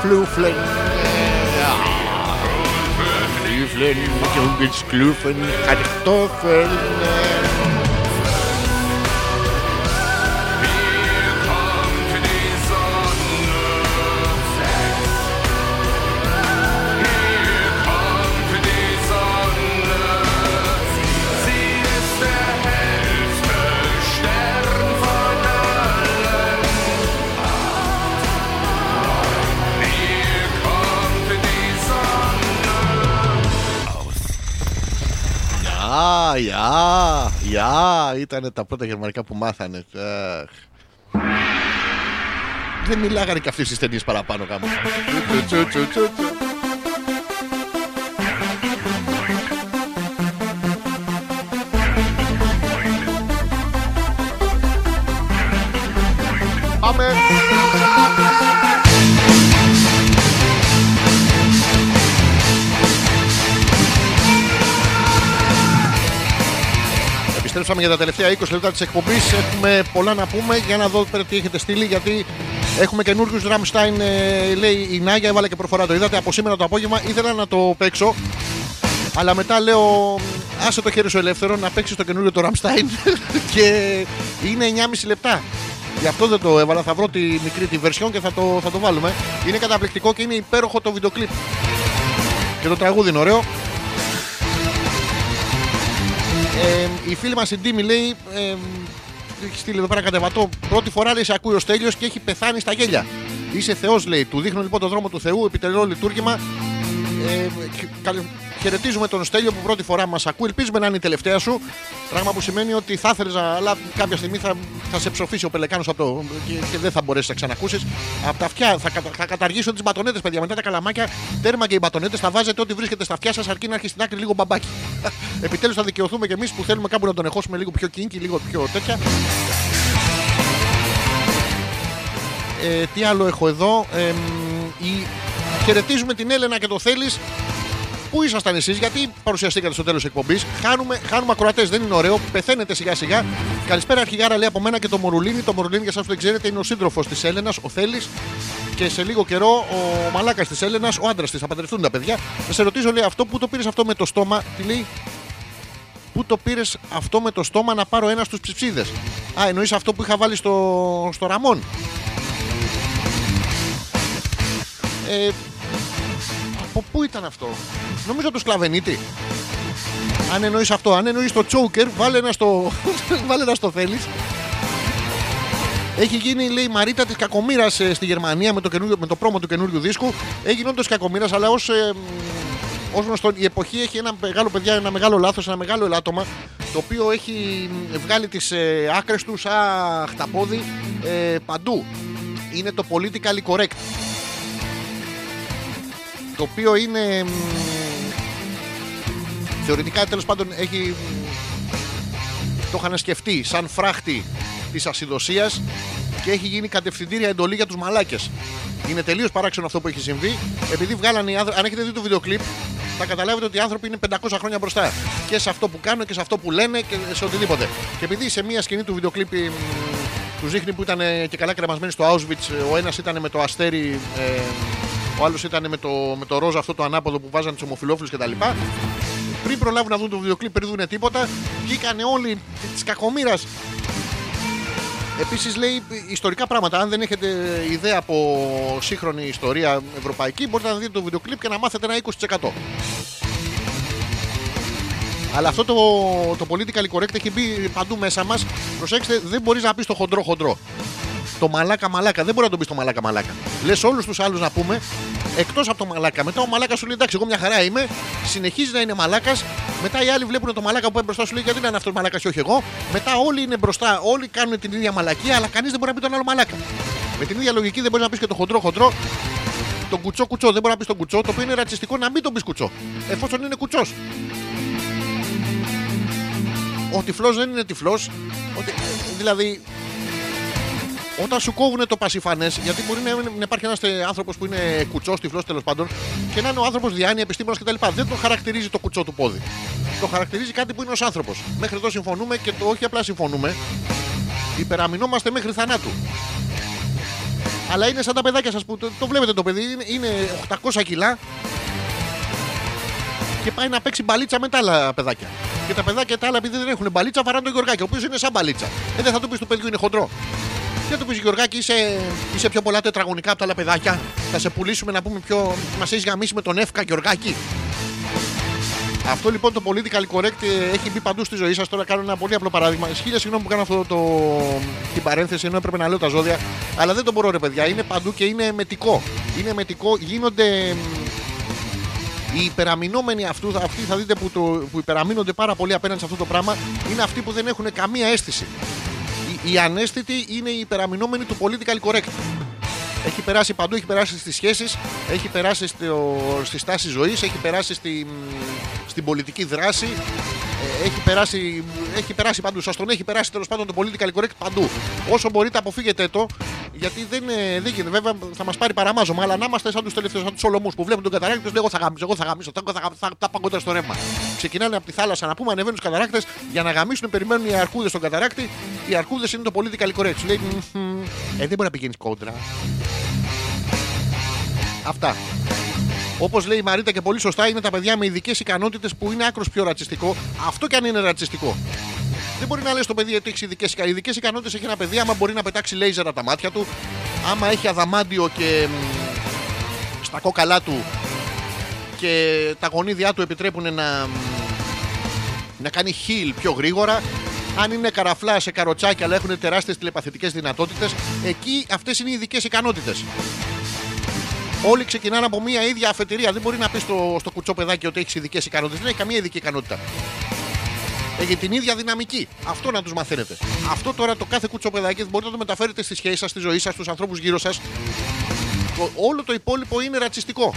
kloeflen. Ja. Kloeflen, jongens kloeven, gaat ήταν τα πρώτα γερμανικά που μάθανε. Αχ. Δεν μιλάγανε και αυτοί στις ταινίες παραπάνω κάπου. Επιστρέψαμε για τα τελευταία 20 λεπτά της εκπομπής. Έχουμε πολλά να πούμε για να δω πέρα τι έχετε στείλει. Γιατί έχουμε καινούριους Ραμστάιν, ε, λέει η Νάγια. Έβαλε και προφορά το είδατε από σήμερα το απόγευμα. Ήθελα να το παίξω. Αλλά μετά λέω, άσε το χέρι σου ελεύθερο να παίξεις το καινούριο το Ραμστάιν. και είναι 9,5 λεπτά. Γι' αυτό δεν το έβαλα. Θα βρω τη μικρή τη version και θα το, θα το βάλουμε. Είναι καταπληκτικό και είναι υπέροχο το βίντεο κλιπ. Και το τραγούδι είναι ωραίο. Ε, η φίλη μας η Ντίμη λέει. Ε, έχει στείλει εδώ πέρα κατεβατό. Πρώτη φορά λέει σε ακούει ο Στέλιος και έχει πεθάνει στα γέλια. Είσαι Θεός, λέει. Του δείχνω λοιπόν το δρόμο του Θεού, επιτελώ λειτουργήμα. Ε, χ- καλ- χαιρετίζουμε τον Στέλιο που πρώτη φορά μας ακούει. Ελπίζουμε να είναι η τελευταία σου. Πράγμα που σημαίνει ότι θα ήθελε να. Αλλά κάποια στιγμή θα, θα σε ψοφήσει ο Πελεκάνος από το. Και, και δεν θα μπορέσεις να ξανακούσεις. Από τα αυτιά θα, κατα, θα καταργήσω τις μπατονέτες, παιδιά. Μετά τα καλαμάκια, τέρμα και οι μπατονέτες θα βάζετε ό,τι βρίσκεται στα αυτιά σας αρκεί να έρχει στην άκρη λίγο μπαμπάκι. Επιτέλους θα δικαιωθούμε κι εμείς που θέλουμε κάπου να τον εχώσουμε λίγο πιο κίνκι, λίγο πιο τέτοια. Ε, τι άλλο έχω εδώ. Ε, μ, η... Χαιρετίζουμε την Έλενα και το θέλεις. Πού ήσασταν εσείς, γιατί παρουσιαστήκατε στο τέλος εκπομπής. Χάνουμε, χάνουμε ακροατές, δεν είναι ωραίο. Πεθαίνετε σιγά σιγά. Καλησπέρα, αρχηγάρα λέει από μένα και το Μορουλίνι. Το Μορουλίνι, για εσάς που δεν ξέρετε, είναι ο σύντροφος της Έλενας, ο Θέλει. Και σε λίγο καιρό ο μαλάκας της Έλενας, ο άντρας της. Θα παντρευτούν τα παιδιά. Θα σε ρωτήσω, λέει αυτό, πού το πήρες αυτό με το στόμα. Τι λέει, Πού το πήρες αυτό με το στόμα να πάρω ένα στους ψιψίδε. Α, εννοείς αυτό που είχα βάλει στο, στο ραμόν; Ε, από πού ήταν αυτό, Νομίζω το σκλαβενίτη. Αν εννοείς αυτό, αν εννοείς το τσόκερ, βάλε ένα στο, βάλε ένα στο θέλει. Έχει γίνει, λέει, η Μαρίτα της Κακομήρα στη Γερμανία με το, καινούριο- με το πρόμο του καινούριου δίσκου. Έγινε όντω Κακομήρα, αλλά ως ως γνωστό, η εποχή έχει ένα μεγάλο παιδιά, ένα μεγάλο λάθος, ένα μεγάλο ελάττωμα το οποίο έχει μ, βγάλει τις ε, άκρες τους σαν χταπόδι ε, παντού. Είναι το politically correct. Το οποίο είναι. μ, θεωρητικά τέλος πάντων έχει. μ, Το είχαν σκεφτεί σαν φράχτη της ασυδοσίας και έχει γίνει κατευθυντήρια εντολή για τους μαλάκες. Είναι τελείως παράξενο αυτό που έχει συμβεί. Επειδή βγάλανε οι άνθρωποι. Αν έχετε δει το βίντεο κλιπ, θα καταλάβετε ότι οι άνθρωποι είναι 500 χρόνια μπροστά. Και σε αυτό που κάνουν και σε αυτό που λένε και σε οτιδήποτε. Και επειδή σε μία σκηνή του βίντεο κλιπ τους δείχνει που ήταν ε, και καλά κρεμασμένοι στο Auschwitz, ε, ο ένας ήταν με το αστέρι, ε, ο άλλος ήταν με το, με το ροζ αυτό το ανάποδο που βάζανε τους ομοφυλόφιλους κτλ. Πριν προλάβουν να δουν το βίντεο κλιπ, πριν δουν τίποτα, βγήκανε όλοι της κακομήρα Επίσης λέει ιστορικά πράγματα. Αν δεν έχετε ιδέα από σύγχρονη ιστορία ευρωπαϊκή, μπορείτε να δείτε το βίντεο κλιπ και να μάθετε ένα 20%. Αλλά αυτό το, το politically correct έχει μπει παντού μέσα μας. Προσέξτε, δεν μπορείς να πεις το χοντρό χοντρό. Το μαλάκα μαλάκα. Δεν μπορεί να το πεις το μαλάκα μαλάκα. Λες όλους τους άλλους να πούμε, εκτός από το μαλάκα. Μετά ο μαλάκας σου λέει εντάξει, εγώ μια χαρά είμαι. Συνεχίζει να είναι μαλάκας. Μετά οι άλλοι βλέπουν το μαλάκα που είναι μπροστά σου λέει γιατί να είναι αυτός μαλάκας και όχι εγώ. Μετά όλοι είναι μπροστά, όλοι κάνουν την ίδια μαλακία, αλλά κανείς δεν μπορεί να πει τον άλλο μαλάκα. Με την ίδια λογική δεν μπορείς να πεις και το χοντρό χοντρό. Τον κουτσό κουτσό δεν μπορεί να πεις τον κουτσό, το οποίο είναι ρατσιστικό να μην τον πεις κουτσό. Εφόσον είναι κουτσός. Ο τυφλός δεν είναι τυφλός. Δηλαδή, όταν σου κόβουν το πασιφανές, γιατί μπορεί να, να υπάρχει ένας άνθρωπος που είναι κουτσός, τυφλός τέλος πάντων, και να είναι ο άνθρωπος διάνοια, επιστήμονας κτλ. Δεν το χαρακτηρίζει το κουτσό του πόδι. Το χαρακτηρίζει κάτι που είναι ως άνθρωπος. Μέχρι εδώ συμφωνούμε και το όχι απλά συμφωνούμε, υπεραμεινόμαστε μέχρι θανάτου. Αλλά είναι σαν τα παιδάκια σας που το, το βλέπετε το παιδί, είναι, είναι 800 κιλά και πάει να παίξει μπαλίτσα με τα άλλα παιδάκια. Και τα παιδάκια τα άλλα, επειδή δεν έχουν μπαλίτσα, βαράνε τον Γιωργάκη, ο οποίος είναι σαν μπαλίτσα. Ε, δεν θα του πεις του παιδιού είναι χοντρό. Και θα του πεις Γιωργάκη, είσαι, είσαι πιο πολλά τετραγωνικά από τα άλλα παιδάκια. Θα σε πουλήσουμε να πούμε πιο. Μα έχεις γαμίσει με τον Εύκα Γιωργάκη. Αυτό λοιπόν το political correct ε, έχει μπει παντού στη ζωή σας. Τώρα κάνω ένα πολύ απλό παράδειγμα. Χίλια συγγνώμη που κάνω αυτό το, την παρένθεση ενώ έπρεπε να λέω τα ζώδια. Αλλά δεν το μπορώ ρε παιδιά. Είναι παντού και είναι μετικό. Είναι μετικό. Γίνονται μ, οι υπεραμεινόμενοι αυτού, αυτοί θα δείτε που, το, που υπεραμείνονται πάρα πολύ απέναντι σε αυτό το πράγμα είναι αυτοί που δεν έχουν καμία αίσθηση. Οι, οι ανέστητοι είναι οι υπεραμεινόμενοι του political correct. Έχει περάσει παντού, έχει περάσει στις σχέσεις, έχει περάσει στο, στη στάση ζωής, έχει περάσει στη, στην πολιτική δράση, ε, έχει περάσει, έχει περάσει παντού. Σας τον έχει περάσει τέλος πάντων το political correct παντού. Όσο μπορείτε αποφύγετε το, γιατί δεν, ε, δεν γίνεται. Βέβαια θα μας πάρει παραμάζωμα, αλλά να είμαστε σαν τους τελευταίους, σαν τους Σολομούς που βλέπουν τον καταράκτη και τους λέγω θα γαμίσω, εγώ θα γαμίσω, εγώ θα, θα, θα πάω κοντά στο ρεύμα. Ξεκινάνε από τη θάλασσα να πούμε, ανεβαίνουν στους καταράκτες για να γαμίσουν, περιμένουν οι αρκούδες στον καταράκτη. Οι αρκούδες είναι το political correct. Σου λέει, «Μμμ, ε, δεν μπορεί να πηγαίνεις κόντρα. Αυτά. Όπως λέει η Μαρίτα και πολύ σωστά, είναι τα παιδιά με ειδικές ικανότητες που είναι άκρος πιο ρατσιστικό. Αυτό κι αν είναι ρατσιστικό. Δεν μπορεί να λες το παιδί ότι έχεις ειδικές ικανότητες. Ειδικές ικανότητες έχει ένα παιδί άμα μπορεί να πετάξει λέιζερ από τα μάτια του, άμα έχει αδαμάντιο και μ, στα κόκαλά του και τα γονίδια του επιτρέπουν να, μ, να κάνει χιλ πιο γρήγορα. Αν είναι καραφλά σε καροτσάκια αλλά έχουν τεράστιες τηλεπαθητικές δυνατότητες, εκεί αυτές είναι οι ειδικές ικανότητες. Όλοι ξεκινάνε από μία ίδια αφετηρία. Δεν μπορεί να πεις στο, στο κουτσό παιδάκι ότι έχεις ειδικές ικανότητες. Δεν έχει καμία ειδική ικανότητα. Έχει την ίδια δυναμική. Αυτό να τους μαθαίνετε. Αυτό τώρα το κάθε κουτσό παιδάκι μπορείτε να το μεταφέρετε στη σχέση σας, στη ζωή σας, στους ανθρώπους γύρω σας. Όλο το υπόλοιπο είναι ρατσιστικό.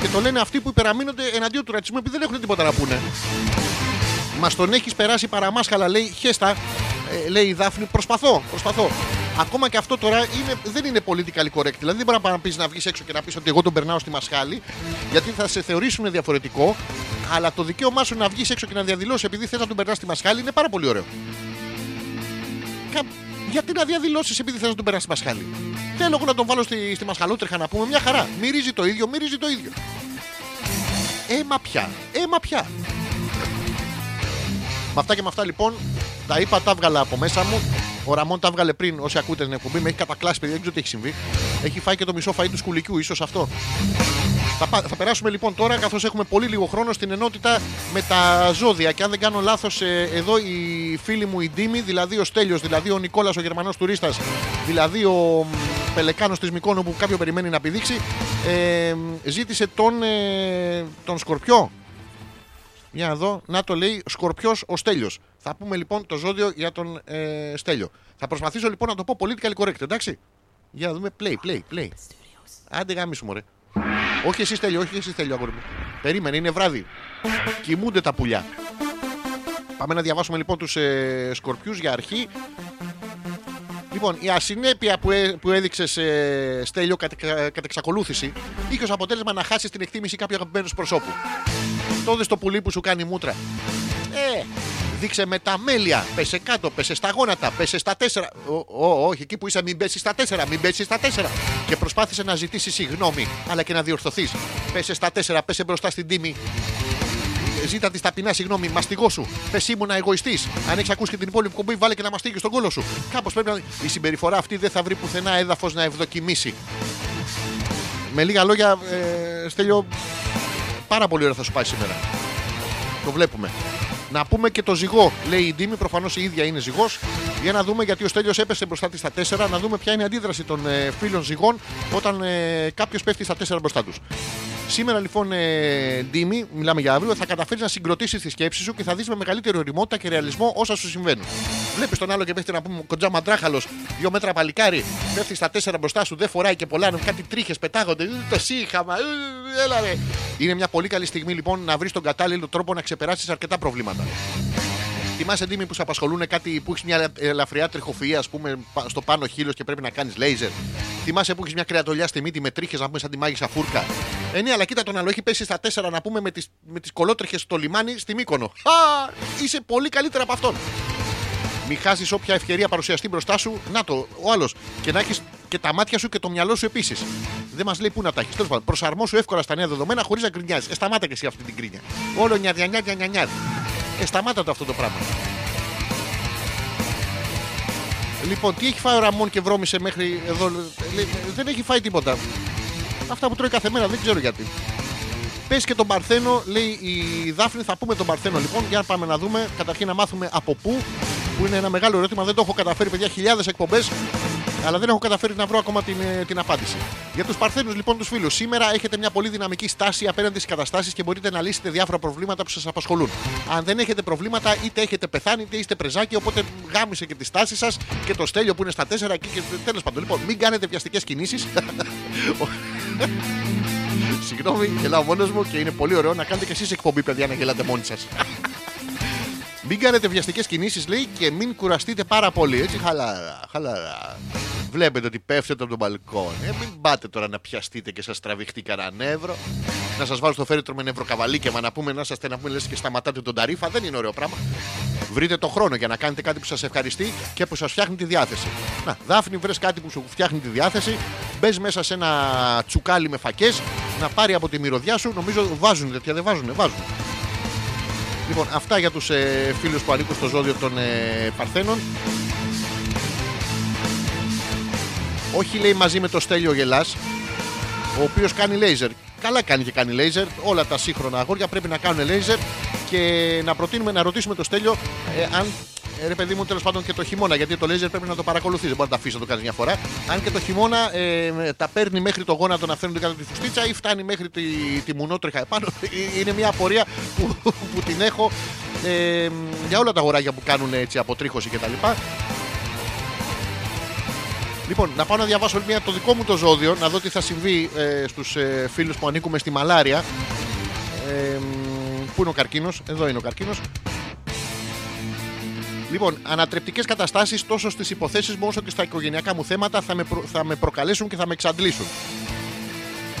Και το λένε αυτοί που υπεραμείνονται εναντίον του ρατσισμού επειδή δεν έχουν τίποτα να πούνε. Μας τον έχεις περάσει παραμάσχαλα, λέει χέστα. Ε, λέει η Δάφνη, προσπαθώ, προσπαθώ. Ακόμα και αυτό τώρα είναι, δεν είναι political correct. Δηλαδή δεν μπορεί να πεις να βγεις έξω και να πεις ότι εγώ τον περνάω στη μασχάλη, γιατί θα σε θεωρήσουν διαφορετικό. Αλλά το δικαίωμά σου να βγεις έξω και να διαδηλώσεις επειδή θες να τον περνάς στη μασχάλη είναι πάρα πολύ ωραίο. Κα- Γιατί να διαδηλώσεις επειδή θες να τον περνάς στη μασχάλη; Θέλω εγώ να τον βάλω στη, στη μασχαλότρεχα να πούμε μια χαρά. Μυρίζει το ίδιο, μυρίζει το ίδιο. Έμα πια, έμα πια. Με αυτά και με αυτά λοιπόν, τα είπα, τα έβγαλα από μέσα μου. Ο Ραμόν τα έβγαλε πριν, όσοι ακούτε την εκπομπή. Με έχει κατακλάσει, παιδιά, δεν ξέρω τι έχει συμβεί. Έχει φάει και το μισό φαΐ του σκουλικιού, ίσως αυτό. Θα, πα- θα περάσουμε λοιπόν τώρα, καθώς έχουμε πολύ λίγο χρόνο, στην ενότητα με τα ζώδια. Και αν δεν κάνω λάθος, εδώ η φίλη μου η Ντίμη, δηλαδή ο Στέλιος, δηλαδή ο Νικόλας ο Γερμανός τουρίστας, δηλαδή ο Πελεκάνος της Μικόνο που κάποιο περιμένει να πηδήξει, ε, ζήτησε τον, ε, τον Σκορπιό. Για να δω, να το λέει Σκορπιός ο Στέλιος. Θα πούμε λοιπόν το ζώδιο για τον ε, Στέλιο. Θα προσπαθήσω λοιπόν να το πω political correct, εντάξει; Για να δούμε play, play, play. Άντε γάμισου μωρέ. Όχι εσύ Στέλιο, όχι εσύ Στέλιο αγόρι μου. Περίμενε, είναι βράδυ. Κοιμούνται τα πουλιά. Πάμε να διαβάσουμε λοιπόν τους ε, σκορπιούς για αρχή. Λοιπόν, η ασυνέπεια που, έ, που έδειξε ε, Στέλιο κατ, κα- κατ' εξακολούθηση είχε ως αποτέλεσμα να χάσει την εκτίμηση κάποιου αγαπημένου σου προσώπου. Το δες το πουλί που σου κάνει μούτρα. Ε, δείξε με τα μέλια. Πέσε κάτω, πέσε στα γόνατα, πέσε στα τέσσερα. Ο, ο, όχι, εκεί που είσαι, μην πέσεις στα τέσσερα, μην πέσεις στα τέσσερα. Και προσπάθησε να ζητήσει συγγνώμη, αλλά και να διορθωθείς. Πέσε στα τέσσερα, πέσε μπροστά στην τίμη. Ζήτα τη ταπεινά συγγνώμη, μαστιγό σου. Πε ήμουν εγωιστής. Αν έχεις ακούσει και την υπόλοιπη κομπή, βάλε και να μαστίγει στον κόλο σου. Κάπως πρέπει να. Η συμπεριφορά αυτή δεν θα βρει πουθενά έδαφος να ευδοκιμήσει. Με λίγα λόγια, ε, Στέλιο, πάρα πολύ ωραία θα σου πάει σήμερα. Το βλέπουμε. Να πούμε και το ζυγό, λέει η Ντίμη. Προφανώς η ίδια είναι ζυγός. Για να δούμε γιατί ο Στέλιος έπεσε μπροστά της στα 4. Να δούμε ποια είναι η αντίδραση των ε, φίλων ζυγών όταν ε, κάποιος πέφτει στα 4 μπροστά τους. Σήμερα λοιπόν, ε, Ντίμη, μιλάμε για αύριο, θα καταφέρεις να συγκροτήσεις τη σκέψη σου και θα δεις με μεγαλύτερη οριμότητα και ρεαλισμό όσα σου συμβαίνουν. Βλέπεις τον άλλο και πέφτει να πούμε κοντζά μαντράχαλος, δύο μέτρα παλικάρι, πέφτει στα 4 μπροστά σου, δεν φοράει και πολλά, κάτι τρίχες πετάγονται, «Ε, το σύχαμα, ε, έλα ρε. Είναι μια πολύ καλή στιγμή λοιπόν να βρεις τον κατάλληλο τρόπο να ξεπεράσεις αρκετά προβλήματα. Θυμάσαι Ντίμη που σε απασχολούν κάτι που έχεις μια ελαφριά τριχοφυΐα, ας πούμε, πα- στο πάνω χείλος και πρέπει να κάνεις λέιζερ. Θυμάσαι που έχεις μια κρεατολιά στη μύτη με τρίχες, να πούμε, σαν τη μάγισσα φούρκα. Ε, ναι, αλλά κοίτα τον άλλο, έχει πέσει στα τέσσερα να πούμε με τις με τις κολότριχες στο λιμάνι στη Μύκονο. Α, είσαι πολύ καλύτερα από αυτόν. Μην χάσεις όποια ευκαιρία παρουσιαστεί μπροστά σου. Να το, ο άλλος. Και να έχεις Και τα μάτια σου και το μυαλό σου επίσης. Δεν μας λέει πού να τα έχεις. Τέλος πάντων, προσαρμόσου εύκολα στα νέα δεδομένα χωρίς να γκρινιάζεις. Ε, σταμάτα και εσύ αυτή την κρίνια. Όλο νιαδιά, νιαδιά, νιαδιά. Ε, σταμάτα το αυτό το πράγμα. Λοιπόν, τι έχει φάει ο Ραμόν και βρώμησε μέχρι εδώ; Λέει, Δεν έχει φάει τίποτα. Αυτά που τρώει κάθε μέρα, δεν ξέρω γιατί. Πες και τον Παρθένο, λέει η Δάφνη. Θα πούμε τον Παρθένο λοιπόν. Για να πάμε να δούμε. Καταρχήν να μάθουμε από πού. Που είναι ένα μεγάλο ερώτημα. Δεν το έχω καταφέρει, παιδιά. Χιλιάδες εκπομπές. Αλλά δεν έχω καταφέρει να βρω ακόμα την, ε, την απάντηση. Για τους Παρθένους, λοιπόν, τους φίλους. Σήμερα έχετε μια πολύ δυναμική στάση απέναντι στις καταστάσεις και μπορείτε να λύσετε διάφορα προβλήματα που σας απασχολούν. Αν δεν έχετε προβλήματα, είτε έχετε πεθάνει, είτε είστε πρεζάκι. Οπότε γάμισε και τη στάση σας και το στέλιο που είναι στα τέσσερα εκεί. Και... Τέλος πάντων, λοιπόν, μην κάνετε βιαστικές κινήσεις. Συγγνώμη, γελάω μόνος μου και είναι πολύ ωραίο να κάνετε και εσείς εκπομπή, παιδιά, να γελάτε μόνοι σας. μην κάνετε βιαστικές κινήσεις, λέει, και μην κουραστείτε πάρα πολύ. Έτσι, χαλαρά, χαλαρά. Βλέπετε ότι πέφτετε από τον μπαλκόνι. Ε, μην πάτε τώρα να πιαστείτε και σας τραβηχτεί κανένα νεύρο. Να σας βάλω στο φέρετρο με νευροκαβαλίκεμα να πούμε να είσαστε να πούμε λες και σταματάτε τον ταρίφα. Δεν είναι ωραίο πράγμα. Βρείτε το χρόνο για να κάνετε κάτι που σας ευχαριστεί και που σας φτιάχνει τη διάθεση. Να, Δάφνη, βρες κάτι που σου φτιάχνει τη διάθεση. Μπες μέσα σε ένα τσουκάλι με φακές να πάρει από τη μυρωδιά σου. Νομίζω βάζουν τέτοια, δεν βάζουν, βάζουν. Λοιπόν, αυτά για τους ε, φίλους που ανήκουν στο ζώδιο των ε, Παρθένων. Όχι λέει μαζί με το Στέλιο Γελάς, ο οποίος κάνει λέιζερ. Καλά κάνει και κάνει λέιζερ. Όλα τα σύγχρονα αγόρια πρέπει να κάνουν λέιζερ και να προτείνουμε να ρωτήσουμε το Στέλιο ε, αν ε, ρε παιδί μου, τέλος πάντων και το χειμώνα, γιατί το λέιζερ πρέπει να το παρακολουθείς. Δεν μπορεί να τα αφήσεις να το κάνεις μια φορά. Αν και το χειμώνα ε, τα παίρνει μέχρι το γόνατο να φέρνουν κάτω τη φουστίτσα ή φτάνει μέχρι τη, τη μουνότριχα επάνω. Ε, Είναι μια απορία που, που την έχω ε, για όλα τα αγοράκια που κάνουν έτσι αποτρίχωση κτλ. Λοιπόν, να πάω να διαβάσω μια, το δικό μου το ζώδιο, να δω τι θα συμβεί ε, στους ε, φίλους που ανήκουμε στη μαλάρια. Ε, πού είναι ο καρκίνος, εδώ είναι ο καρκίνος. Λοιπόν, ανατρεπτικές καταστάσεις τόσο στις υποθέσεις μου όσο και στα οικογενειακά μου θέματα θα με, προ- θα με προκαλέσουν και θα με εξαντλήσουν.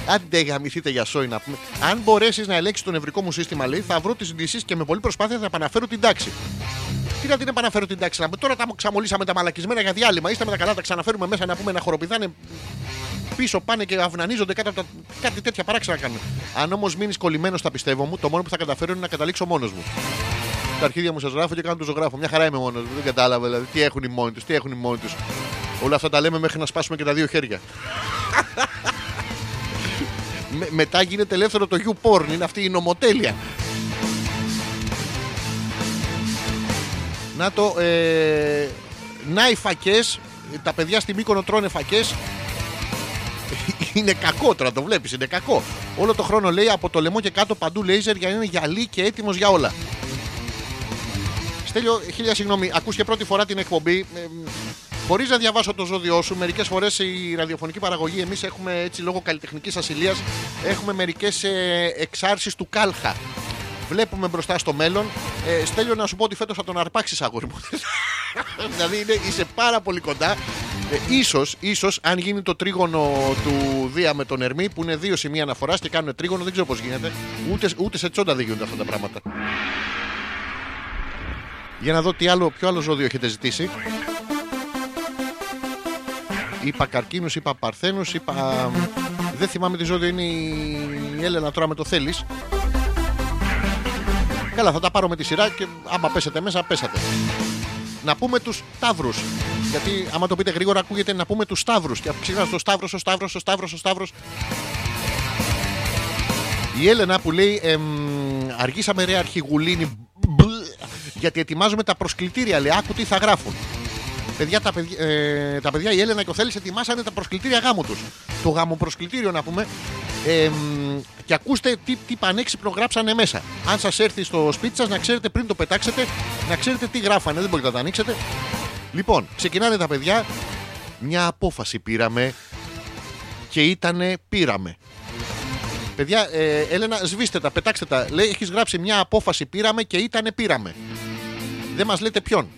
Άντε γαμηθείτε για σόι να πούμε. Αν μπορέσεις να ελέγξεις το νευρικό μου σύστημα, λέει, θα βρω τις λύσεις και με πολλή προσπάθεια θα επαναφέρω την τάξη. Τι να την επαναφέρω την τάξη, να πούμε. Τώρα τα ξαμολύσαμε τα μαλακισμένα για διάλειμμα. Είστε με τα καλά, τα ξαναφέρουμε μέσα να πούμε να χοροπηδάνε πίσω, πάνε και αυνανίζονται κάτω από τα. κάτι τέτοια παράξενα κάνουν. Αν όμως μείνεις κολλημένος στα πιστεύω μου, το μόνο που θα καταφέρω είναι να καταλήξω μόνος μου. Τα αρχίδια μου σας γράφω και κάνω το ζωγράφο. Μια χαρά είμαι μόνος μου. Δεν κατάλαβα δηλαδή τι έχουν οι μόνοι τους, τι έχουν οι μόνοι τους. Όλα αυτά τα λέμε μέχρι να σπάσουμε και τα δύο χέρια. Με- μετά γίνεται ελεύθερο το you porn, είναι αυτή η νομοτέλεια. Να το. Ε, να οι φακές, τα παιδιά στη Μύκονο τρώνε φακές. Είναι κακό τώρα, το βλέπεις, είναι κακό. Όλο το χρόνο λέει από το λαιμό και κάτω παντού λέιζερ για να είναι γυαλί και έτοιμος για όλα. Στέλιο, χίλια συγγνώμη, ακούς και πρώτη φορά την εκπομπή. Ε, Χωρί να διαβάσω το ζώδιό σου, μερικές φορές η ραδιοφωνική παραγωγή, εμείς έχουμε έτσι λόγω καλλιτεχνικής ασυλίας, έχουμε μερικές ε, εξάρσεις του κάλχα. Βλέπουμε μπροστά στο μέλλον. Ε, Στέλιο, να σου πω ότι φέτος θα τον αρπάξεις, αγόρι μου. δηλαδή είναι, είσαι πάρα πολύ κοντά. Ε, ίσως, ίσως, αν γίνει το τρίγωνο του Δία με τον Ερμή, που είναι δύο σημεία αναφοράς και κάνουν τρίγωνο, δεν ξέρω πώς γίνεται. Ούτε, ούτε σε τσόντα δεν γίνονται αυτά τα πράγματα. Για να δω τι άλλο, ποιο άλλο ζώδιο έχετε ζητήσει. Είπα καρκίνου, είπα παρθένου, είπα. Δεν θυμάμαι τι ζώδιο είναι η Έλενα τώρα με το θέλεις. Καλά, θα τα πάρω με τη σειρά και άμα πέσετε μέσα, πέσατε. Να πούμε τους Σταύρους. Γιατί άμα το πείτε γρήγορα, ακούγεται να πούμε τους Σταύρους. Και ξεχάσει το Σταύρος, ο Σταύρος, ο Σταύρος, ο Σταύρος. Η Έλενα που λέει εμ, Αργήσαμε ρε αρχηγουλίνη μπλ, Γιατί ετοιμάζουμε τα προσκλητήρια Λέει άκου τι θα γράφουν Παιδιά, τα, παιδιά, ε, τα παιδιά η Έλενα και ο Θέλης ετοιμάσανε τα προσκλητήρια γάμου τους. Το γάμο να πούμε. Εμ, Και ακούστε τι, τι πανέξυπνο γράψανε μέσα. Αν σας έρθει στο σπίτι σας να ξέρετε πριν το πετάξετε Να ξέρετε τι γράφανε. Δεν μπορείτε να τα ανοίξετε. Λοιπόν, ξεκινάνε τα παιδιά. Μια απόφαση πήραμε Και ήτανε πήραμε. Παιδιά, ε, Έλενα, σβήστε τα, πετάξτε τα. Λέει, έχεις γράψει μια απόφαση πήραμε και ήτανε πήραμε. Δεν μας λέτε ποιον.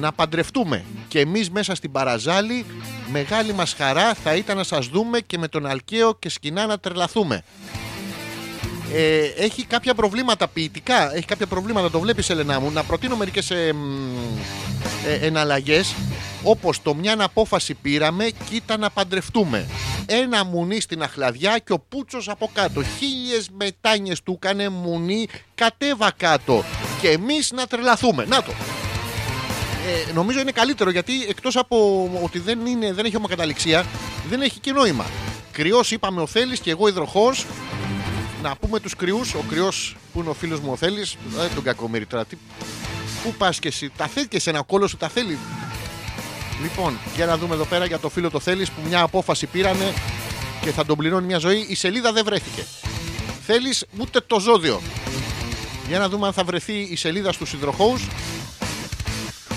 Να παντρευτούμε. Και εμείς μέσα στην παραζάλη, μεγάλη μας χαρά θα ήταν να σας δούμε και με τον Αλκαίο και σκηνά να τρελαθούμε. Ε, έχει κάποια προβλήματα ποιητικά. Έχει κάποια προβλήματα, το βλέπεις, Ελένα μου. Να προτείνω μερικές ε, ε, εναλλαγές. Όπως το μια απόφαση πήραμε, κοίτα να παντρευτούμε. Ένα μουνί στην αχλαδιά και ο Πούτσος από κάτω. Χίλιες μετάνιες του έκανε μουνί, κατέβα κάτω. Και εμείς να τρελαθούμε. Να το. Ε, νομίζω είναι καλύτερο γιατί εκτός από ότι δεν, είναι, δεν έχει ομοκαταληξία, δεν έχει και νόημα. Κρυός είπαμε ο Θέλης και εγώ υδροχός. Να πούμε τους κρυούς, ο κρυός που είναι ο φίλος μου ο Θέλης, δεν τον κακομύρι τώρα. Τι, πού πας και εσύ, τα θέλει και σε ένα κόλλο σου τα θέλει. Λοιπόν, για να δούμε εδώ πέρα για το φίλο το Θέλης που μια απόφαση πήρανε και θα τον πληρώνει μια ζωή. Η σελίδα δεν βρέθηκε. Θέλεις ούτε το ζώδιο. Για να δούμε αν θα βρεθεί η σελίδα στους υδροχώους.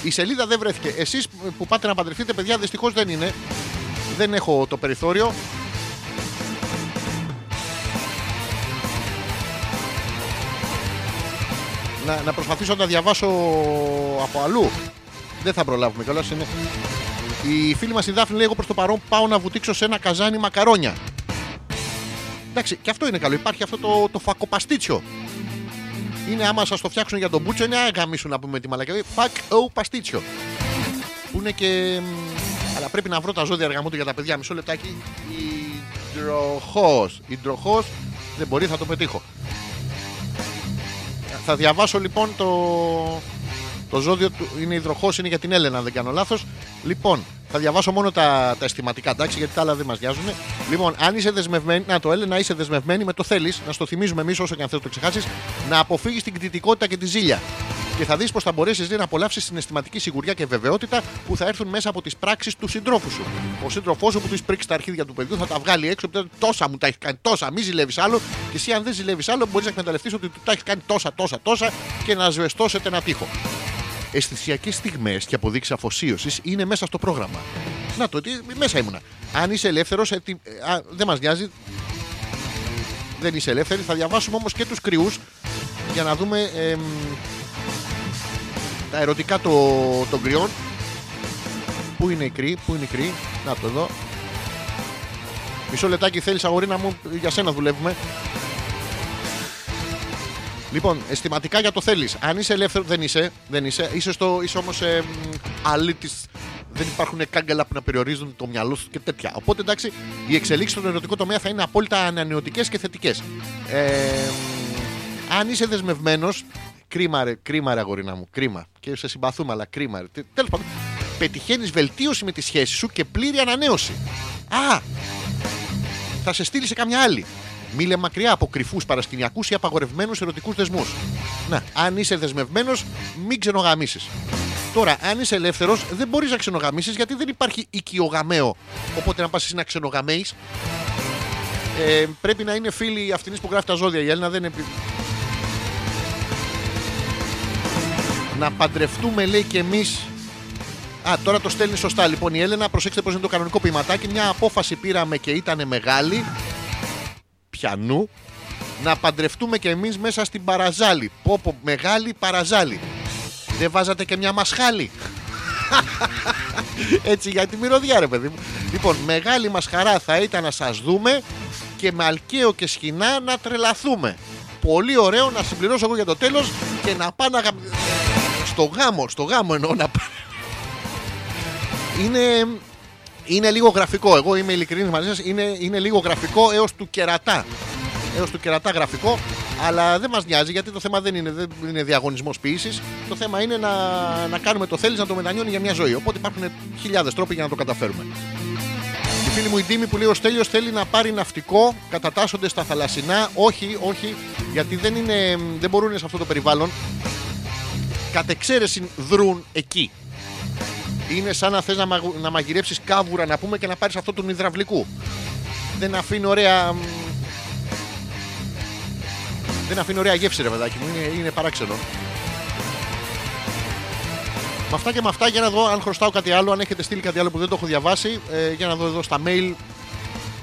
Η σελίδα δεν βρέθηκε. Εσείς που πάτε να παντρευτείτε, παιδιά, δυστυχώς δεν είναι. Δεν έχω το περιθώριο. Να, να προσπαθήσω να τα διαβάσω από αλλού. Δεν θα προλάβουμε κιόλας. Είναι... Η φίλη μας η Δάφνη λέει: Εγώ προς το παρόν πάω να βουτήξω σε ένα καζάνι μακαρόνια. Εντάξει, και αυτό είναι καλό. Υπάρχει αυτό το, το φακοπαστίτσιο. Είναι άμα σας το φτιάξουν για τον μπούτσο, είναι άγαμίσου να πούμε τη μαλακιά. Φακ ο παστίτσιο. Που είναι και. μ, Αλλά πρέπει να βρω τα ζώδια αργά μου του για τα παιδιά. Μισό λεπτάκι. Υδροχός. Υδροχός. Δεν μπορεί, θα το πετύχω. Θα διαβάσω λοιπόν το. Το ζώδιο του είναι υδροχός, είναι για την Έλενα, αν δεν κάνω λάθος. Λοιπόν, θα διαβάσω μόνο τα, τα αισθηματικά, εντάξει, γιατί τα άλλα δεν μας νοιάζουν. Λοιπόν, αν είσαι δεσμευμένη, να το Έλενα, είσαι δεσμευμένη με το θέλεις, να στο θυμίζουμε εμείς όσο και αν θες το ξεχάσεις, να αποφύγεις την κτητικότητα και τη ζήλια. Και θα δεις πως θα μπορέσεις να απολαύσεις την αισθηματική σιγουριά και βεβαιότητα που θα έρθουν μέσα από τις πράξεις του συντρόφου σου. Ο σύντροφός σου που τους πρίξει τα αρχίδια του παιδιού θα τα βγάλει έξω. πει, Τόσα μου τα έχεις κάνει, τόσα. Μη ζηλεύεις άλλο. Και εσύ, αν δεν ζηλεύεις άλλο, μπορείς να εκμεταλλευτείς ότι του τα έχεις κάνει τόσα, τόσα, τόσα και να σβεστώσετε ένα τείχο. Αισθησιακές στιγμές και αποδείξεις αφοσίωσης είναι μέσα στο πρόγραμμα. Να το, τι, μέσα ήμουνα. Αν είσαι ελεύθερος, δεν μας νοιάζει. Δεν είσαι ελεύθερη. Θα διαβάσουμε όμως και τους κρυούς για να δούμε εμ, τα ερωτικά το, των κρυών. Πού είναι οι κρύοι, πού είναι οι κρύοι. Να το εδώ. Μισό λεπτάκι θέλεις αγορίνα μου, για σένα δουλεύουμε. Λοιπόν, αισθηματικά για το θέλεις. Αν είσαι ελεύθερο, δεν είσαι. Δεν είσαι. Είσαι, στο, είσαι όμως ε, αλήτης. Δεν υπάρχουν κάγκελα που να περιορίζουν το μυαλό σου και τέτοια. Οπότε εντάξει, οι εξελίξεις στον ερωτικό τομέα θα είναι απόλυτα ανανεωτικές και θετικές. Ε, αν είσαι δεσμευμένος, κρίμα ρε, κρίμα ρε αγορίνα μου, κρίμα. Και σε συμπαθούμε, αλλά κρίμα ρε. Τέλος πάντων, πετυχαίνεις βελτίωση με τη σχέση σου και πλήρη ανανέωση. Α, θα σε στείλει σε καμιά άλλη. Μίλε μακριά από κρυφούς παρασκηνιακούς ή απαγορευμένους ερωτικούς δεσμούς. Να, αν είσαι δεσμευμένος, μην ξενογαμίσεις. Τώρα, αν είσαι ελεύθερος, δεν μπορείς να ξενογαμίσεις γιατί δεν υπάρχει οικειογαμαίο. Οπότε να πας εσύ να ξενογαμέεις. Ε, πρέπει να είναι φίλη αυτήν που γράφει τα ζώδια. Η Έλληνα δεν είναι. επι- Να παντρευτούμε, λέει και εμείς. Α, τώρα το στέλνει σωστά. Λοιπόν, η Έλενα, προσέξτε πώς είναι το κανονικό ποιηματάκι. Μια απόφαση πήραμε και ήταν μεγάλη. Πιανού. Να παντρευτούμε και εμείς μέσα στην παραζάλη. Πω, πω, μεγάλη παραζάλη. Δεν βάζατε και μια μασχάλη. Έτσι για τη μυρωδιά, ρε παιδί μου. Λοιπόν, μεγάλη μας χαρά θα ήταν να σας δούμε και με αλκαίο και σχοινά να τρελαθούμε. Πολύ ωραίο να συμπληρώσω εγώ για το τέλος και να πάω να... γα- Στο γάμο, στο γάμο εννοώ να πάω. Είναι, είναι λίγο γραφικό. Εγώ είμαι ειλικρινής μαζί σας. Είναι, είναι λίγο γραφικό έως του κερατά. Έως του κερατά γραφικό. Αλλά δεν μας νοιάζει γιατί το θέμα δεν είναι, δεν είναι διαγωνισμός ποιήσης. Το θέμα είναι να, να κάνουμε το θέλεις να το μετανιώνει για μια ζωή. Οπότε υπάρχουν χιλιάδες τρόποι για να το καταφέρουμε. Η φίλη μου η Ντίμη που λέει ο Στέλιος θέλει να πάρει ναυτικό, κατατάσσονται στα θαλασσινά. Όχι, όχι, γιατί δεν, είναι, δεν μπορούν σε αυτό το περιβάλλον. Κατ' εξαίρεση δρούν εκεί. Είναι σαν να θες να, μαγου- να μαγειρέψεις κάβουρα να πούμε και να πάρεις αυτό του υδραυλικού. Δεν αφήνει ωραία... μ, Δεν αφήνει ωραία γεύση ρε παιδάκι μου, είναι, είναι παράξενο. Με αυτά και με αυτά για να δω αν χρωστάω κάτι άλλο, αν έχετε στείλει κάτι άλλο που δεν το έχω διαβάσει. Ε, για να δω εδώ στα mail.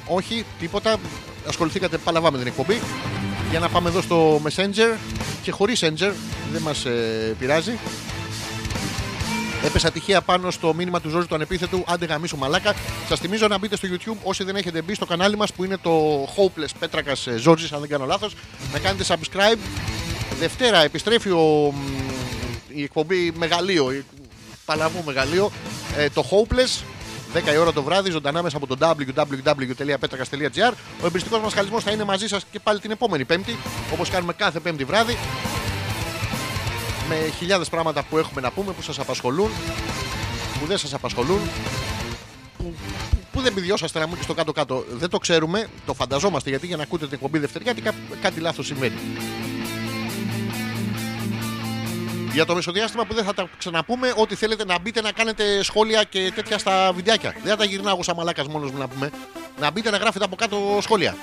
Όχι, τίποτα. Ασχοληθήκατε παλαβά με την εκπομπή. Για να πάμε εδώ στο Messenger και χωρίς Messenger, δεν μας ε, πειράζει. Έπεσα τυχαία πάνω στο μήνυμα του Ζόρζη του ανεπίθετου. Άντε γαμίσου μαλάκα. Σας θυμίζω να μπείτε στο YouTube όσοι δεν έχετε μπει στο κανάλι μας που είναι το Hopeless Πέτρακας Ζόρζη, αν δεν κάνω λάθος. Να κάνετε subscribe. Δευτέρα επιστρέφει ο, μ, η εκπομπή Μεγαλείο. η- Παλαμό μεγαλείο. Ε, το Hopeless, 10 η ώρα το βράδυ, ζωντανά μέσα από το www.petrakas.gr. Ο εμπριστικός μας χαλισμό θα είναι μαζί σας και πάλι την επόμενη Πέμπτη, όπως κάνουμε κάθε Πέμπτη βράδυ. Με χιλιάδες πράγματα που έχουμε να πούμε, που σας απασχολούν, που δεν σας απασχολούν, που, που δεν επιδιώσαστε να μου και στο κάτω-κάτω. Δεν το ξέρουμε, το φανταζόμαστε γιατί για να ακούτε την εκπομπή Δευτεριάτη κά- κάτι λάθος συμβαίνει. Για το μεσοδιάστημα που δεν θα τα ξαναπούμε, ό,τι θέλετε να μπείτε να κάνετε σχόλια και τέτοια στα βιντεάκια. Δεν θα τα γυρνάω εγώ σαν μαλάκας μόνος μου να πούμε. Να μπείτε να γράφετε από κάτω σχόλια.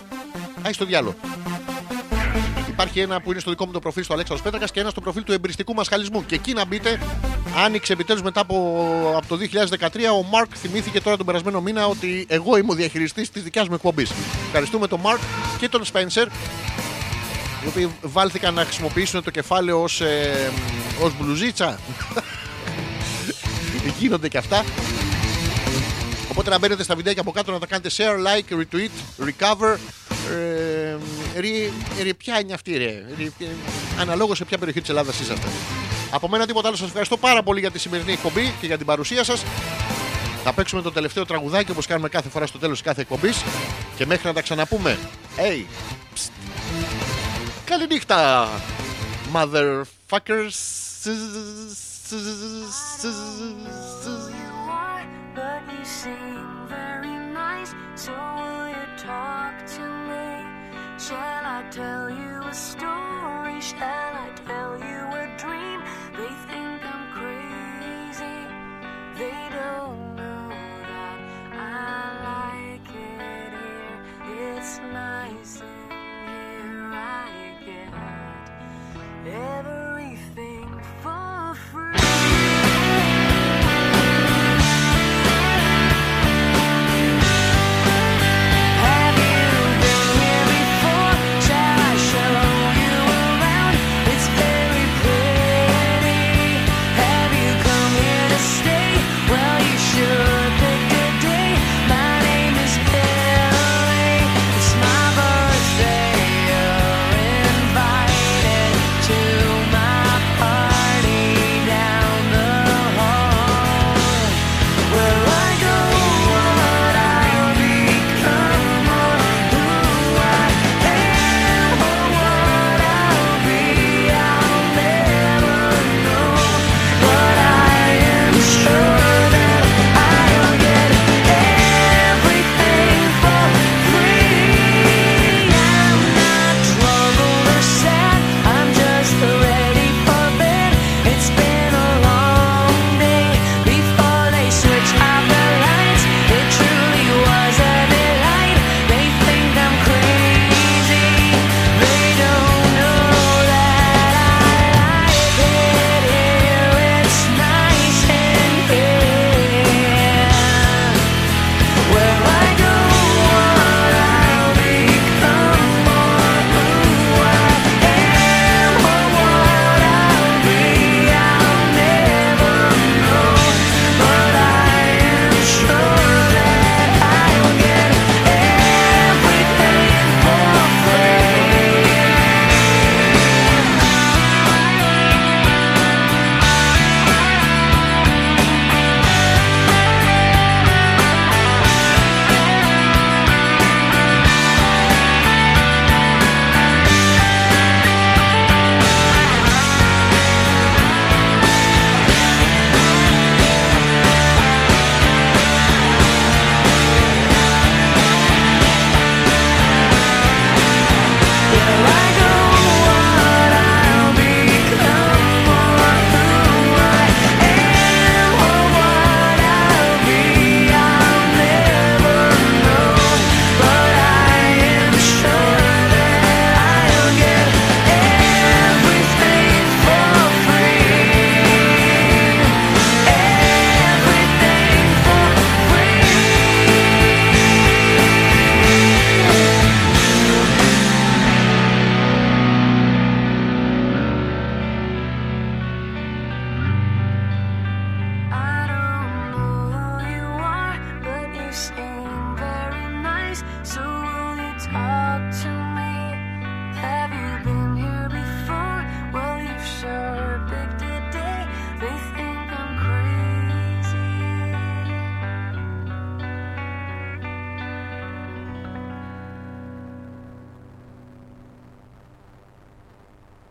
Άι στο διάλογο. Υπάρχει ένα που είναι στο δικό μου το προφίλ στο Αλέξανδρος Πέτρακας και ένα στο προφίλ του εμπριστικού μας χαλισμού. Και εκεί να μπείτε, άνοιξε επιτέλους μετά από, από το 2013. Ο Μάρκ θυμήθηκε τώρα τον περασμένο μήνα ότι εγώ είμαι ο διαχειριστής της δικιάς μου εκπομπής. Ευχαριστούμε τον Μάρκ και τον Σπένσερ οι οποίοι βάλθηκαν να χρησιμοποιήσουν το κεφάλαιο ως, ε, ως μπλουζίτσα. Γίνονται και αυτά. Οπότε να μπαίνετε στα βιντεάκια από κάτω να τα κάνετε share, like, retweet, recover. Ε, ρε, ρε, ποια είναι αυτή, ρε; ρε ε, αναλόγως σε ποια περιοχή της Ελλάδας είσαστε. Από μένα τίποτα άλλο. Σας ευχαριστώ πάρα πολύ για τη σημερινή εκπομπή και για την παρουσία σας. Θα παίξουμε το τελευταίο τραγουδάκι όπως κάνουμε κάθε φορά στο τέλος της κάθε εκπομπής. Και μέχρι να τα ξαναπούμε. Hey, Καληνύχτα, motherfuckers. seem very nice, so will you talk to me? Shall I tell you a story? Shall I tell you a dream? They think I'm crazy, they don't know that I like it here. It's nice in here, I get everything.